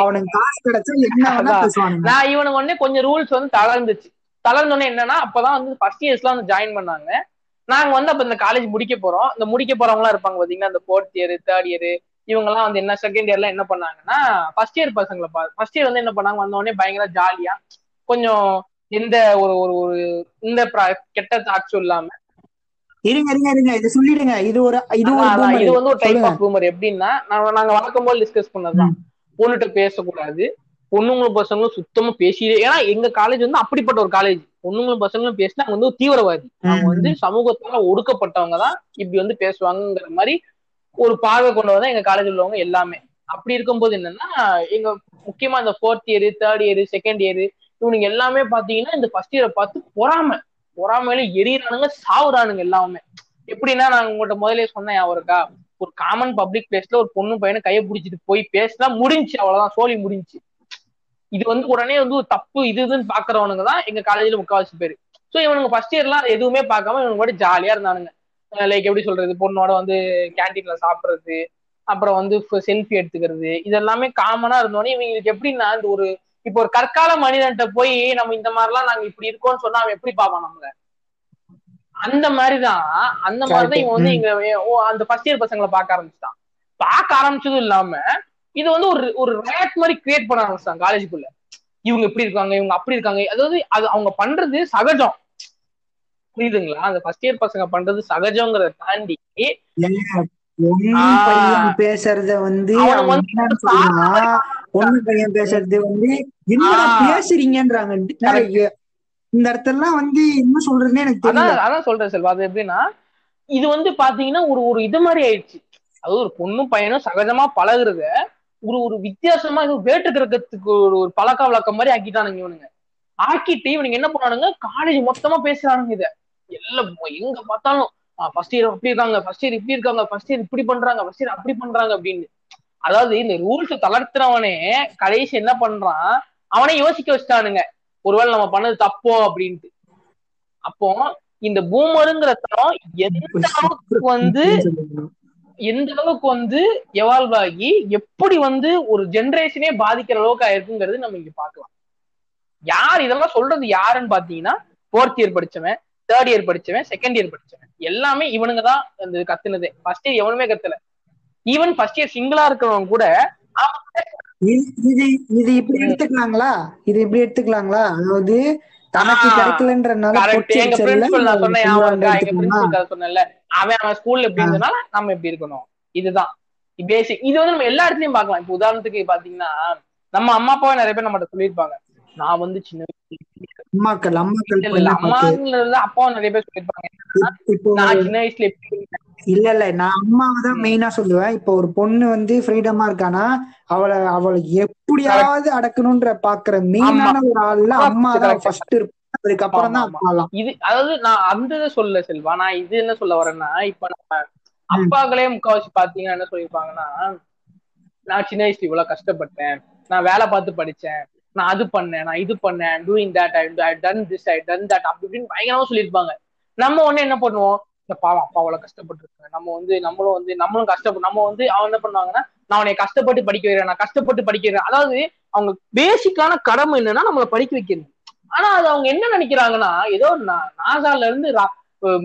அவனுக்கு காசு கிடைச்சா என்ன வேணா பேசுவானுங்க. நான் இவனுக்கு வந்து கொஞ்சம் ரூல்ஸ் வந்து தளர்ந்துச்சு. தளர்ந்தோடனே என்னன்னா அப்பதான் வந்து ஃபர்ஸ்ட் இயர்ஸ்லாம் வந்து ஜாயின் பண்ணாங்க. நாங்க வந்து அப்ப இந்த காலேஜ் முடிக்க போறோம். இந்த முடிக்க போறவங்க இருப்பாங்க பாத்தீங்கன்னா இந்த ஃபோர்த் இயர் தேர்ட் இயர் இவங்க எல்லாம் வந்து என்ன செகண்ட் இயர்ல என்ன பண்ணாங்கன்னா ஃபர்ஸ்ட் இயர் பசங்களை பா ஃபர்ஸ்ட் இயர் வந்து என்ன பண்ணாங்க? வந்த உடனே பயங்கர ஜாலியா கொஞ்சம் எந்த ஒரு ஒரு ஒரு இந்த கெட்ட தாட்ஸும் இல்லாம இருங்க இருங்க இருங்க. இது சொல்லிடுங்க. இது ஒரு இது. இது வந்து ஒரு டைப். ஆஃப் பூமர் எப்படின்னா நாங்க நாங்க வழக்கம் போல் டிஸ்கஸ் பண்ணதுதான் பொண்ணுகிட்ட பேசக்கூடாது. பொண்ணுங்களும் பசங்களும் சுத்தமா பேசி ஏன்னா எங்க காலேஜ் வந்து அப்படிப்பட்ட ஒரு காலேஜ் பொண்ணுங்களும் பசங்களும் பேசினா அவங்க வந்து தீவிரவாதி. அவங்க வந்து சமூகத்தால ஒடுக்கப்பட்டவங்க தான் இப்படி வந்து பேசுவாங்கங்கிற மாதிரி ஒரு பார்வை கொண்டு வந்தா எங்க காலேஜ் உள்ளவங்க எல்லாமே. அப்படி இருக்கும்போது என்னன்னா எங்க முக்கியமா இந்த fourth year third year second year இவனுங்க எல்லாமே பாத்தீங்கன்னா இந்த ஃபர்ஸ்ட் இயரை பார்த்து பொறாம. பொறாமையில எரியறானுங்க சாவுறானுங்க எல்லாமே. எப்படின்னா நான் உங்கள்கிட்ட முதலே சொன்னேன் இருக்கா? ஒரு காமன் பப்ளிக் பிளேஸ்ல ஒரு பொண்ணு பையனை கையை பிடிச்சிட்டு போய் பேசினா முடிஞ்சுச்சு அவ்வளவுதான் சோழி முடிஞ்சுச்சு. இது வந்து உடனே வந்து ஒரு தப்பு இது இதுன்னு பாக்குறவனுங்க தான் எங்க காலேஜ்ல முக்காவாசி பேரு. சோ இவனுங்க ஃபர்ஸ்ட் இயர்லாம் எதுவுமே பார்க்காம இவனுங்க கூட ஜாலியா இருந்தானுங்க. லைக் எப்படி சொல்றது பொண்ணோட வந்து கேன்டீன்ல சாப்பிடுறது அப்புறம் வந்து செல்ஃபி எடுத்துக்கிறது இதெல்லாமே காமனா இருந்தோடனே இவங்களுக்கு எப்படின்னா இந்த ஒரு இப்போ ஒரு கற்கால மனிதன்ட்ட போய் நம்ம இந்த மாதிரிலாம் நாங்க இப்படி இருக்கோம்னு சொன்னா அவன் எப்படி பாப்பான் நம்மள? அந்த மாதிரிதான் அந்த மாதிரிதான் இவன் வந்து ஓ அந்த ஃபர்ஸ்ட் இயர் பசங்களை பார்க்க ஆரம்பிச்சிட்டான். பார்க்க ஆரம்பிச்சதும் இல்லாம இது வந்து ஒரு ஒரு ரேட் மாதிரி கிரியேட் பண்ண ஆரம்பிச்சிட்டான் காலேஜுக்குள்ள இவங்க இப்படி இருக்காங்க இவங்க அப்படி இருக்காங்க. அதாவது அது அவங்க பண்றது சகஜம். புரியுதுங்களா? அந்த ஃபர்ஸ்ட் இயர் பசங்க பண்றது சகஜங்கிறத தாண்டி பேசுறத வந்து பொண்ணு பையன் பேசுறது வந்து என்னடா ஆ. பேசுறீங்கன்றாங்க. இந்த இடத்தெல்லாம் வந்து என்ன சொல்றதுன்னு எனக்கு தெரியல. அதான் அதான் சொல்றேன் செல்வா அது எப்படின்னா இது வந்து பாத்தீங்கன்னா ஒரு ஒரு இது மாதிரி ஆயிடுச்சு. அது ஒரு பொண்ணும் பையனும் சகஜமா பழகுறத ஒரு ஒரு வித்தியாசமா இது வேட்டு கிரகத்துக்கு ஒரு ஒரு பழக்க வழக்கம் மாதிரி ஆக்கிட்டானுங்க இவனுங்க. ஆக்கிட்டு இவனுங்க என்ன பண்ணானுங்க காலேஜ் மொத்தமா பேசுறானுங்க இத. எல்லாம் எங்க பார்த்தாலும் ஃபர்ஸ்ட் இயர் அப்படி இருக்காங்க ஃபர்ஸ்ட் இயர் இப்படி இருக்காங்க ஃபர்ஸ்ட் இயர் இப்படி பண்றாங்க ஃபர்ஸ்ட் இயர் அப்படி பண்றாங்க அப்படின்னு. அதாவது இந்த ரூல்ஸ் தளர்த்துறவனே கடைசி என்ன பண்றான்? அவனே யோசிக்க வச்சுட்டானுங்க. ஒருவேளை நம்ம பண்ணது தப்போ அப்படின்ட்டு. அப்போ இந்த பூமருங்கிற தரம் எந்த அளவுக்கு வந்து எந்த அளவுக்கு வந்து எவால்வ் ஆகி எப்படி வந்து ஒரு ஜெனரேஷனே பாதிக்கிற அளவுக்கு ஆயிருக்குங்கிறது நம்ம இங்க பார்க்கலாம். யார் இதெல்லாம் சொல்றது யாருன்னு பாத்தீங்கன்னா ஃபோர்த் இயர் படிச்சவன் தேர்ட் இயர் படிச்சவன் செகண்ட் இயர் படிச்சவன். எல்லாமே இவனுங்க தான் அந்த கத்துனதே. ஃபர்ஸ்ட் இயர் எவனுமே கத்தல. ஈவன் ஃபர்ஸ்ட் இயர் சிங்கிளா இருக்கிறவங்க கூட இது- இது இப்படி எடுத்துக்கலாங்களா? இது இப்படி எடுத்துக்கலாங்களா? அதாவது தனக்கு கிடைக்கலன்றனால எங்க பிரின்சிபல் நான் சொன்னேன் சொன்னேன்ல. அவன் அவன் ஸ்கூல்ல எப்படி இருந்தனால நம்ம எப்படி இருக்கணும். இதுதான். பேசிக் இது வந்து நம்ம எல்லா இடத்துலயும் பார்க்கலாம். இப்போ உதாரணத்துக்கு பாத்தீங்கன்னா நம்ம அம்மா அப்பாவை நிறைய பேர் நம்மகிட்ட சொல்லியிருப்பாங்க. நான் வந்து சின்ன வயசுல அம்மாக்கள் அம்மாக்கள் அம்மாங்கிறத அப்பாவும் நிறைய பேர் சொல்லியிருப்பாங்க. நான் சின்ன வயசுல எப்படி. இல்ல இல்ல. நான் அம்மாவை தான் மெயினா சொல்லுவேன். இப்போ ஒரு பொண்ணு வந்து ஃப்ரீடமா இருக்கானா அவளை அவளை எப்படியாவது அடக்கணும்ன்ற பாக்குற மெயினான ஒரு ஆள்ல அம்மா தான். ஃபர்ஸ்ட் இருப்பாங்க அதுக்கப்புறம் தான் இது அதாவது நான் அந்த இதை சொல்ல செல்வா. நான் இது என்ன சொல்ல வரேன்னா இப்ப நம்ம அப்பாக்களே முக்காவாசி பாத்தீங்கன்னா என்ன சொல்லியிருப்பாங்கன்னா நான் சின்ன வயசுல இவ்வளவு கஷ்டப்பட்டேன். நான் வேலை பார்த்து படிச்சேன். நான் அது பண்ணேன். நான் இது பண்ணேன். Doing that I done this I done that அப்படி இப்படின்னு பயங்கரமா சொல்லியிருப்பாங்க. நம்ம உடனே என்ன பண்ணுவோம்? இந்த பாவம் அப்பா அவ்வளவு கஷ்டப்பட்டிருக்காங்க நம்ம வந்து நம்மளும் வந்து நம்மளும் கஷ்டப்பட்டு நம்ம வந்து அவன் என்ன பண்ணுவாங்கன்னா நான் உன்னை கஷ்டப்பட்டு படிக்க வைக்கிறேன். நான் கஷ்டப்பட்டு படிக்க வைக்கிறேன் அதாவது அவங்க பேசிக்கான கடமை என்னன்னா நம்மளை படிக்க வைக்கிறது ஆனா அது அவங்க என்ன நினைக்கிறாங்கன்னா ஏதோ நாசால இருந்து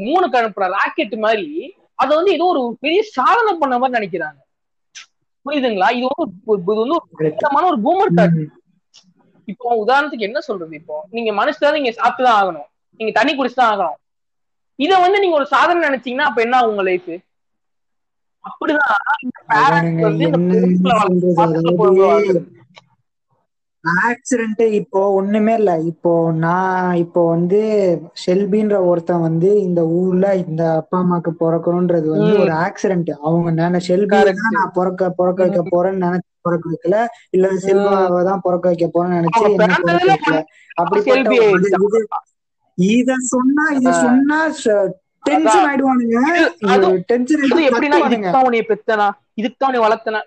மூணுக்கு அனுப்புற ராக்கெட் மாதிரி அதை வந்து ஏதோ ஒரு பெரிய சாதனை பண்ண மாதிரி நினைக்கிறாங்க. புரியுதுங்களா? இது வந்து இது வந்து ஒரு ஒரு பூமர் தாட். இப்போ உதாரணத்துக்கு என்ன சொல்றது இப்போ? நீங்க மனுஷன் நீங்க சாப்பிட்டு தான் ஆகணும். நீங்க தண்ணி குடிச்சு தான் ஆகணும். இத வந்து நீங்க ஒரு சாதனை நினைச்சீங்கன்னா அப்ப என்ன உங்க லைஃப் அப்படிதான் ஆக்சிடென்ட் இப்போ ஒண்ணுமே இல்ல. இப்போ நான் இப்போ வந்து ஷெல்பின்ற ஒருத்தன் வந்து இந்த ஊர்ல இந்த அப்பா அம்மாக்கு பிறக்கணும்ன்றது வந்து. ஒரு ஆக்சிடென்ட் அவங்க நினை ஷெல்பி Correct. தான் நான் பிறக்க பிறக்க வைக்க போறேன்னு நினைச்சு பிறக்க வைக்கல. இல்ல செல்வாவை தான் பிறக்க வைக்க போறேன்னு நினைச்சு என்ன பிறக்க வைக்கல. ஆயிடுச்சு. இது. சொன்னா இத சொன்னா டென்ஷன் ஆயிடுவானுங்க. டென்ஷன் எப்படின்னா கத்துவானுங்க இதுக்குதான் உன்னைய பெத்தனா? இதுக்குதான் உன்னை வளர்த்தனா?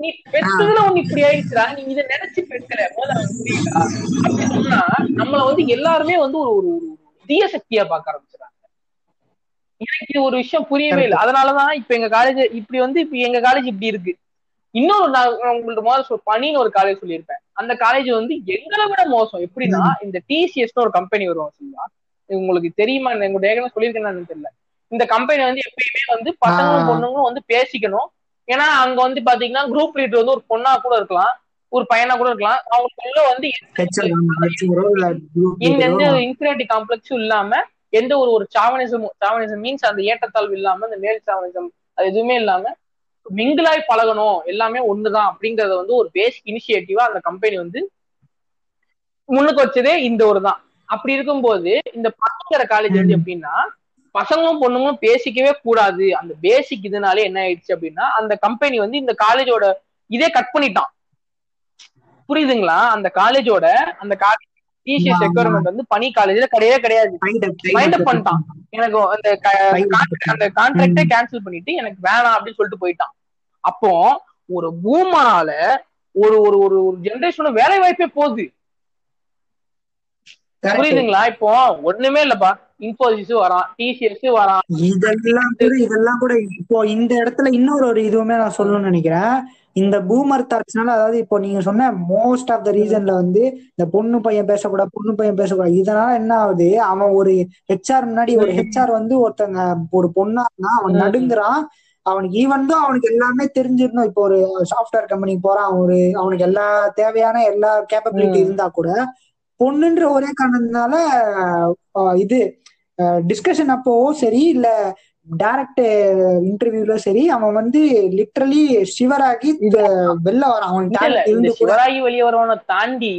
நீ பெத்ததுல உன்னை இப்படி ஆயிடுச்சுடா. நீ இதை நினைச்சு பெக்கல முதல்ல அவனுக்கு புரியுதா? அப்படி சொன்னா நம்மள வந்து எல்லாருமே வந்து ஒரு ஒரு தீய சக்தியா பார்க்க ஆரம்பிச்சிடாங்க எனக்கு இது ஒரு விஷயம் புரியவே இல்லை. அதனாலதான் இப்ப எங்க காலேஜ் இப்படி வந்து இப்ப எங்க காலேஜ் இப்படி இருக்கு. இன்னொரு நான் உங்கள்ட்ட முதல்ல சொல் பணின்னு ஒரு காலேஜ் சொல்லியிருப்பேன். அந்த காலேஜ் வந்து எங்களை விட மோசம். எப்படின்னா இந்த டிசிஎஸ் ஒரு கம்பெனி வருவோம் சரிங்களா உங்களுக்கு தெரியுமா? உங்களுக்கு ஏற்கனவே சொல்லியிருக்கேன்னு தெரியல. இந்த கம்பெனி வந்து எப்பயுமே வந்து பசங்களும். பொண்ணுங்களும் வந்து பேசிக்கணும். ஏன்னா அங்க வந்து பாத்தீங்கன்னா குரூப் லீடர் வந்து ஒரு பொண்ணா கூட இருக்கலாம் ஒரு பையனா கூட இருக்கலாம் அவங்களுக்குள்ள வந்து இந்த எந்த. இன்ஃபினிட்டி காம்ப்ளெக்ஸும் இல்லாம எந்த ஒரு ஒரு சாவனிசம் சாவனிசம் மீன்ஸ் அந்த ஏற்றத்தாழ்வு இல்லாம இந்த மேல் சாவனிசம் அது எதுவுமே இல்லாம மிங்கிளாய் பழகணும் எல்லாமே ஒண்ணுதான் அப்படிங்கறத வந்து ஒரு பேசிக் இனிஷியேட்டிவா அந்த கம்பெனி வந்து முன்னுக்கு வச்சதே இந்த ஒரு தான் அப்படி இருக்கும்போது இந்த பசங்கிற காலேஜ் வந்து. எப்படின்னா பசங்களும் பொண்ணுங்களும் பேசிக்கவே கூடாது. அந்த பேசிக் இதனாலே என்ன ஆயிடுச்சு அப்படின்னா அந்த கம்பெனி வந்து இந்த காலேஜோட இதே கட் பண்ணிட்டான். புரியுதுங்களா? அந்த காலேஜோட அந்த காலேஜ் டிசிஎஸ் ஆமா. ரெக்குவயர்மெண்ட் வந்து பனி காலேஜ்ல கிடையவே கிடையாது. மைண்ட் அப் பண்ணிட்டான். எனக்கு அந்த அந்த கான்ட்ராக்டே கேன்சல் பண்ணிட்டு எனக்கு வேணாம் அப்படின்னு சொல்லிட்டு போயிட்டான். அப்போ ஒரு பூமரால ஒரு ஒரு ஒரு ஒரு ஜெனரேஷனோட வேலை வாய்ப்பே போகுது. புரியுதுங்களா? இப்போ ஒண்ணுமே இல்லப்பா. இன்போசிஸ் வரான் டிசிஎஸ் வரான். இதெல்லாம் கூட இதெல்லாம் கூட இப்போ இந்த இடத்துல இன்னொரு ஒரு இதுவுமே நான் சொல்லணும்னு நினைக்கிறேன். இந்த பூமர் தாட்ஸ்னால அதாவது இப்போ நீங்க சொன்ன மோஸ்ட் ஆஃப் த ரீசன்ல வந்து இந்த பொண்ணு பையன் பேசக்கூடாது பொண்ணு பையன் பேசக்கூடாது இதனால என்ன ஆகுது? அவன் ஒரு ஹெச்ஆர் முன்னாடி ஒரு ஹெச்ஆர் வந்து ஒருத்தங்க ஒரு பொண்ணா இருந்தா அவன். நடுங்குறான். அவனுக்கு ஈவன் தான் அவனுக்கு எல்லாமே தெரிஞ்சிருந்தோம். இப்போ ஒரு சாஃப்ட்வேர் கம்பெனிக்கு போறான் ஒரு அவனுக்கு எல்லா தேவையான எல்லா கேப்பபிலிட்டி. இருந்தா கூட பொண்ணுன்ற ஒரே காரணத்தினால இது டிஸ்கஷன் அப்போ சரி இல்ல டைரக்ட் இன்டர்வியூல சரி அவன் வந்து லிட்டரலி சிவராகி இது வெளில வரான். கூட சிவராகி வெளியே வரவனை தாண்டி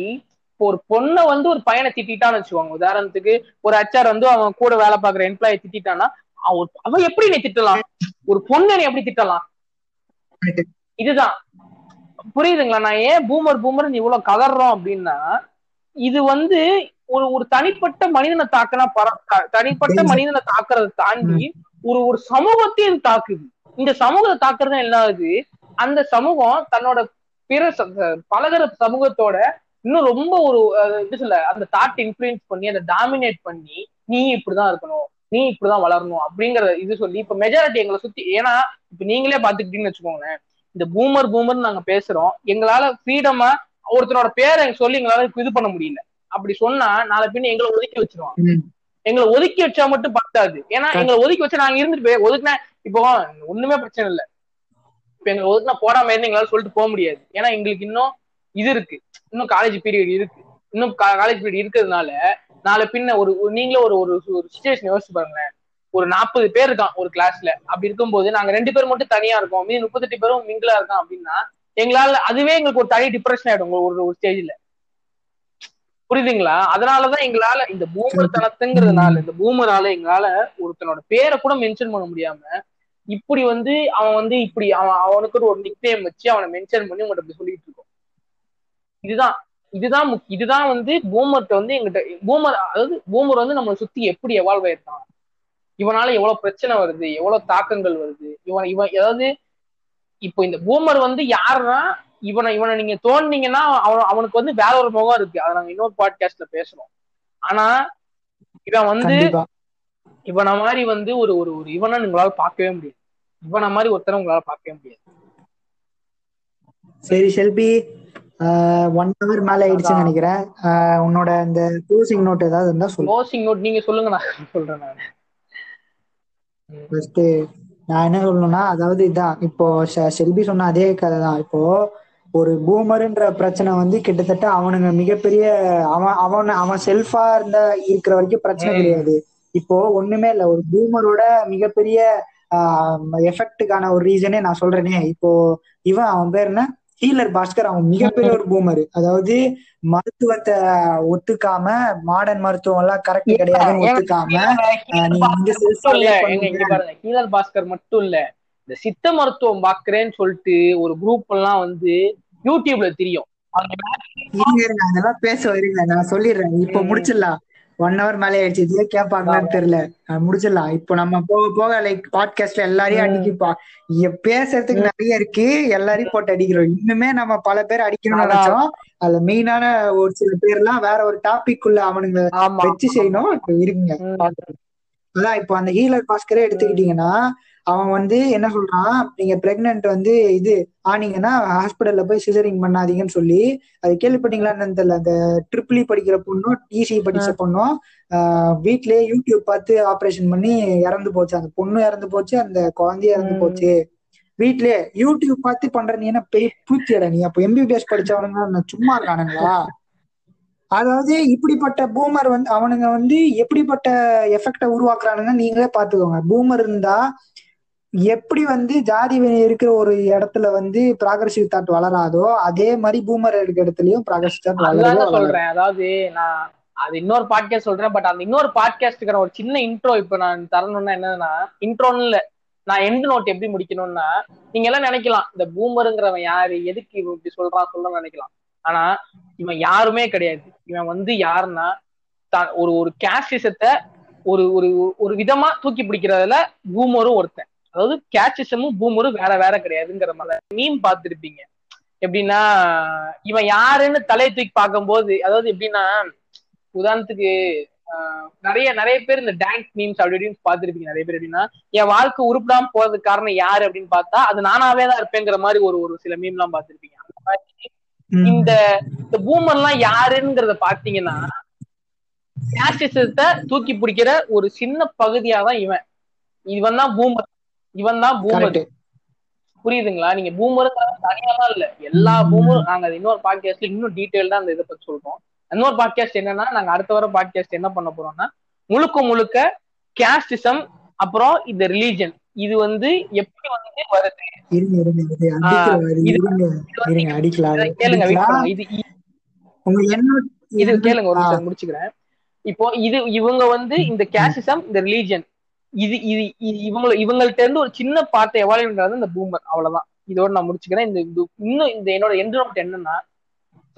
ஒரு பொண்ணை வந்து ஒரு பையனை திட்டான்னு வச்சுக்கோங்க. உதாரணத்துக்கு ஒரு அச்சார் வந்து அவன் கூட வேலை பாக்குற எம்ப்ளாயி திட்டானா அவன் அவன் எப்படி நீ திட்டலாம்? ஒரு பொண்ணை நீ எப்படி திட்டலாம்? இதுதான். புரியுதுங்களா? நான் ஏன் பூமர் பூமர் இவ்வளவு கதறோம் அப்படின்னா இது வந்து ஒரு ஒரு தனிப்பட்ட மனிதனை தாக்குனா பர த- தனிப்பட்ட மனிதனை தாக்குறதை தாண்டி ஒரு ஒரு சமூகத்தையும் இது தாக்குது. இந்த சமூகத்தை தாக்குறது என்ன ஆகுது? அந்த சமூகம் தன்னோட பிற பழகுற சமூகத்தோட இன்னும் ரொம்ப ஒரு எப்படி சொல்ல அந்த தாட் இன்ஃபுளுன்ஸ் பண்ணி அதை டாமினேட் பண்ணி நீ இப்படிதான் இருக்கணும் நீ இப்படிதான் வளரணும் அப்படிங்கற இது சொல்லி இப்ப மெஜாரிட்டி எங்களை சுத்தி ஏன்னா இப்ப நீங்களே பாத்துக்கிட்டீங்கன்னு வச்சுக்கோங்களேன். இந்த பூமர் பூமர் நாங்க பேசுறோம். எங்களால ஃப்ரீடமா ஒருத்தரோட பேரை சொல்லி எங்களால இது பண்ண முடியல. அப்படி சொன்னா நாளை பின்ன எங்களை ஒதுக்கி வச்சிருவாங்க. ம். எங்களை ஒதுக்கி வச்சா மட்டும் பத்தாது. ஏன்னா எங்களை ஒதுக்கி வச்சா நாங்க இருந்துட்டு போய் ஒதுக்குனா இப்போ ஒண்ணுமே பிரச்சனை இல்ல. இப்ப எங்களை ஒதுக்குனா போடாம இருந்து எங்களால சொல்லிட்டு போக முடியாது. ஏன்னா எங்களுக்கு இன்னும் இது இருக்கு. இன்னும் காலேஜ் பீரியட் இருக்கு. இன்னும் காலேஜ் பீரியட் இருக்கிறதுனால நாளை பின்ன ஒரு நீங்களே ஒரு ஒரு ஒரு சுச்சுவேஷன் யோசிச்சு பாருங்களேன். ஒரு நாற்பது பேர் இருக்கான் ஒரு கிளாஸ்ல அப்படி இருக்கும்போது நாங்க ரெண்டு பேர் மட்டும் தனியா இருக்கோம். மீதி முப்பத்தெட்டு பேரும் மிங்கிளா இருக்கான் அப்படின்னா எங்களால அதுவே எங்களுக்கு ஒரு தனி டிப்ரெஷன் ஆயிடும். ஒரு ஒரு ஸ்டேஜ்ல புரியுதுங்களா? அதனாலதான் எங்களால இந்த பூமர் தனத்துங்கிறதுனால இந்த பூமரால எங்களால ஒருத்தனோட பேரை கூட மென்ஷன் பண்ண முடியாம இப்படி வந்து அவன் வந்து இப்படி அவன் அவனுக்கு ஒரு நிக் நேம் வச்சு அவனை மென்ஷன் பண்ணி உங்கள்கிட்ட இப்படி சொல்லிட்டு இருக்கோம். இதுதான் இதுதான் முக்- இதுதான் வந்து பூமர்ட்ட வந்து எங்கிட்ட பூமர் அதாவது பூமர் வந்து நம்மளை சுத்தி எப்படி எவால்வ் ஆயிருக்கான்? இவனால எவ்வளவு பிரச்சனை வருது எவ்வளவு தாக்கங்கள் வருது இவன் இவன் அதாவது இப்போ இந்த பூமர் வந்து யாருன்னா இவனை இவனை நீங்க தோணுனீங்கன்னா அவன் அவனுக்கு வந்து வேற ஒரு முகம் இருக்கு. அதை நாங்க இன்னொரு பாட்காஸ்ட்ல பேசுறோம். ஆனா இவன் வந்து இவனை மாதிரி வந்து ஒரு ஒரு ஒரு இவனை உங்களால பார்க்கவே முடியாது. இவனை மாதிரி ஒருத்தனை உங்களால பார்க்கவே முடியாது. சரி ஷெல்பி ஒன் ஹவர் மேல ஆயிடுச்சுன்னு நினைக்கிறேன். உன்னோட இந்த க்ளோசிங் நோட் ஏதாவது இருந்தா சொல்லு. க்ளோசிங் நோட் நீங்க சொல்லுங்க நான் சொல்றேன் நான். ஃபர்ஸ்ட் நான் என்ன சொல்லணும்னா அதாவது இதான் இப்போ ஷெல்பி சொன்ன அதே கதை தான் இப்போ ஒரு பூமர்ன்ற பிரச்சனை வந்து கிட்டத்தட்ட அவனுங்க மிகப்பெரிய அவன் அவன் அவன் செல்ஃபா இருந்த இருக்கிற வரைக்கும் பிரச்சனை. கிடையாது. இப்போ ஒண்ணுமே இல்ல. ஒரு பூமரோட மிகப்பெரிய எஃபெக்ட்டுக்கான ஒரு ரீசனே நான் சொல்றேனே. இப்போ இவன் அவன் பேர் என்ன? ஹீலர் பாஸ்கர். அவன் மிகப்பெரிய ஒரு பூமர். அதாவது மருத்துவத்தை ஒத்துக்காம மாடர்ன் மருத்துவம் எல்லாம் கரெக்ட் கிடையாதுன்னு ஒத்துக்காம ஹீலர் பாஸ்கர் மட்டும் இல்ல. இந்த சித்த மருத்துவம் பாக்குறேன்னு சொல்லிட்டு ஒரு குரூப் எல்லாம் வந்து யூடியூப்ல தெரியும். அதெல்லாம் பேச வருங்க நான் சொல்லிடுறேன். இப்போ. முடிச்சிடலாம். ஒன் ஹவர் மேலே ஆயிடுச்சு. இதுவே கேட்பாங்களான்னு தெரியல. முடிச்சிடலாம். இப்போ நம்ம போக போக லைக் பாட்காஸ்ட்ல எல்லாரையும். அடிக்கிப்பா. பேசுறதுக்கு நிறைய இருக்கு. எல்லாரையும் போட்டு அடிக்கிறோம். இன்னுமே நம்ம பல பேர் அடிக்கணும்னு. நினைச்சோம். அதுல மெயினான ஒரு சில பேர்லாம் வேற ஒரு டாபிக் உள்ள அவனுங்க ஆமா. வச்சு செய்யணும். இப்போ. பாக்குறேன் அதான் இப்போ அந்த ஹீலர் பாஸ்கரே எடுத்துக்கிட்டீங்கன்னா அவன் வந்து என்ன சொல்றான்? நீங்க பிரெக்னென்ட் வந்து இது ஆனீங்கன்னா ஹாஸ்பிட்டல்ல போய் சிசரிங் பண்ணாதீங்கன்னு சொல்லி அது கேள்விப்பட்டீங்களான்னு தெரியல. அந்த ட்ரிபிளி படிக்கிற பொண்ணும் டிசி படிச்ச பொண்ணும் வீட்லயே யூடியூப் பார்த்து ஆபரேஷன் பண்ணி இறந்து போச்சு. அந்த பொண்ணு இறந்து போச்சு அந்த குழந்தையும் இறந்து. போச்சு. வீட்லயே யூடியூப் பார்த்து பண்ற நீ என்ன பெரிய பூச்சியடா நீ? அப்ப எம்பிபிஎஸ் படிச்சவனுங்க நான் சும்மா இருக்கானுங்களா? அதாவது இப்படிப்பட்ட பூமர் வந்து அவனுங்க வந்து எப்படிப்பட்ட எஃபெக்ட உருவாக்குறானுங்க நீங்களே பாத்துக்கோங்க பூமர் இருந்தா எப்படி வந்து ஜாதி இருக்கிற ஒரு இடத்துல வந்து ப்ராகிரசிவ் தாட் வளராதோ அதே மாதிரி பூமர் இருக்கிற இடத்துலயும் ப்ராகிரசிவ் தாட் வளராது. சொல்றேன். அதாவது நான் அது இன்னொரு பாட்காஸ்ட் சொல்றேன் பட் அந்த இன்னொரு பாட்காஸ்டுக்கான ஒரு சின்ன இன்ட்ரோ இப்ப நான் தரணும்னா என்னன்னா இன்ட்ரோன்னு இல்ல. நான் எண்ட் நோட் எப்படி முடிக்கணும்னா நீங்க எல்லாம் நினைக்கலாம் இந்த பூமருங்கிறவன் யாரு எதுக்கு இவன் இப்படி சொல்றான் சொல்ல நினைக்கலாம். ஆனா இவன் யாருமே கிடையாது. இவன் வந்து யாருன்னா ஒரு ஒரு கேஸ்டிசத்தை ஒரு ஒரு ஒரு விதமா தூக்கி பிடிக்கிறதுல பூமரும் ஒருத்தன். அதாவது கேட்சிசமும் பூமரும் வேற வேற கிடையாதுங்கிற மாதிரி மீம் பார்த்திருப்பீங்க. எப்படின்னா இவன் யாருன்னு தலையை தூக்கி பார்க்கும்போது அதாவது எப்படின்னா உதாரணத்துக்கு நிறைய நிறைய பேர் இந்த டேங்க் மீம்ஸ் அப்படி பார்த்திருப்பீங்க. நிறைய பேர் எப்படின்னா என் வாழ்க்கை உருப்பிடாம போறதுக்கு காரணம் யாரு அப்படின்னு பார்த்தா அது நானாவே தான் இருப்பேங்கிற மாதிரி ஒரு ஒரு சில மீம் எல்லாம் பார்த்திருப்பீங்க. அந்த மாதிரி. இந்த இந்த பூமர்லாம் யாருங்கிறத பாத்தீங்கன்னா தூக்கி பிடிக்கிற ஒரு சின்ன பகுதியா தான் இவன். இவன் தான் பூமர். இவன் தான் பூமர் புரியுதுங்களா? நீங்க பூமருங்கிறது தனியாலாம் இல்ல. எல்லா பூமரும் நாங்க இன்னொரு பாட்காஸ்ட்ல இன்னும் டீட்டெயில்டா அந்த இதை பத்தி சொல்றோம். இன்னொரு பாட்காஸ்ட் என்னன்னா நாங்க அடுத்த வர பாட்காஸ்ட் என்ன பண்ண போறோம்னா முழுக்க முழுக்க கேஸ்டிசம் அப்புறம் இந்த ரிலீஜன் இது வந்து எப்படி வந்து வருது? கேளுங்க. இது இது கேளுங்க ஒரு. நிமிஷம் முடிச்சுக்கிறேன். இப்போ இது இவங்க வந்து இந்த கேசிசம் இந்த ரிலீஜன் இது இது இது இவங்க இவங்கள்ட்ட இருந்து ஒரு சின்ன பார்ட்டை எவால்வ் பண்றது இந்த பூமர். அவ்வளவுதான். இதோட நான் முடிச்சுக்கிறேன். இந்த இது இன்னும் இந்த என்னோட என்ட்ரோமெண்ட் என்னன்னா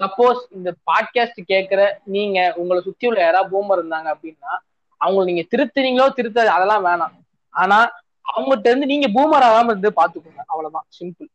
சப்போஸ் இந்த பாட்காஸ்ட் கேட்கிற நீங்க உங்களை சுத்தி உள்ள யாராவது பூமர் இருந்தாங்க அப்படின்னா அவங்களை நீங்க திருத்துனீங்களோ திருத்தாது அதெல்லாம் வேணாம். ஆனா அவங்ககிட்ட இருந்து நீங்க பூமர் ஆகாம இருந்து பாத்துக்கோங்க. அவ்வளவுதான். சிம்பிள்